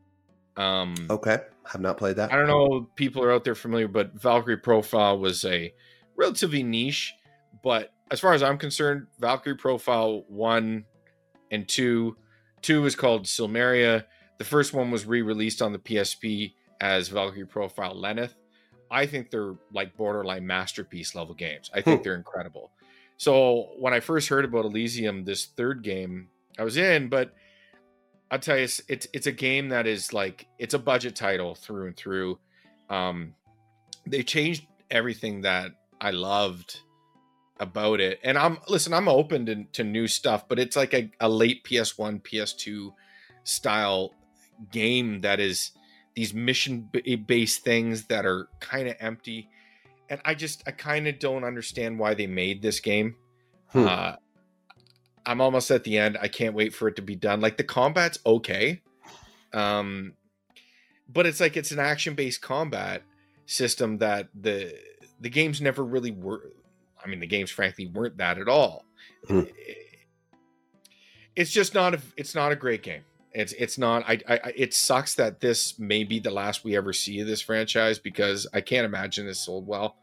[SPEAKER 1] Um,
[SPEAKER 2] Okay. Have not played that.
[SPEAKER 1] I don't know if people are out there familiar, but Valkyrie Profile was a relatively niche. But as far as I'm concerned, Valkyrie Profile one and two, two is called Silmeria. The first one was re-released on the PSP as Valkyrie Profile Lenneth. I think they're like borderline masterpiece level games. I think
[SPEAKER 2] Hmm.
[SPEAKER 1] they're incredible. So when I first heard about Elysium, this third game, I was in, but I'll tell you, it's, it's it's a game that is like it's a budget title through and through. Um, they changed everything that I loved about it, and I'm listen, I'm open to, to new stuff, but it's like a, a late PS1, PS2 style game that is these mission based things that are kind of empty. And i just i kind of don't understand why they made this game.
[SPEAKER 2] Hmm.
[SPEAKER 1] uh i'm almost at the end. I can't wait for it to be done. Like the combat's okay um but it's like it's an action based combat system that the the games never really were i mean the games frankly weren't that at all.
[SPEAKER 2] Hmm.
[SPEAKER 1] it's just not a it's not a great game. It's it's not I, I I- it sucks that this may be the last we ever see of this franchise because i can't imagine this sold well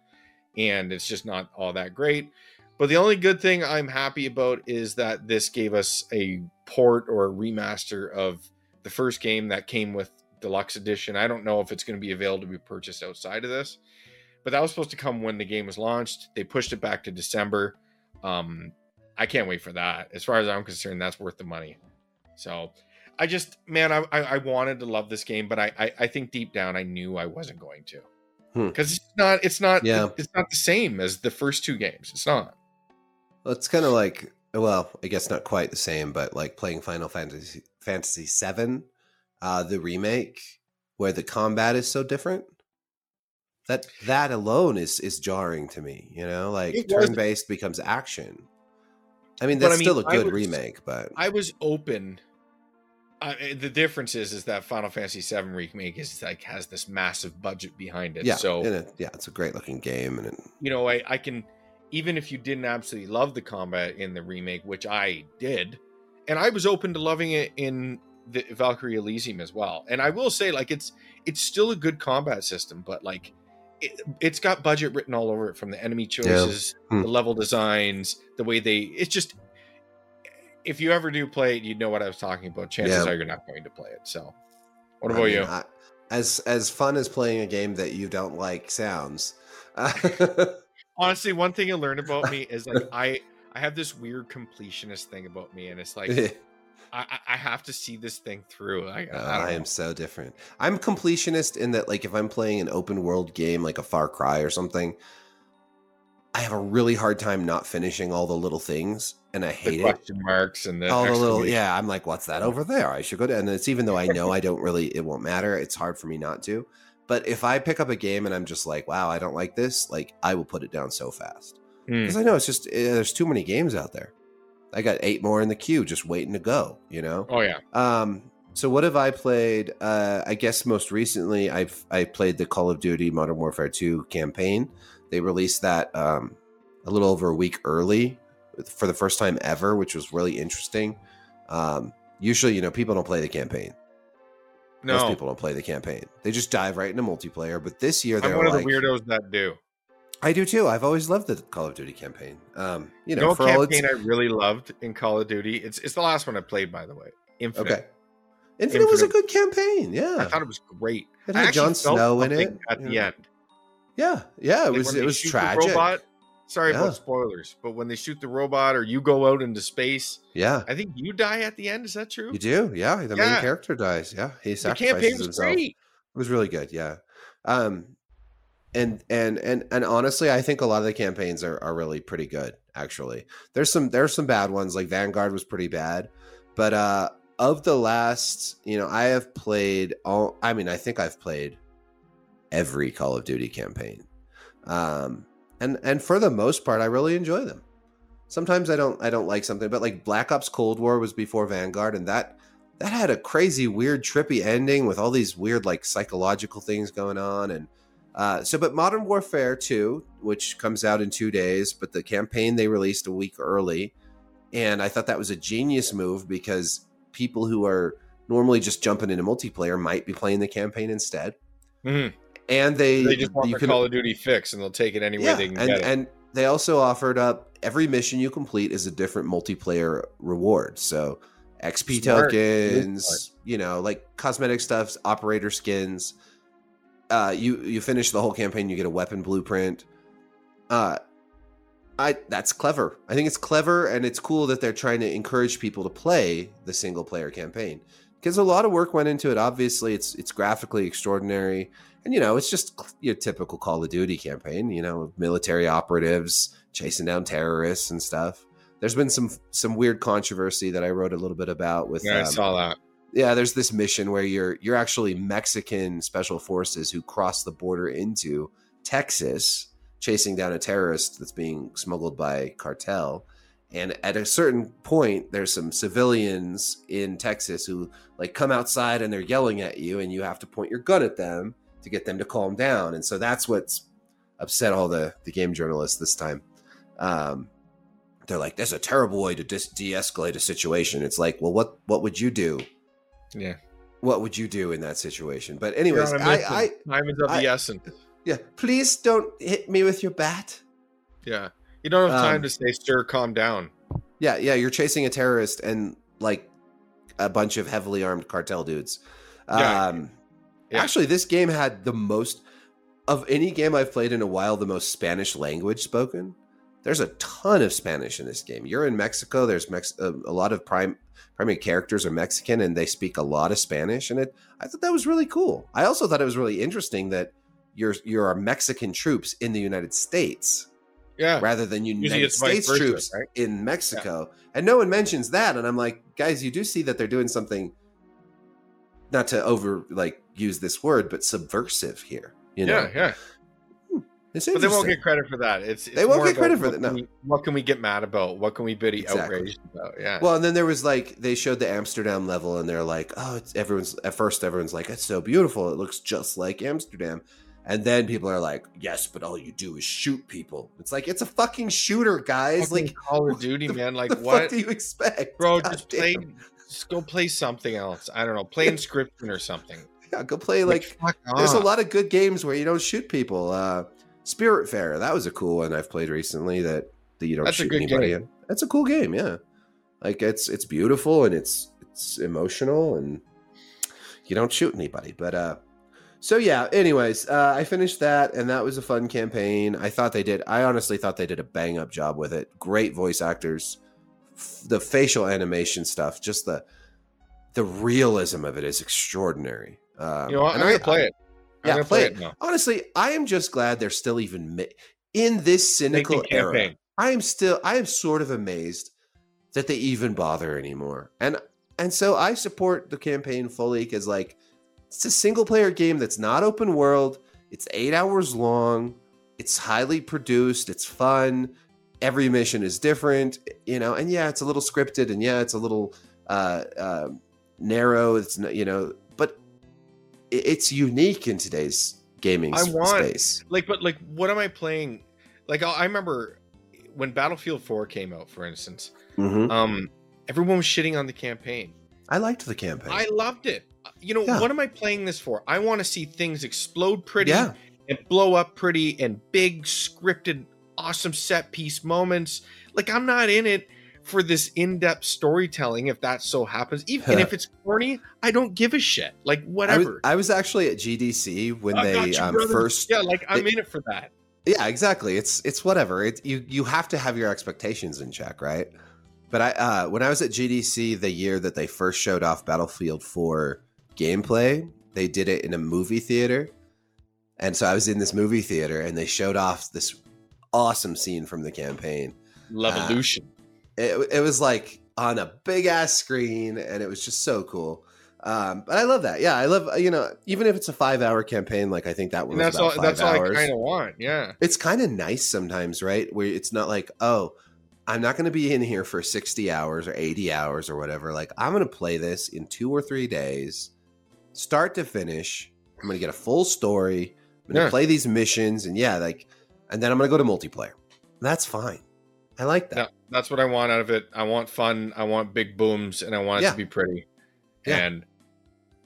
[SPEAKER 1] and it's just not all that great. But the only good thing i'm happy about is that this gave us a port or a remaster of the first game that came with deluxe edition. I don't know if it's going to be available to be purchased outside of this but that was supposed to come when the game was launched. They pushed it back to december. Um i can't wait for that. As far as i'm concerned that's worth the money. So i just man i i, I wanted to love this game but I, I i think deep down i knew i wasn't going to.
[SPEAKER 2] Hmm.
[SPEAKER 1] because it's not it's not
[SPEAKER 2] Yeah.
[SPEAKER 1] it's not the same as the first two games. It's not.
[SPEAKER 2] Well, it's kind of like, well, I guess not quite the same, but like playing Final Fantasy Fantasy Seven, uh, the remake, where the combat is so different. That that alone is is jarring to me. You know, like turn based becomes action. I mean,
[SPEAKER 1] But I
[SPEAKER 2] that's
[SPEAKER 1] mean,
[SPEAKER 2] still a good
[SPEAKER 1] was-
[SPEAKER 2] remake, but
[SPEAKER 1] I was open. I, the difference is, is that Final Fantasy VII remake is like has this massive budget behind it.
[SPEAKER 2] yeah,
[SPEAKER 1] so
[SPEAKER 2] it, yeah, it's a great looking game, and it,
[SPEAKER 1] you know, I, I can even if you didn't absolutely love the combat in the remake, which I did, and I was open to loving it in the Valkyrie Elysium as well. And I will say, like, it's it's still a good combat system, but like it, it's got budget written all over it from the enemy choices,
[SPEAKER 2] Hmm.
[SPEAKER 1] the level designs, the way they. It's just if you ever do play it, you know what I was talking about. Chances
[SPEAKER 2] Yeah.
[SPEAKER 1] are you're not going to play it. So, what
[SPEAKER 2] I
[SPEAKER 1] about
[SPEAKER 2] mean,
[SPEAKER 1] you?
[SPEAKER 2] I- as as fun as playing a game that you don't like sounds.
[SPEAKER 1] honestly one thing you learn about me is like i i have this weird completionist thing about me and it's like I, I- have to see this thing through i, I, don't
[SPEAKER 2] I am so different. I'm completionist in that, like, if I'm playing an open world game like a Far Cry or something, I have a really hard time not finishing all the little things, and I
[SPEAKER 1] the
[SPEAKER 2] hate it.
[SPEAKER 1] question marks and the
[SPEAKER 2] All the little, yeah. I'm like, what's that over there? I should go to. And it's even though I know I don't really, it won't matter. It's hard for me not to. But if I pick up a game and I'm just like, wow, I don't like this, like, I will put it down so fast
[SPEAKER 1] Hmm.
[SPEAKER 2] because I know it's just eh, there's too many games out there. I got eight more in the queue just waiting to go. You know.
[SPEAKER 1] oh yeah
[SPEAKER 2] Um, so what have I played? Uh, I guess most recently I've I played the Call of Duty Modern Warfare 2 campaign. They released that um, a little over a week early for the first time ever, which was really interesting. Um, usually, you know, people don't play the campaign. Most
[SPEAKER 1] no
[SPEAKER 2] people don't play the campaign. They just dive right into multiplayer. But this year
[SPEAKER 1] i'm
[SPEAKER 2] they're
[SPEAKER 1] one
[SPEAKER 2] like,
[SPEAKER 1] of the weirdos that do
[SPEAKER 2] I do too. I've always loved the Call of Duty campaign. Um, you know,
[SPEAKER 1] know
[SPEAKER 2] for
[SPEAKER 1] a
[SPEAKER 2] all its
[SPEAKER 1] campaign i really loved in call of duty it's it's the last one i played by the way infinite
[SPEAKER 2] okay. Infinite, was a good campaign. Yeah,
[SPEAKER 1] i thought it was great
[SPEAKER 2] It
[SPEAKER 1] I
[SPEAKER 2] had Jon Snow in it,
[SPEAKER 1] at
[SPEAKER 2] you
[SPEAKER 1] the end
[SPEAKER 2] yeah, yeah. It
[SPEAKER 1] Like,
[SPEAKER 2] was it was tragic.
[SPEAKER 1] robot- sorry
[SPEAKER 2] Yeah.
[SPEAKER 1] about spoilers but when they shoot the robot or you go out into space
[SPEAKER 2] Yeah,
[SPEAKER 1] i think you die at the end is that true
[SPEAKER 2] you do. Yeah, the main character dies. Yeah, he sacrifices the
[SPEAKER 1] campaign was
[SPEAKER 2] himself.
[SPEAKER 1] great
[SPEAKER 2] It was really good. Yeah. Um, and and and and honestly, I think a lot of the campaigns are are really pretty good. Actually, there's some there's some bad ones. Like Vanguard was pretty bad, but uh, of the last, you know, I have played all. I mean, I think I've played every Call of Duty campaign. Um, and and for the most part, I really enjoy them. Sometimes I don't I don't like something, but like Black Ops Cold War was before Vanguard, and that that had a crazy, weird, trippy ending with all these weird like psychological things going on, and uh, so. But Modern Warfare Two, which comes out in two days, but the campaign they released a week early, and I thought that was a genius move because people who are normally just jumping into multiplayer might be playing the campaign instead,
[SPEAKER 1] Mhm.
[SPEAKER 2] and they
[SPEAKER 1] They just want
[SPEAKER 2] you
[SPEAKER 1] the
[SPEAKER 2] can-
[SPEAKER 1] Call of Duty fix, and they'll take it any way they can
[SPEAKER 2] and and they also offered up every mission you complete is a different multiplayer reward. So XP
[SPEAKER 1] Smart.
[SPEAKER 2] Tokens, you know, like cosmetic stuffs, operator skins. Uh, you you finish the whole campaign, you get a weapon blueprint. Uh, I that's clever. I think it's clever, and it's cool that they're trying to encourage people to play the single player campaign because a lot of work went into it. Obviously, it's it's graphically extraordinary, and you know, it's just your typical Call of Duty campaign. You know, military operatives chasing down terrorists and stuff. There's been some some weird controversy that I wrote a little bit about with
[SPEAKER 1] yeah, I
[SPEAKER 2] um,
[SPEAKER 1] saw that.
[SPEAKER 2] Yeah, there's this mission where you're you're actually Mexican special forces who cross the border into Texas, chasing down a terrorist that's being smuggled by cartel. And at a certain point, there's some civilians in Texas who like come outside and they're yelling at you, and you have to point your gun at them to get them to calm down. And so that's what's upset all the the game journalists this time. Um, they're like, "That's a terrible way to dis- de-escalate a situation." It's like, well, what what would you do?
[SPEAKER 1] Yeah.
[SPEAKER 2] What would you do in that situation? But anyways,
[SPEAKER 1] You're on a
[SPEAKER 2] I. I
[SPEAKER 1] time is of
[SPEAKER 2] I-
[SPEAKER 1] the essence.
[SPEAKER 2] yeah, please don't hit me with your bat.
[SPEAKER 1] Yeah. You don't have time
[SPEAKER 2] Um,
[SPEAKER 1] to say, "Sir, calm down."
[SPEAKER 2] Yeah, yeah, you're chasing a terrorist and like a bunch of heavily armed cartel dudes.
[SPEAKER 1] Yeah.
[SPEAKER 2] Um,
[SPEAKER 1] Yeah.
[SPEAKER 2] Actually, this game had the most of any game I've played in a while. The most Spanish language spoken. There's a ton of Spanish in this game. You're in Mexico. There's Mex- a, a lot of prime primary characters are Mexican, and they speak a lot of Spanish. And it, I thought that was really cool. I also thought it was really interesting that you're you're Mexican troops in the United States
[SPEAKER 1] Yeah.
[SPEAKER 2] rather than United States
[SPEAKER 1] versa,
[SPEAKER 2] troops
[SPEAKER 1] right?
[SPEAKER 2] in Mexico. And no one mentions that. And I'm like, guys, you do see that they're doing something, not to over like use this word, but subversive here. You know,
[SPEAKER 1] yeah, yeah.
[SPEAKER 2] It's
[SPEAKER 1] But they won't get credit for that. It's, it's
[SPEAKER 2] They won't get credit for that, no.
[SPEAKER 1] we- what can we get mad about? What can we be
[SPEAKER 2] Exactly.
[SPEAKER 1] outraged about? Yeah.
[SPEAKER 2] Well, and then there was like they showed the Amsterdam level, and they're like, "Oh, it's everyone's." At first, everyone's like, "It's so beautiful. It looks just like Amsterdam." And then people are like, "Yes, but all you do is shoot people." It's like it's a fucking shooter, guys.
[SPEAKER 1] Fucking
[SPEAKER 2] Like,
[SPEAKER 1] Call of Duty, man. Like
[SPEAKER 2] the
[SPEAKER 1] what,
[SPEAKER 2] do you expect,
[SPEAKER 1] bro?
[SPEAKER 2] God
[SPEAKER 1] Just play. Just go play something else. I don't know. Play Inscription or something.
[SPEAKER 2] Yeah, go play like
[SPEAKER 1] fuck
[SPEAKER 2] There's a lot of good games where you don't shoot people. Uh, Spiritfarer, that was a cool one I've played recently. That that you don't
[SPEAKER 1] That's a
[SPEAKER 2] shoot anybody
[SPEAKER 1] game.
[SPEAKER 2] in. That's a cool game, yeah. Like it's it's beautiful and it's it's emotional and you don't shoot anybody. But uh, so yeah. Anyways, uh, I finished that and that was a fun campaign. I thought they did. I honestly thought they did a bang up job with it. Great voice actors. F- the facial animation stuff, just the the realism of it is extraordinary. Um,
[SPEAKER 1] You know? I'm
[SPEAKER 2] and
[SPEAKER 1] gonna
[SPEAKER 2] I-
[SPEAKER 1] play it.
[SPEAKER 2] Yeah, play
[SPEAKER 1] play
[SPEAKER 2] it.
[SPEAKER 1] now.
[SPEAKER 2] Honestly, I am just glad they're still even ma- in this cynical
[SPEAKER 1] Making
[SPEAKER 2] era.
[SPEAKER 1] campaign.
[SPEAKER 2] I am still, I am sort of amazed that they even bother anymore. And and so I support the campaign fully because like it's a single player game that's not open world. It's eight hours long. It's highly produced. It's fun. Every mission is different, you know. And yeah, it's a little scripted, and yeah, it's a little uh, uh, narrow. It's you know, it's unique in today's gaming
[SPEAKER 1] I want-
[SPEAKER 2] space.
[SPEAKER 1] Like, but like, what am I playing? Like, I remember when Battlefield 4 came out, for instance.
[SPEAKER 2] Mhm.
[SPEAKER 1] Um, everyone was shitting on the campaign.
[SPEAKER 2] I liked the campaign.
[SPEAKER 1] I loved it. You know,
[SPEAKER 2] Yeah.
[SPEAKER 1] what am I playing this for? I want to see things explode pretty
[SPEAKER 2] Yeah.
[SPEAKER 1] and blow up pretty and big scripted awesome set piece moments. Like I'm not in it for this in-depth storytelling if that so happens. Even and if it's corny, I don't give a shit. Like
[SPEAKER 2] I was,
[SPEAKER 1] whatever.
[SPEAKER 2] I was actually at GDC when
[SPEAKER 1] I
[SPEAKER 2] they
[SPEAKER 1] you,
[SPEAKER 2] um, first.
[SPEAKER 1] Yeah, like I'm
[SPEAKER 2] they-
[SPEAKER 1] in it for that.
[SPEAKER 2] Yeah, exactly. It's it's whatever. It, you you have to have your expectations in check, right? But I uh, when I was at GDC the year that they first showed off Battlefield 4 gameplay, they did it in a movie theater. And so I was in this movie theater and they showed off this awesome scene from the campaign.
[SPEAKER 1] Levolution.
[SPEAKER 2] It, it was like on a big ass screen and it was just so cool. Um, but I love that. Yeah, I love you know even if it's a five hour campaign, like I think that one
[SPEAKER 1] and
[SPEAKER 2] was
[SPEAKER 1] that's all that's
[SPEAKER 2] five
[SPEAKER 1] all I kind of want. Yeah.
[SPEAKER 2] it's kind of nice sometimes, right? Where it's not like, oh, I'm not going to be in here for 60 hours or 80 hours or whatever. Like, I'm going to play this in two or three days, start to finish. I'm going to get a full story. I'm going to
[SPEAKER 1] Yeah.
[SPEAKER 2] play these missions, and yeah, like, and then I'm going to go to multiplayer. That's fine. I like that.
[SPEAKER 1] Yeah, that's what I want out of it. I want fun. I want big booms, and I want it
[SPEAKER 2] Yeah.
[SPEAKER 1] to be pretty.
[SPEAKER 2] Yeah.
[SPEAKER 1] And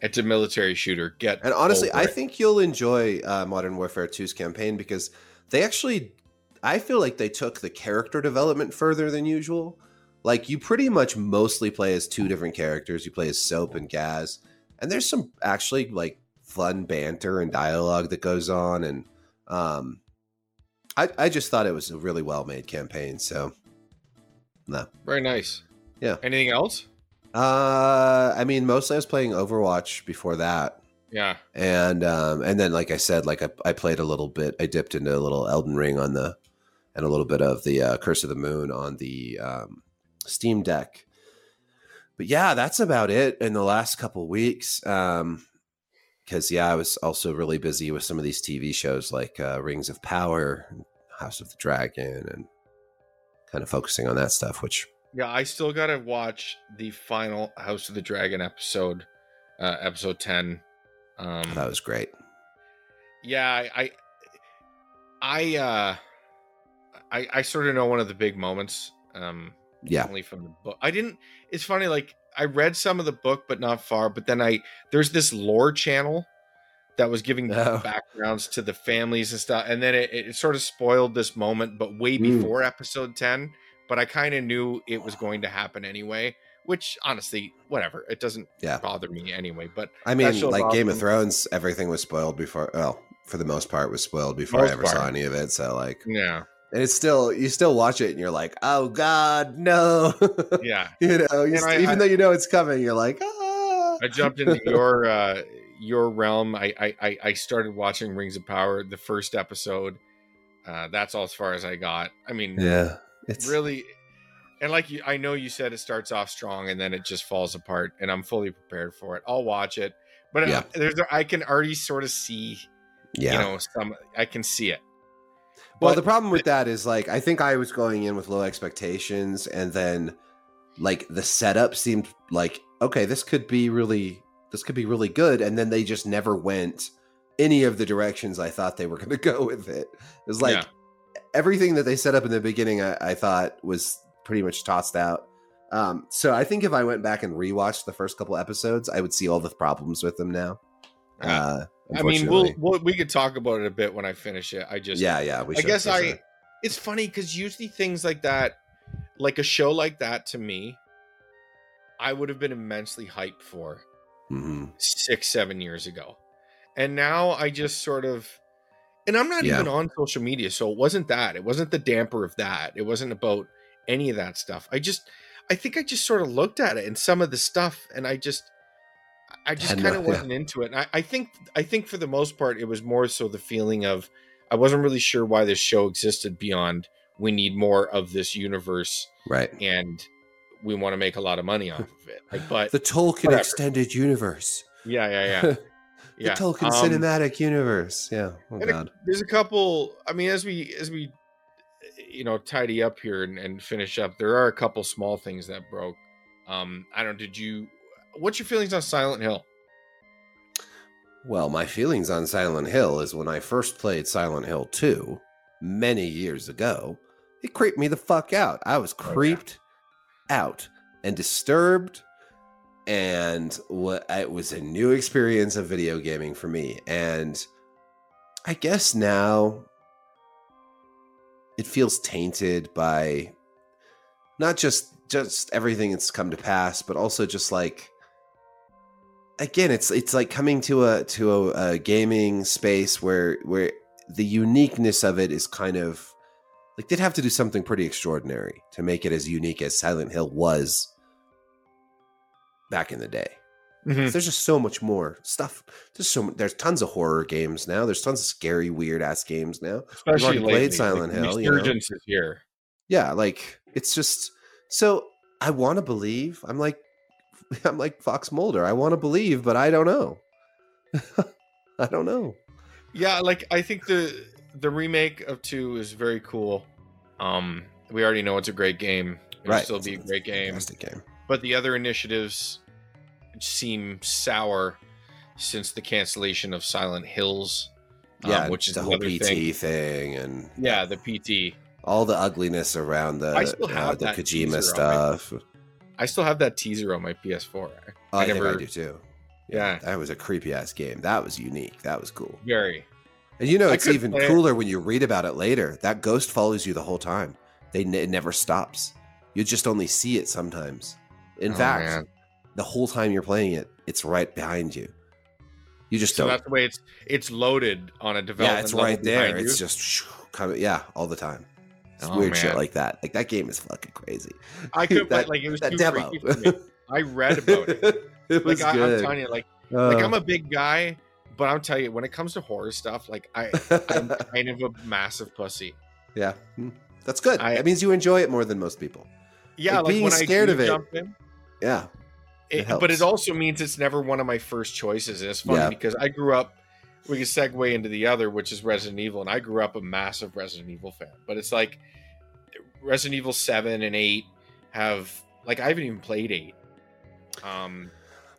[SPEAKER 1] it's a military shooter. Get
[SPEAKER 2] And honestly, I
[SPEAKER 1] it.
[SPEAKER 2] think you'll enjoy uh, Modern Warfare 2's campaign because they actually, I feel like they took the character development further than usual. Like you pretty much mostly play as two different characters. You play as Soap and Gaz, and there's some actually like fun banter and dialogue that goes on. And um, I, I just thought it was a really well made campaign. So, no.
[SPEAKER 1] very nice.
[SPEAKER 2] Yeah.
[SPEAKER 1] Anything else?
[SPEAKER 2] Uh, I mean, mostly I was playing Overwatch before that.
[SPEAKER 1] Yeah.
[SPEAKER 2] and um and then like i said like I, I played a little bit i dipped into a little elden ring on the and a little bit of the uh, curse of the moon on the um steam deck but yeah, that's about it in the last couple weeks. Um, because yeah, I was also really busy with some of these TV shows like uh, Rings of Power, House of the Dragon, and kind of focusing on that stuff. Which
[SPEAKER 1] Yeah, I still gotta watch the final House of the Dragon episode, uh, episode ten. Um,
[SPEAKER 2] thought was great.
[SPEAKER 1] yeah, I, I, I, uh, I, I sort of know one of the big moments. Um,
[SPEAKER 2] Yeah,
[SPEAKER 1] only from the book. I didn't. It's funny. Like I read some of the book, but not far. But then I there's this lore channel that was giving
[SPEAKER 2] Oh.
[SPEAKER 1] backgrounds to the families and stuff, and then it, it sort of spoiled this moment, but way
[SPEAKER 2] Mm.
[SPEAKER 1] before episode ten. But I kind of knew it was going to happen anyway. Which honestly, whatever. It doesn't
[SPEAKER 2] Yeah.
[SPEAKER 1] bother me anyway. But
[SPEAKER 2] I mean, like Game of. Thrones, everything was spoiled before. Well, for the most part, was spoiled before
[SPEAKER 1] Most
[SPEAKER 2] I ever
[SPEAKER 1] part.
[SPEAKER 2] saw any of it. So like,
[SPEAKER 1] yeah,
[SPEAKER 2] and it's still you still watch it and you're like, oh god, no.
[SPEAKER 1] yeah.
[SPEAKER 2] you know, you st-
[SPEAKER 1] I-
[SPEAKER 2] even
[SPEAKER 1] I-
[SPEAKER 2] though you know it's coming, you're like, ah.
[SPEAKER 1] I jumped into your uh your realm. I I I- I started watching Rings of Power, the first episode. Uh that's all as far as I got. I mean,
[SPEAKER 2] yeah, it's
[SPEAKER 1] really and like you I know you said it starts off strong and then it just falls apart and I'm fully prepared for it. I'll watch it. But
[SPEAKER 2] Yeah.
[SPEAKER 1] uh, there's I can already sort of see,
[SPEAKER 2] yeah.
[SPEAKER 1] you know, some I can see it.
[SPEAKER 2] Well,
[SPEAKER 1] But-
[SPEAKER 2] the problem with that is like I think I was going in with low expectations, and then like the setup seemed like okay, this could be really this could be really good, and then they just never went any of the directions I thought they were going to go with it. It was like
[SPEAKER 1] Yeah.
[SPEAKER 2] everything that they set up in the beginning, I, I thought was pretty much tossed out. Um, so I think if I went back and rewatched the first couple episodes, I would see all the problems with them now.
[SPEAKER 1] Yeah.
[SPEAKER 2] Uh,
[SPEAKER 1] I mean, we'll, we'll we could talk about it a bit when I finish it. I just
[SPEAKER 2] yeah, yeah. We
[SPEAKER 1] I
[SPEAKER 2] should,
[SPEAKER 1] guess I.
[SPEAKER 2] sure.
[SPEAKER 1] It's funny because usually things like that, like a show like that, to me, I would have been immensely hyped for
[SPEAKER 2] Mhm.
[SPEAKER 1] six, seven years ago, and now I just sort of, and I'm not
[SPEAKER 2] Yeah.
[SPEAKER 1] even on social media, so it wasn't that. It wasn't the damper of that. It wasn't about any of that stuff. I just, I think I just sort of looked at it and some of the stuff, and I just. I just kind of wasn't into it. I, I think I think for the most part it was more so the feeling of I wasn't really sure why this show existed beyond we need more of this universe
[SPEAKER 2] right.
[SPEAKER 1] and we want to make a lot of money off of it. Like, but
[SPEAKER 2] the Tolkien
[SPEAKER 1] whatever.
[SPEAKER 2] extended universe.
[SPEAKER 1] yeah, yeah, yeah,
[SPEAKER 2] the
[SPEAKER 1] yeah.
[SPEAKER 2] Tolkien
[SPEAKER 1] Um,
[SPEAKER 2] cinematic universe. Yeah. Oh
[SPEAKER 1] and a-
[SPEAKER 2] god.
[SPEAKER 1] there's a couple. I mean, as we as we you know tidy up here and, and finish up, there are a couple small things that broke. Um, I don't. Did you? What's your feelings on Silent Hill?
[SPEAKER 2] Well, my feelings on Silent Hill is when I first played Silent Hill 2 many years ago, it creeped me the fuck out. I was creeped out and disturbed and what it was a new experience of video gaming for me and I guess now it feels tainted by not just just everything that's come to pass, but also just like again, it's it's like coming to a to a, a gaming space where where the uniqueness of it is kind of like they'd have to do something pretty extraordinary to make it as unique as Silent Hill was back in the day.
[SPEAKER 1] Mhm.
[SPEAKER 2] There's just so much more stuff. There's so there's tons of horror games now. There's tons of scary, weird ass games now.
[SPEAKER 1] Especially
[SPEAKER 2] already played
[SPEAKER 1] lately,
[SPEAKER 2] Silent
[SPEAKER 1] like,
[SPEAKER 2] Hill, you know.
[SPEAKER 1] Is here.
[SPEAKER 2] Yeah, like it's just so I want to believe. I'm like I'm like Fox Mulder. I want to believe, but I don't know. I don't know.
[SPEAKER 1] Yeah, like I think the the remake of two is very cool. Um, we already know it's a great game. It'll
[SPEAKER 2] Right.
[SPEAKER 1] still be a great game.
[SPEAKER 2] Fantastic game.
[SPEAKER 1] But the other initiatives seem sour since the cancellation of Silent Hills. um,
[SPEAKER 2] Yeah,
[SPEAKER 1] which is
[SPEAKER 2] the whole PT
[SPEAKER 1] thing.
[SPEAKER 2] thing and
[SPEAKER 1] Yeah, the PT.
[SPEAKER 2] all the ugliness around the uh, the Kojima stuff.
[SPEAKER 1] I still have that teaser on my PS4.
[SPEAKER 2] Oh, I,
[SPEAKER 1] I
[SPEAKER 2] think I
[SPEAKER 1] never-
[SPEAKER 2] do too.
[SPEAKER 1] Yeah,
[SPEAKER 2] That was a creepy ass game. That was unique. That was cool.
[SPEAKER 1] very.
[SPEAKER 2] And you know,
[SPEAKER 1] I
[SPEAKER 2] it's even
[SPEAKER 1] play it.
[SPEAKER 2] cooler when you read about it later. That ghost follows you the whole time. They it never stops. You just only see it sometimes. In
[SPEAKER 1] Oh,
[SPEAKER 2] fact,
[SPEAKER 1] man.
[SPEAKER 2] the whole time you're playing it, it's right behind you. You just
[SPEAKER 1] So
[SPEAKER 2] don't.
[SPEAKER 1] that's the way it's it's loaded on a development.
[SPEAKER 2] Yeah,
[SPEAKER 1] it's
[SPEAKER 2] right there. It's
[SPEAKER 1] you.
[SPEAKER 2] just shoo, coming. Yeah, all the time. It's
[SPEAKER 1] Oh,
[SPEAKER 2] weird shit like that. Like that game is fucking crazy.
[SPEAKER 1] I could
[SPEAKER 2] that-
[SPEAKER 1] like it was
[SPEAKER 2] that
[SPEAKER 1] too
[SPEAKER 2] demo.
[SPEAKER 1] freaky for me. I read about it.
[SPEAKER 2] it was
[SPEAKER 1] Like I, I'm telling you, like like
[SPEAKER 2] Uh,
[SPEAKER 1] I'm a big guy, but I'll tell you when it comes to horror stuff, like I I'm kind of a massive pussy.
[SPEAKER 2] yeah, Hmm. that's good.
[SPEAKER 1] I-
[SPEAKER 2] that means you enjoy it more than most people.
[SPEAKER 1] Yeah,
[SPEAKER 2] Like,
[SPEAKER 1] like,
[SPEAKER 2] being
[SPEAKER 1] when
[SPEAKER 2] scared
[SPEAKER 1] I
[SPEAKER 2] of it-
[SPEAKER 1] jump in,
[SPEAKER 2] Yeah,
[SPEAKER 1] It-
[SPEAKER 2] helps.
[SPEAKER 1] but it also means it's never one of my first choices. And it's funny
[SPEAKER 2] Yeah.
[SPEAKER 1] because I grew up. We can segue into the other, which is Resident Evil, and I grew up a massive Resident Evil fan. But it's like Resident Evil Seven and Eight have like I haven't even played Eight. Um,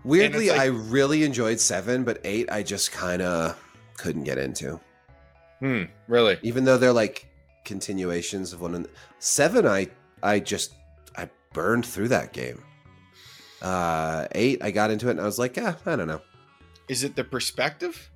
[SPEAKER 2] Weirdly,
[SPEAKER 1] like-
[SPEAKER 2] I really enjoyed seven, but eight I just kind of couldn't get into.
[SPEAKER 1] hmm, really?
[SPEAKER 2] Even though they're like continuations of one. And seven, I I just I burned through that game. Uh, eight, I got into it and I was like, yeah, I don't know.
[SPEAKER 1] Is it the perspective?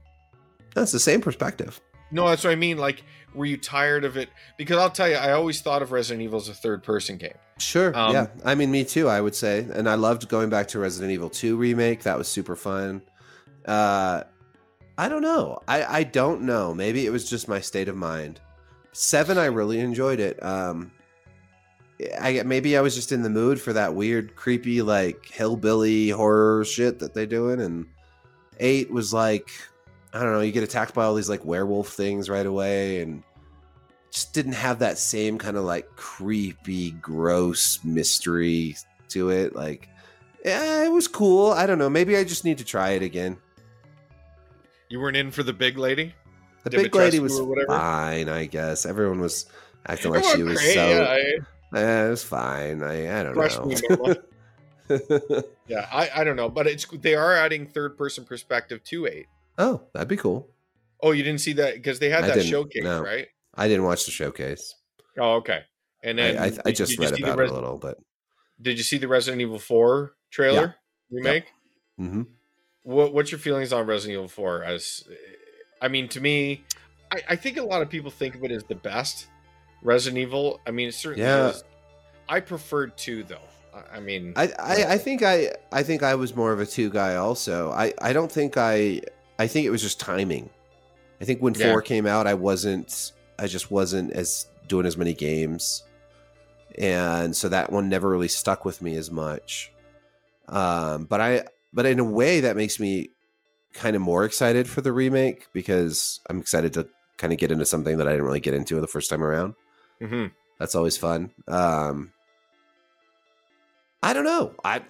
[SPEAKER 2] That's the same perspective.
[SPEAKER 1] No, that's what I mean. Like, were you tired of it? Because I'll tell you, I always thought of Resident Evil as a third-person game.
[SPEAKER 2] Sure.
[SPEAKER 1] Um,
[SPEAKER 2] yeah. I mean, me too, I would say. And I loved going back to Resident Evil 2 remake. That was super fun. Uh, I don't know. I, I don't know. Maybe it was just my state of mind. Seven, I really enjoyed it. Um, I maybe I was just in the mood for that weird, creepy, like hillbilly horror shit that they're doing. And eight was like, I don't know. You get attacked by all these like werewolf things right away, and just didn't have that same kind of like creepy, gross mystery to it. Like, yeah, it was cool. I don't know. Maybe I just need to try it again.
[SPEAKER 1] You weren't in for the big lady.
[SPEAKER 2] The
[SPEAKER 1] Dimitrescu
[SPEAKER 2] big lady was fine, I guess. Everyone was acting like she was
[SPEAKER 1] great,
[SPEAKER 2] so.
[SPEAKER 1] yeah,
[SPEAKER 2] Eh, it was fine. I, I don't
[SPEAKER 1] Crush
[SPEAKER 2] know.
[SPEAKER 1] yeah, I, I don't know, but it's they are adding third-person perspective to eight.
[SPEAKER 2] Oh, that'd be cool.
[SPEAKER 1] Oh, you didn't see that because they had
[SPEAKER 2] I
[SPEAKER 1] that showcase,
[SPEAKER 2] no.
[SPEAKER 1] right?
[SPEAKER 2] I didn't watch the showcase.
[SPEAKER 1] Oh, okay. And then
[SPEAKER 2] I, I, I just read about
[SPEAKER 1] Res-
[SPEAKER 2] it a little, but
[SPEAKER 1] Did you see the Resident Evil Four trailer remake?
[SPEAKER 2] hmm
[SPEAKER 1] What what's your feelings on Resident Evil 4 as I mean to me I, I think a lot of people think of it as the best Resident Evil. I mean it certainly
[SPEAKER 2] Yeah.
[SPEAKER 1] is. I preferred 2 though. I, I mean
[SPEAKER 2] I, I, I think I I think I was more of a two guy also. I, I don't think I I think it was just timing. I think when
[SPEAKER 1] Yeah.
[SPEAKER 2] four came out I wasn't I just wasn't as doing as many games. And so that one never really stuck with me as much. Um but I but in a way that makes me kind of more excited for the remake because I'm excited to kind of get into something that I didn't really get into the first time around.
[SPEAKER 1] mhm.
[SPEAKER 2] That's always fun. Um, I don't know. I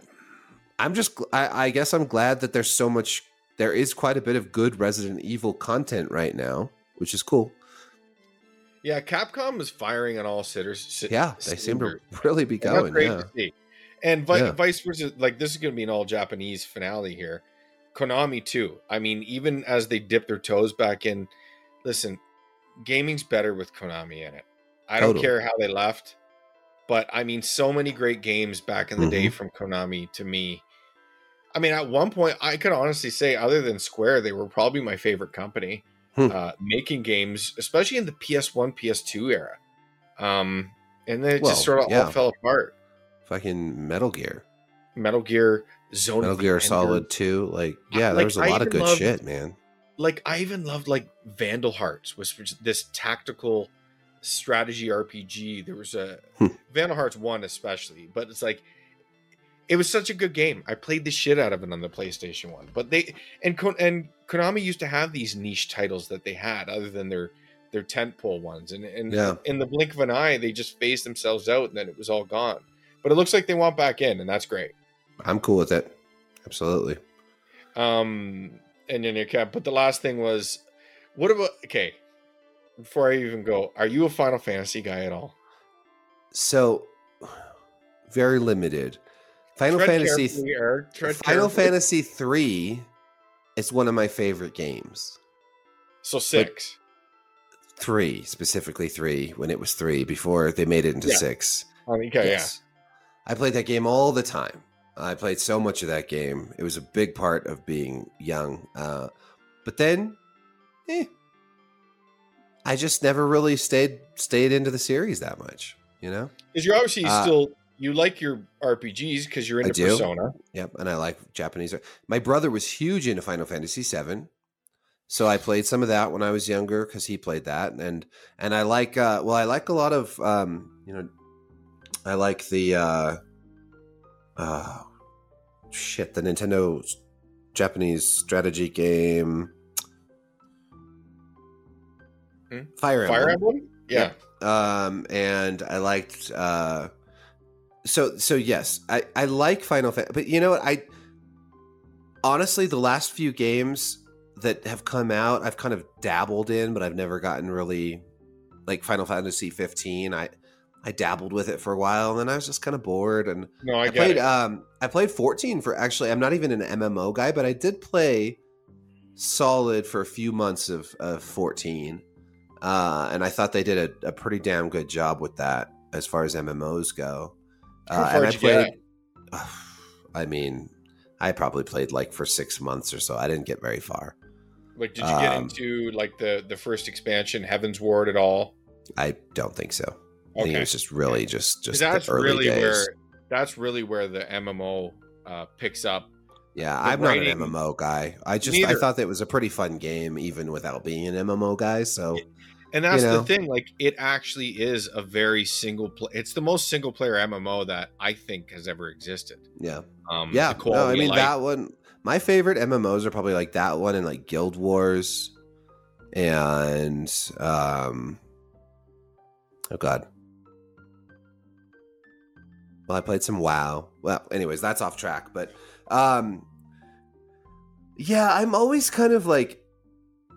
[SPEAKER 2] I'm just, I, I guess I'm glad that there's so much. There is quite a bit of good Resident Evil content right now, which is cool.
[SPEAKER 1] Yeah, Capcom is firing on all sitters.
[SPEAKER 2] Yeah, they seem to really be going.
[SPEAKER 1] great
[SPEAKER 2] Yeah,
[SPEAKER 1] to see. And vi-
[SPEAKER 2] Yeah.
[SPEAKER 1] vice versa, like this is going to be an all Japanese finale here. Konami too. I mean, even as they dip their toes back in, listen, gaming's better with Konami in it. I don't care how they left, but I mean, so many great games back in the day
[SPEAKER 2] Mhm.
[SPEAKER 1] from Konami to me. I mean, at one point, I could honestly say, other than Square, they were probably my favorite company
[SPEAKER 2] Hmm.
[SPEAKER 1] uh, making games, especially in the PS1, PS2 era. Um, and then it
[SPEAKER 2] Well,
[SPEAKER 1] just sort of
[SPEAKER 2] yeah.
[SPEAKER 1] all fell apart.
[SPEAKER 2] fucking Metal Gear,
[SPEAKER 1] Metal Gear, Zone
[SPEAKER 2] Metal
[SPEAKER 1] of the
[SPEAKER 2] Gear
[SPEAKER 1] Enders.
[SPEAKER 2] Solid Two. Like,
[SPEAKER 1] I-
[SPEAKER 2] yeah, there was a
[SPEAKER 1] I
[SPEAKER 2] lot of good
[SPEAKER 1] loved-
[SPEAKER 2] shit, man.
[SPEAKER 1] Like I even loved like Vandal Hearts was this tactical strategy RPG. There was a
[SPEAKER 2] Hmm.
[SPEAKER 1] Vandal Hearts one especially, but it's like it was such a good game. I played the shit out of it on the PlayStation One. But they and and Konami used to have these niche titles that they had other than their their tentpole ones, and and
[SPEAKER 2] Yeah.
[SPEAKER 1] in the blink of an eye, they just phased themselves out, and then it was all gone. But it looks like they want back in, and that's great.
[SPEAKER 2] I'm cool with it. Absolutely.
[SPEAKER 1] Um, and then you kept. But the last thing was, what about? Okay, before I even go, are you a Final Fantasy guy at all?
[SPEAKER 2] So, very limited. Final
[SPEAKER 1] Tread
[SPEAKER 2] Fantasy.
[SPEAKER 1] Tread
[SPEAKER 2] Final. Fantasy three is one of my favorite games.
[SPEAKER 1] So six.
[SPEAKER 2] Three, specifically three, when it was three, before they made it into
[SPEAKER 1] Yeah.
[SPEAKER 2] six.
[SPEAKER 1] I mean, okay,
[SPEAKER 2] I played that game all the time. I played so much of that game. It was a big part of being young. Uh, but then, eh, I just never really stayed stayed into the series that much. You know?
[SPEAKER 1] Because you're obviously
[SPEAKER 2] Uh,
[SPEAKER 1] still you like your RPGs because you're
[SPEAKER 2] I
[SPEAKER 1] into
[SPEAKER 2] do.
[SPEAKER 1] Persona.
[SPEAKER 2] Yep, and I like Japanese. My brother was huge into Final Fantasy VII, so I played some of that when I was younger because he played that, and and I like uh, well, I like a lot of um, you know, I like the uh, uh, shit, the Nintendo Japanese strategy game,
[SPEAKER 1] Hmm?
[SPEAKER 2] Fire Emblem.
[SPEAKER 1] Fire Emblem. Yeah.
[SPEAKER 2] Um, and I liked uh, so so yes, I I like Final Fantasy, but you know what? I honestly the last few games that have come out, I've kind of dabbled in, but I've never gotten really like Final Fantasy 15. I I dabbled with it for a while, and then I was just kind of bored. And
[SPEAKER 1] No, I,
[SPEAKER 2] I,
[SPEAKER 1] get
[SPEAKER 2] played
[SPEAKER 1] it.
[SPEAKER 2] um I played 14 for actually. I'm not even an MMO guy, but I did play solid for a few months of of 14, uh, and I thought they did a, a pretty damn good job with that as far as MMOs go.
[SPEAKER 1] How
[SPEAKER 2] Uh,
[SPEAKER 1] far
[SPEAKER 2] and I
[SPEAKER 1] did you get?
[SPEAKER 2] played. I mean, I probably played like for six months or so. I didn't get very far.
[SPEAKER 1] Like, did you get
[SPEAKER 2] um,
[SPEAKER 1] into like the the first expansion, Heavensward, at all?
[SPEAKER 2] I don't think so. I think it was just really just
[SPEAKER 1] 'Cause
[SPEAKER 2] just
[SPEAKER 1] that's
[SPEAKER 2] the early
[SPEAKER 1] really
[SPEAKER 2] days.
[SPEAKER 1] where that's really where the MMO uh, picks up.
[SPEAKER 2] Yeah,
[SPEAKER 1] the
[SPEAKER 2] I'm not an MMO guy. I just I thought that it was a pretty fun game, even without being an MMO guy. So
[SPEAKER 1] And that's
[SPEAKER 2] know?
[SPEAKER 1] the thing. Like, it actually is a very single play. It's the most single player MMO that I think has ever existed.
[SPEAKER 2] yeah,
[SPEAKER 1] Um,
[SPEAKER 2] yeah. No, I mean
[SPEAKER 1] life-
[SPEAKER 2] that one. My favorite MMOs are probably like that one and like Guild Wars, and um, oh god. Well, I played some WoW. Well, anyways, that's off track. But um, yeah, I'm always kind of like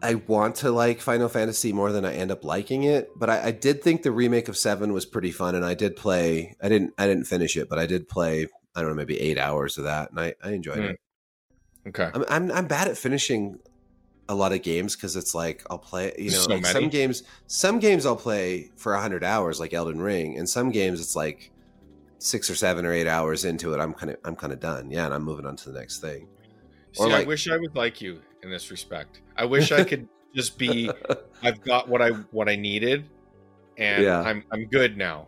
[SPEAKER 2] I want to like Final Fantasy more than I end up liking it. But I, I did think the remake of Seven was pretty fun, and I did play. I didn't. I didn't finish it, but I did play. I don't know, maybe eight hours of that, and I, I enjoyed
[SPEAKER 1] Hmm.
[SPEAKER 2] it.
[SPEAKER 1] Okay.
[SPEAKER 2] I'm, I'm I'm bad at finishing a lot of games because it's like I'll play. You know,
[SPEAKER 1] So
[SPEAKER 2] like some games. Some games I'll play for hundred hours, like Elden Ring, and some games it's like six or seven or eight hours into it. I'm kind of I'm kind of done. Yeah, and I'm moving on to the next thing.
[SPEAKER 1] See,
[SPEAKER 2] Or
[SPEAKER 1] I wish I was like you in this respect. I wish I could just be. I've got what I what I needed, and
[SPEAKER 2] Yeah.
[SPEAKER 1] I'm I'm good now.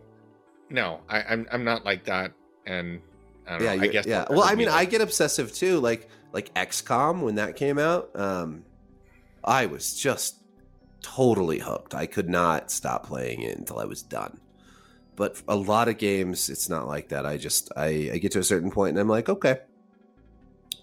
[SPEAKER 1] No, I, I'm I'm not like that, and I don't
[SPEAKER 2] yeah,
[SPEAKER 1] know. I guess
[SPEAKER 2] yeah. Well, I mean, I get obsessive too. Like like XCOM when that came out, um, I was just totally hooked. I could not stop playing it until I was done. But a lot of games, it's not like that. I just I, I get to a certain point and I'm like, okay,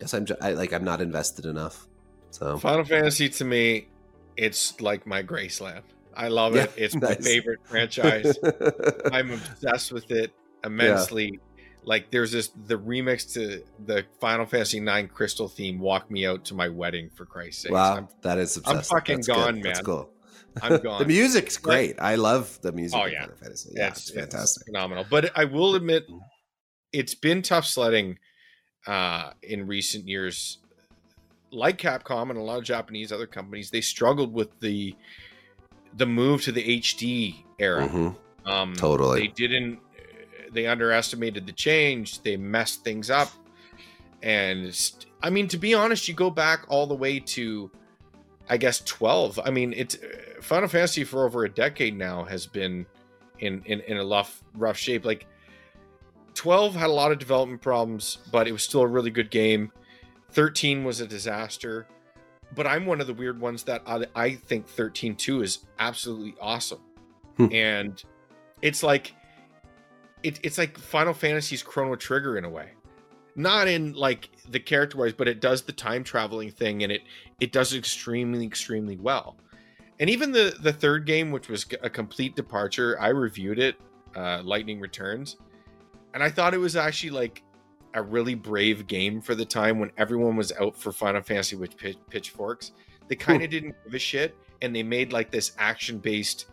[SPEAKER 2] guess I'm just, I, like I'm not invested enough. So
[SPEAKER 1] Final Fantasy to me, it's like my Graceland. I love
[SPEAKER 2] Yeah,
[SPEAKER 1] it. It's my favorite franchise. I'm obsessed with it immensely. Like there's this the remix to the Final Fantasy IX Crystal theme. Walk me out to my wedding for Christ's sake.
[SPEAKER 2] wow,
[SPEAKER 1] I'm,
[SPEAKER 2] that is
[SPEAKER 1] I'm fucking
[SPEAKER 2] That's good.
[SPEAKER 1] gone,
[SPEAKER 2] That's
[SPEAKER 1] man.
[SPEAKER 2] cool.
[SPEAKER 1] I'm gone.
[SPEAKER 2] the music's great. I love the music.
[SPEAKER 1] Oh,
[SPEAKER 2] of
[SPEAKER 1] yeah.
[SPEAKER 2] Final Fantasy. Yeah,
[SPEAKER 1] it's,
[SPEAKER 2] it's fantastic.
[SPEAKER 1] phenomenal. But I will admit, mm-hmm. it's been tough sledding uh, in recent years. Like Capcom and a lot of Japanese other companies, they struggled with the the move to the HD era.
[SPEAKER 2] Mhm.
[SPEAKER 1] Um,
[SPEAKER 2] Totally.
[SPEAKER 1] They didn't. They underestimated the change. They messed things up. And st- I mean, to be honest, you go back all the way to, I guess, twelve. I mean, it's uh, Final Fantasy for over a decade now has been in in, in a rough rough shape. Like twelve had a lot of development problems, but it was still a really good game. Thirteen was a disaster. But I'm one of the weird ones that I, I think 13 2 is absolutely awesome.
[SPEAKER 2] Hmm.
[SPEAKER 1] And it's like it, it's like Final Fantasy's Chrono Trigger in a way. Not in like the character wise, but it does the time traveling thing and it it does extremely, extremely well. And even the the third game, which was a complete departure, I reviewed it, uh, Lightning Returns, and I thought it was actually like a really brave game for the time when everyone was out for Final Fantasy with pitch, pitchforks. They kind of didn't give a shit, and they made like this action based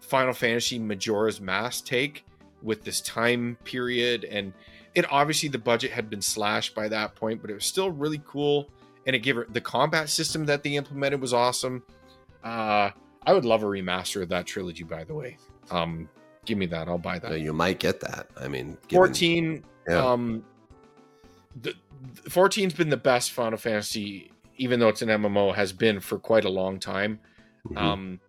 [SPEAKER 1] Final Fantasy Majora's Mask take with this time period, and it obviously the budget had been slashed by that point, but it was still really cool, and it gave it the combat system that they implemented was awesome. Uh, I would love a remaster of that trilogy, by the way. Um, give me that, I'll buy that.
[SPEAKER 2] You might get that. I mean, given-
[SPEAKER 1] 14
[SPEAKER 2] Yeah.
[SPEAKER 1] um the 14's been the best final fantasy even though it's an mmo has been for quite a long time
[SPEAKER 2] Mhm.
[SPEAKER 1] um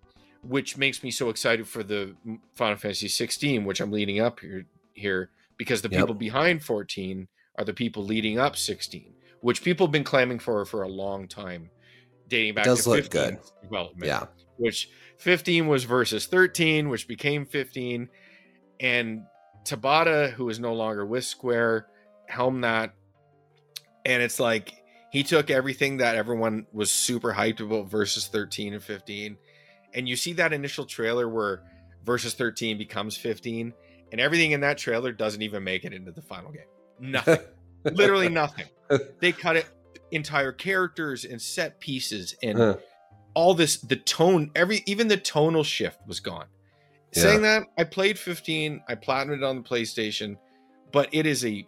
[SPEAKER 1] which makes me so excited for the final fantasy 16 which i'm leading up here here because the
[SPEAKER 2] Yep.
[SPEAKER 1] people behind 14 are the people leading up 16 which people have been clamming for for a long time dating back
[SPEAKER 2] does
[SPEAKER 1] to
[SPEAKER 2] look
[SPEAKER 1] 15
[SPEAKER 2] good.
[SPEAKER 1] development
[SPEAKER 2] yeah,
[SPEAKER 1] which 15 was versus 13, which became 15. And Tabata, who is no longer with Square, helmed that. And it's like he took everything that everyone was super hyped about versus 13 and 15. And you see that initial trailer where versus 13 becomes 15. and everything in that trailer doesn't even make it into the final game. Nothing, literally nothing. They cut it entire characters and set pieces and
[SPEAKER 2] Huh.
[SPEAKER 1] All this. The tone, every even the tonal shift was gone.
[SPEAKER 2] Yeah.
[SPEAKER 1] Saying that, I played 15. I platinumed it on the PlayStation, but it is a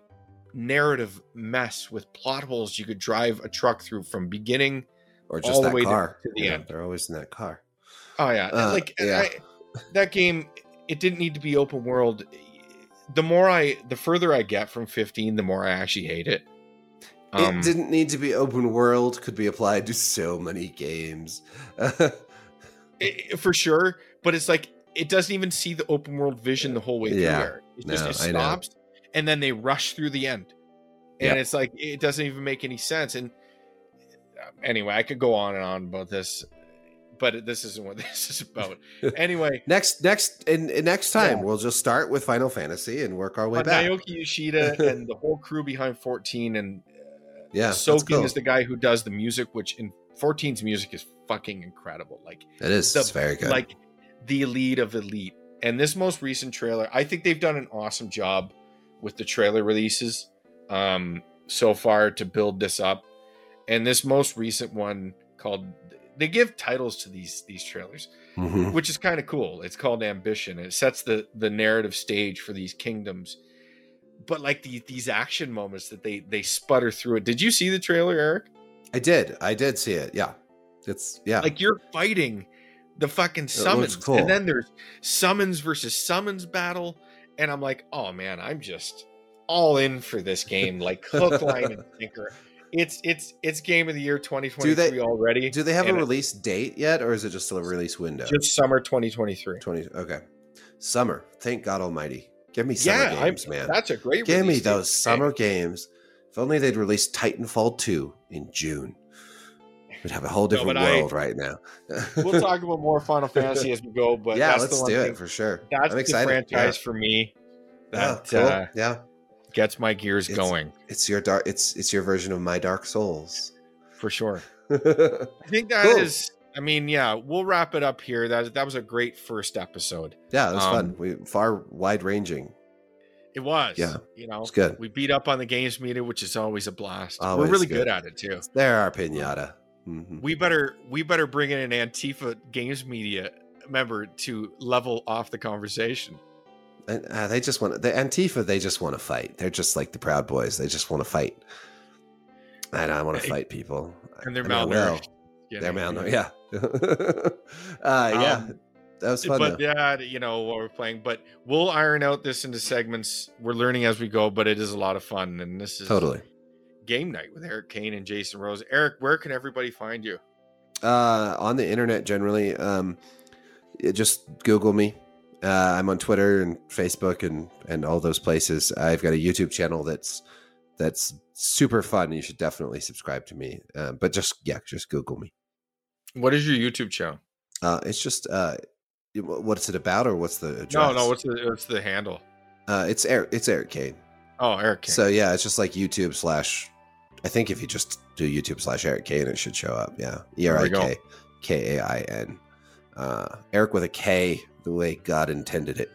[SPEAKER 1] narrative mess with plot holes you could drive a truck through from beginning
[SPEAKER 2] or just
[SPEAKER 1] all the
[SPEAKER 2] that
[SPEAKER 1] way
[SPEAKER 2] car.
[SPEAKER 1] to the
[SPEAKER 2] You know,
[SPEAKER 1] end.
[SPEAKER 2] They're always in that car.
[SPEAKER 1] Oh yeah,
[SPEAKER 2] Uh,
[SPEAKER 1] like
[SPEAKER 2] yeah.
[SPEAKER 1] I, that game, it didn't need to be open world. The more I, the further I get from 15, the more I actually hate it. Um,
[SPEAKER 2] it didn't need to be open world. Could be applied to so many games.
[SPEAKER 1] it- for sure, but it's like it doesn't even see the open world vision the whole way through
[SPEAKER 2] Yeah.
[SPEAKER 1] there. It just it stops, and then they rush through the end, and
[SPEAKER 2] Yep.
[SPEAKER 1] it's like it doesn't even make any sense. And uh, anyway, I could go on and on about this, but this isn't what this is about. Anyway,
[SPEAKER 2] next, next, and, and next time
[SPEAKER 1] Yeah.
[SPEAKER 2] we'll just start with Final Fantasy and work our way
[SPEAKER 1] but
[SPEAKER 2] back.
[SPEAKER 1] Naoki Yoshida and the whole crew behind 14 and
[SPEAKER 2] Yeah,
[SPEAKER 1] Soken
[SPEAKER 2] cool.
[SPEAKER 1] is the guy who does the music, which in 14's music is fucking incredible. Like
[SPEAKER 2] It is.
[SPEAKER 1] the-
[SPEAKER 2] it's very good.
[SPEAKER 1] like the elite of elite. And this most recent trailer, I think they've done an awesome job with the trailer releases um so far to build this up. And this most recent one called they give titles to these these trailers,
[SPEAKER 2] Mhm.
[SPEAKER 1] which is kind of cool. It's called Ambition. It sets the the narrative stage for these kingdoms. But like the, these action moments that they they sputter through it. Did you see the trailer, Erik?
[SPEAKER 2] I did. I did see it. Yeah. It's yeah.
[SPEAKER 1] like you're fighting the fucking summons
[SPEAKER 2] cool.
[SPEAKER 1] and then there's summons versus summons battle and i'm like oh man i'm just all in for this game like hook line and sinker it's it's it's game of the year 2023 already
[SPEAKER 2] Do they have a release date yet, or is it just a release window?
[SPEAKER 1] just summer 2023
[SPEAKER 2] Twenty. Okay. Summer. Thank God Almighty. Give me summer
[SPEAKER 1] yeah I'm-
[SPEAKER 2] games, man.
[SPEAKER 1] that's a great
[SPEAKER 2] Give me those summer games. If only they'd release Titanfall 2 in June. We'd have a whole
[SPEAKER 1] No,
[SPEAKER 2] different
[SPEAKER 1] I-
[SPEAKER 2] world right now.
[SPEAKER 1] we'll talk about more final fantasy as we go but
[SPEAKER 2] yeah,
[SPEAKER 1] that's
[SPEAKER 2] let's
[SPEAKER 1] the one
[SPEAKER 2] do
[SPEAKER 1] thing,
[SPEAKER 2] it for sure.
[SPEAKER 1] that's
[SPEAKER 2] I'm
[SPEAKER 1] the
[SPEAKER 2] excited.
[SPEAKER 1] franchise
[SPEAKER 2] yeah.
[SPEAKER 1] for me
[SPEAKER 2] Yeah,
[SPEAKER 1] that
[SPEAKER 2] cool.
[SPEAKER 1] uh,
[SPEAKER 2] yeah,
[SPEAKER 1] gets my gears
[SPEAKER 2] It's-
[SPEAKER 1] going
[SPEAKER 2] it's your dark. It's it's your version of my Dark Souls.
[SPEAKER 1] for sure I think that is. I mean, yeah, we'll wrap it up here. That that was a great first episode.
[SPEAKER 2] Yeah, that was
[SPEAKER 1] Um,
[SPEAKER 2] fun. We far wide ranging.
[SPEAKER 1] It was.
[SPEAKER 2] Yeah,
[SPEAKER 1] You know,
[SPEAKER 2] it's good.
[SPEAKER 1] We beat up on the games media, which is always a blast.
[SPEAKER 2] Always
[SPEAKER 1] We're really
[SPEAKER 2] good.
[SPEAKER 1] good at it too.
[SPEAKER 2] There are pinata. Mhm.
[SPEAKER 1] We better we better bring in an Antifa games media member to level off the conversation.
[SPEAKER 2] And, uh, they just want the Antifa. They just want to fight. They're just like the Proud Boys. They just want to fight. And I want to fight people.
[SPEAKER 1] And they're
[SPEAKER 2] I mean, I will.
[SPEAKER 1] malnourished.
[SPEAKER 2] They're malnourished. Yeah. uh, yeah.
[SPEAKER 1] Um,
[SPEAKER 2] that was fun.
[SPEAKER 1] but
[SPEAKER 2] though.
[SPEAKER 1] yeah, you know what we're playing. But we'll iron out this into segments. We're learning as we go, but it is a lot of fun. And this is
[SPEAKER 2] Totally.
[SPEAKER 1] game night with Erik Kain and Jason Rose. Erik, where can everybody find you?
[SPEAKER 2] Uh, on the internet generally, um, just Google me. Uh, I'm on Twitter and Facebook and and all those places. I've got a YouTube channel that's that's super fun. You should definitely subscribe to me. Uh, but just yeah, just Google me.
[SPEAKER 1] What is your YouTube channel?
[SPEAKER 2] Uh, it's just uh, what's it about or what's the address?
[SPEAKER 1] No, no. What's the what's the handle?
[SPEAKER 2] uh, it's Erik. It's Erik Kain.
[SPEAKER 1] Oh, Erik. Kain.
[SPEAKER 2] So yeah, it's just like YouTube slash. I think if you just do YouTube slash Erik Kain, it should show up. Yeah, E R I. K K A I N. Uh, Erik with a K, the way God intended it.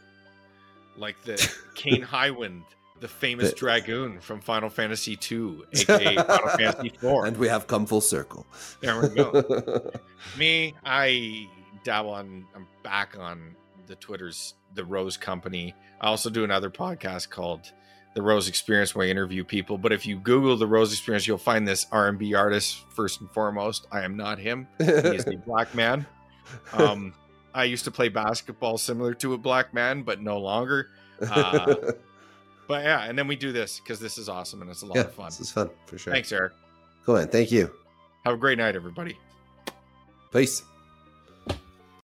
[SPEAKER 1] like the Kain Highwind, the famous
[SPEAKER 2] The-
[SPEAKER 1] dragoon from Final Fantasy II, aka Final Fantasy IV.
[SPEAKER 2] And we have come full circle.
[SPEAKER 1] There we go. Me, I dabble on. I'm back on the Twitter's the Rose Company. I also do another podcast called The Rose Experience, where I interview people. But if you Google the Rose Experience, you'll find this R&B artist first and foremost. I am not him. He is a black man. Um, I used to play basketball similar to a black man, but no longer. uh, But yeah, and then we do this because this is awesome and it's a lot
[SPEAKER 2] yeah,
[SPEAKER 1] of fun.
[SPEAKER 2] this is fun for sure.
[SPEAKER 1] Thanks, Erik.
[SPEAKER 2] Go ahead. Thank you.
[SPEAKER 1] Have a great night, everybody.
[SPEAKER 2] Peace.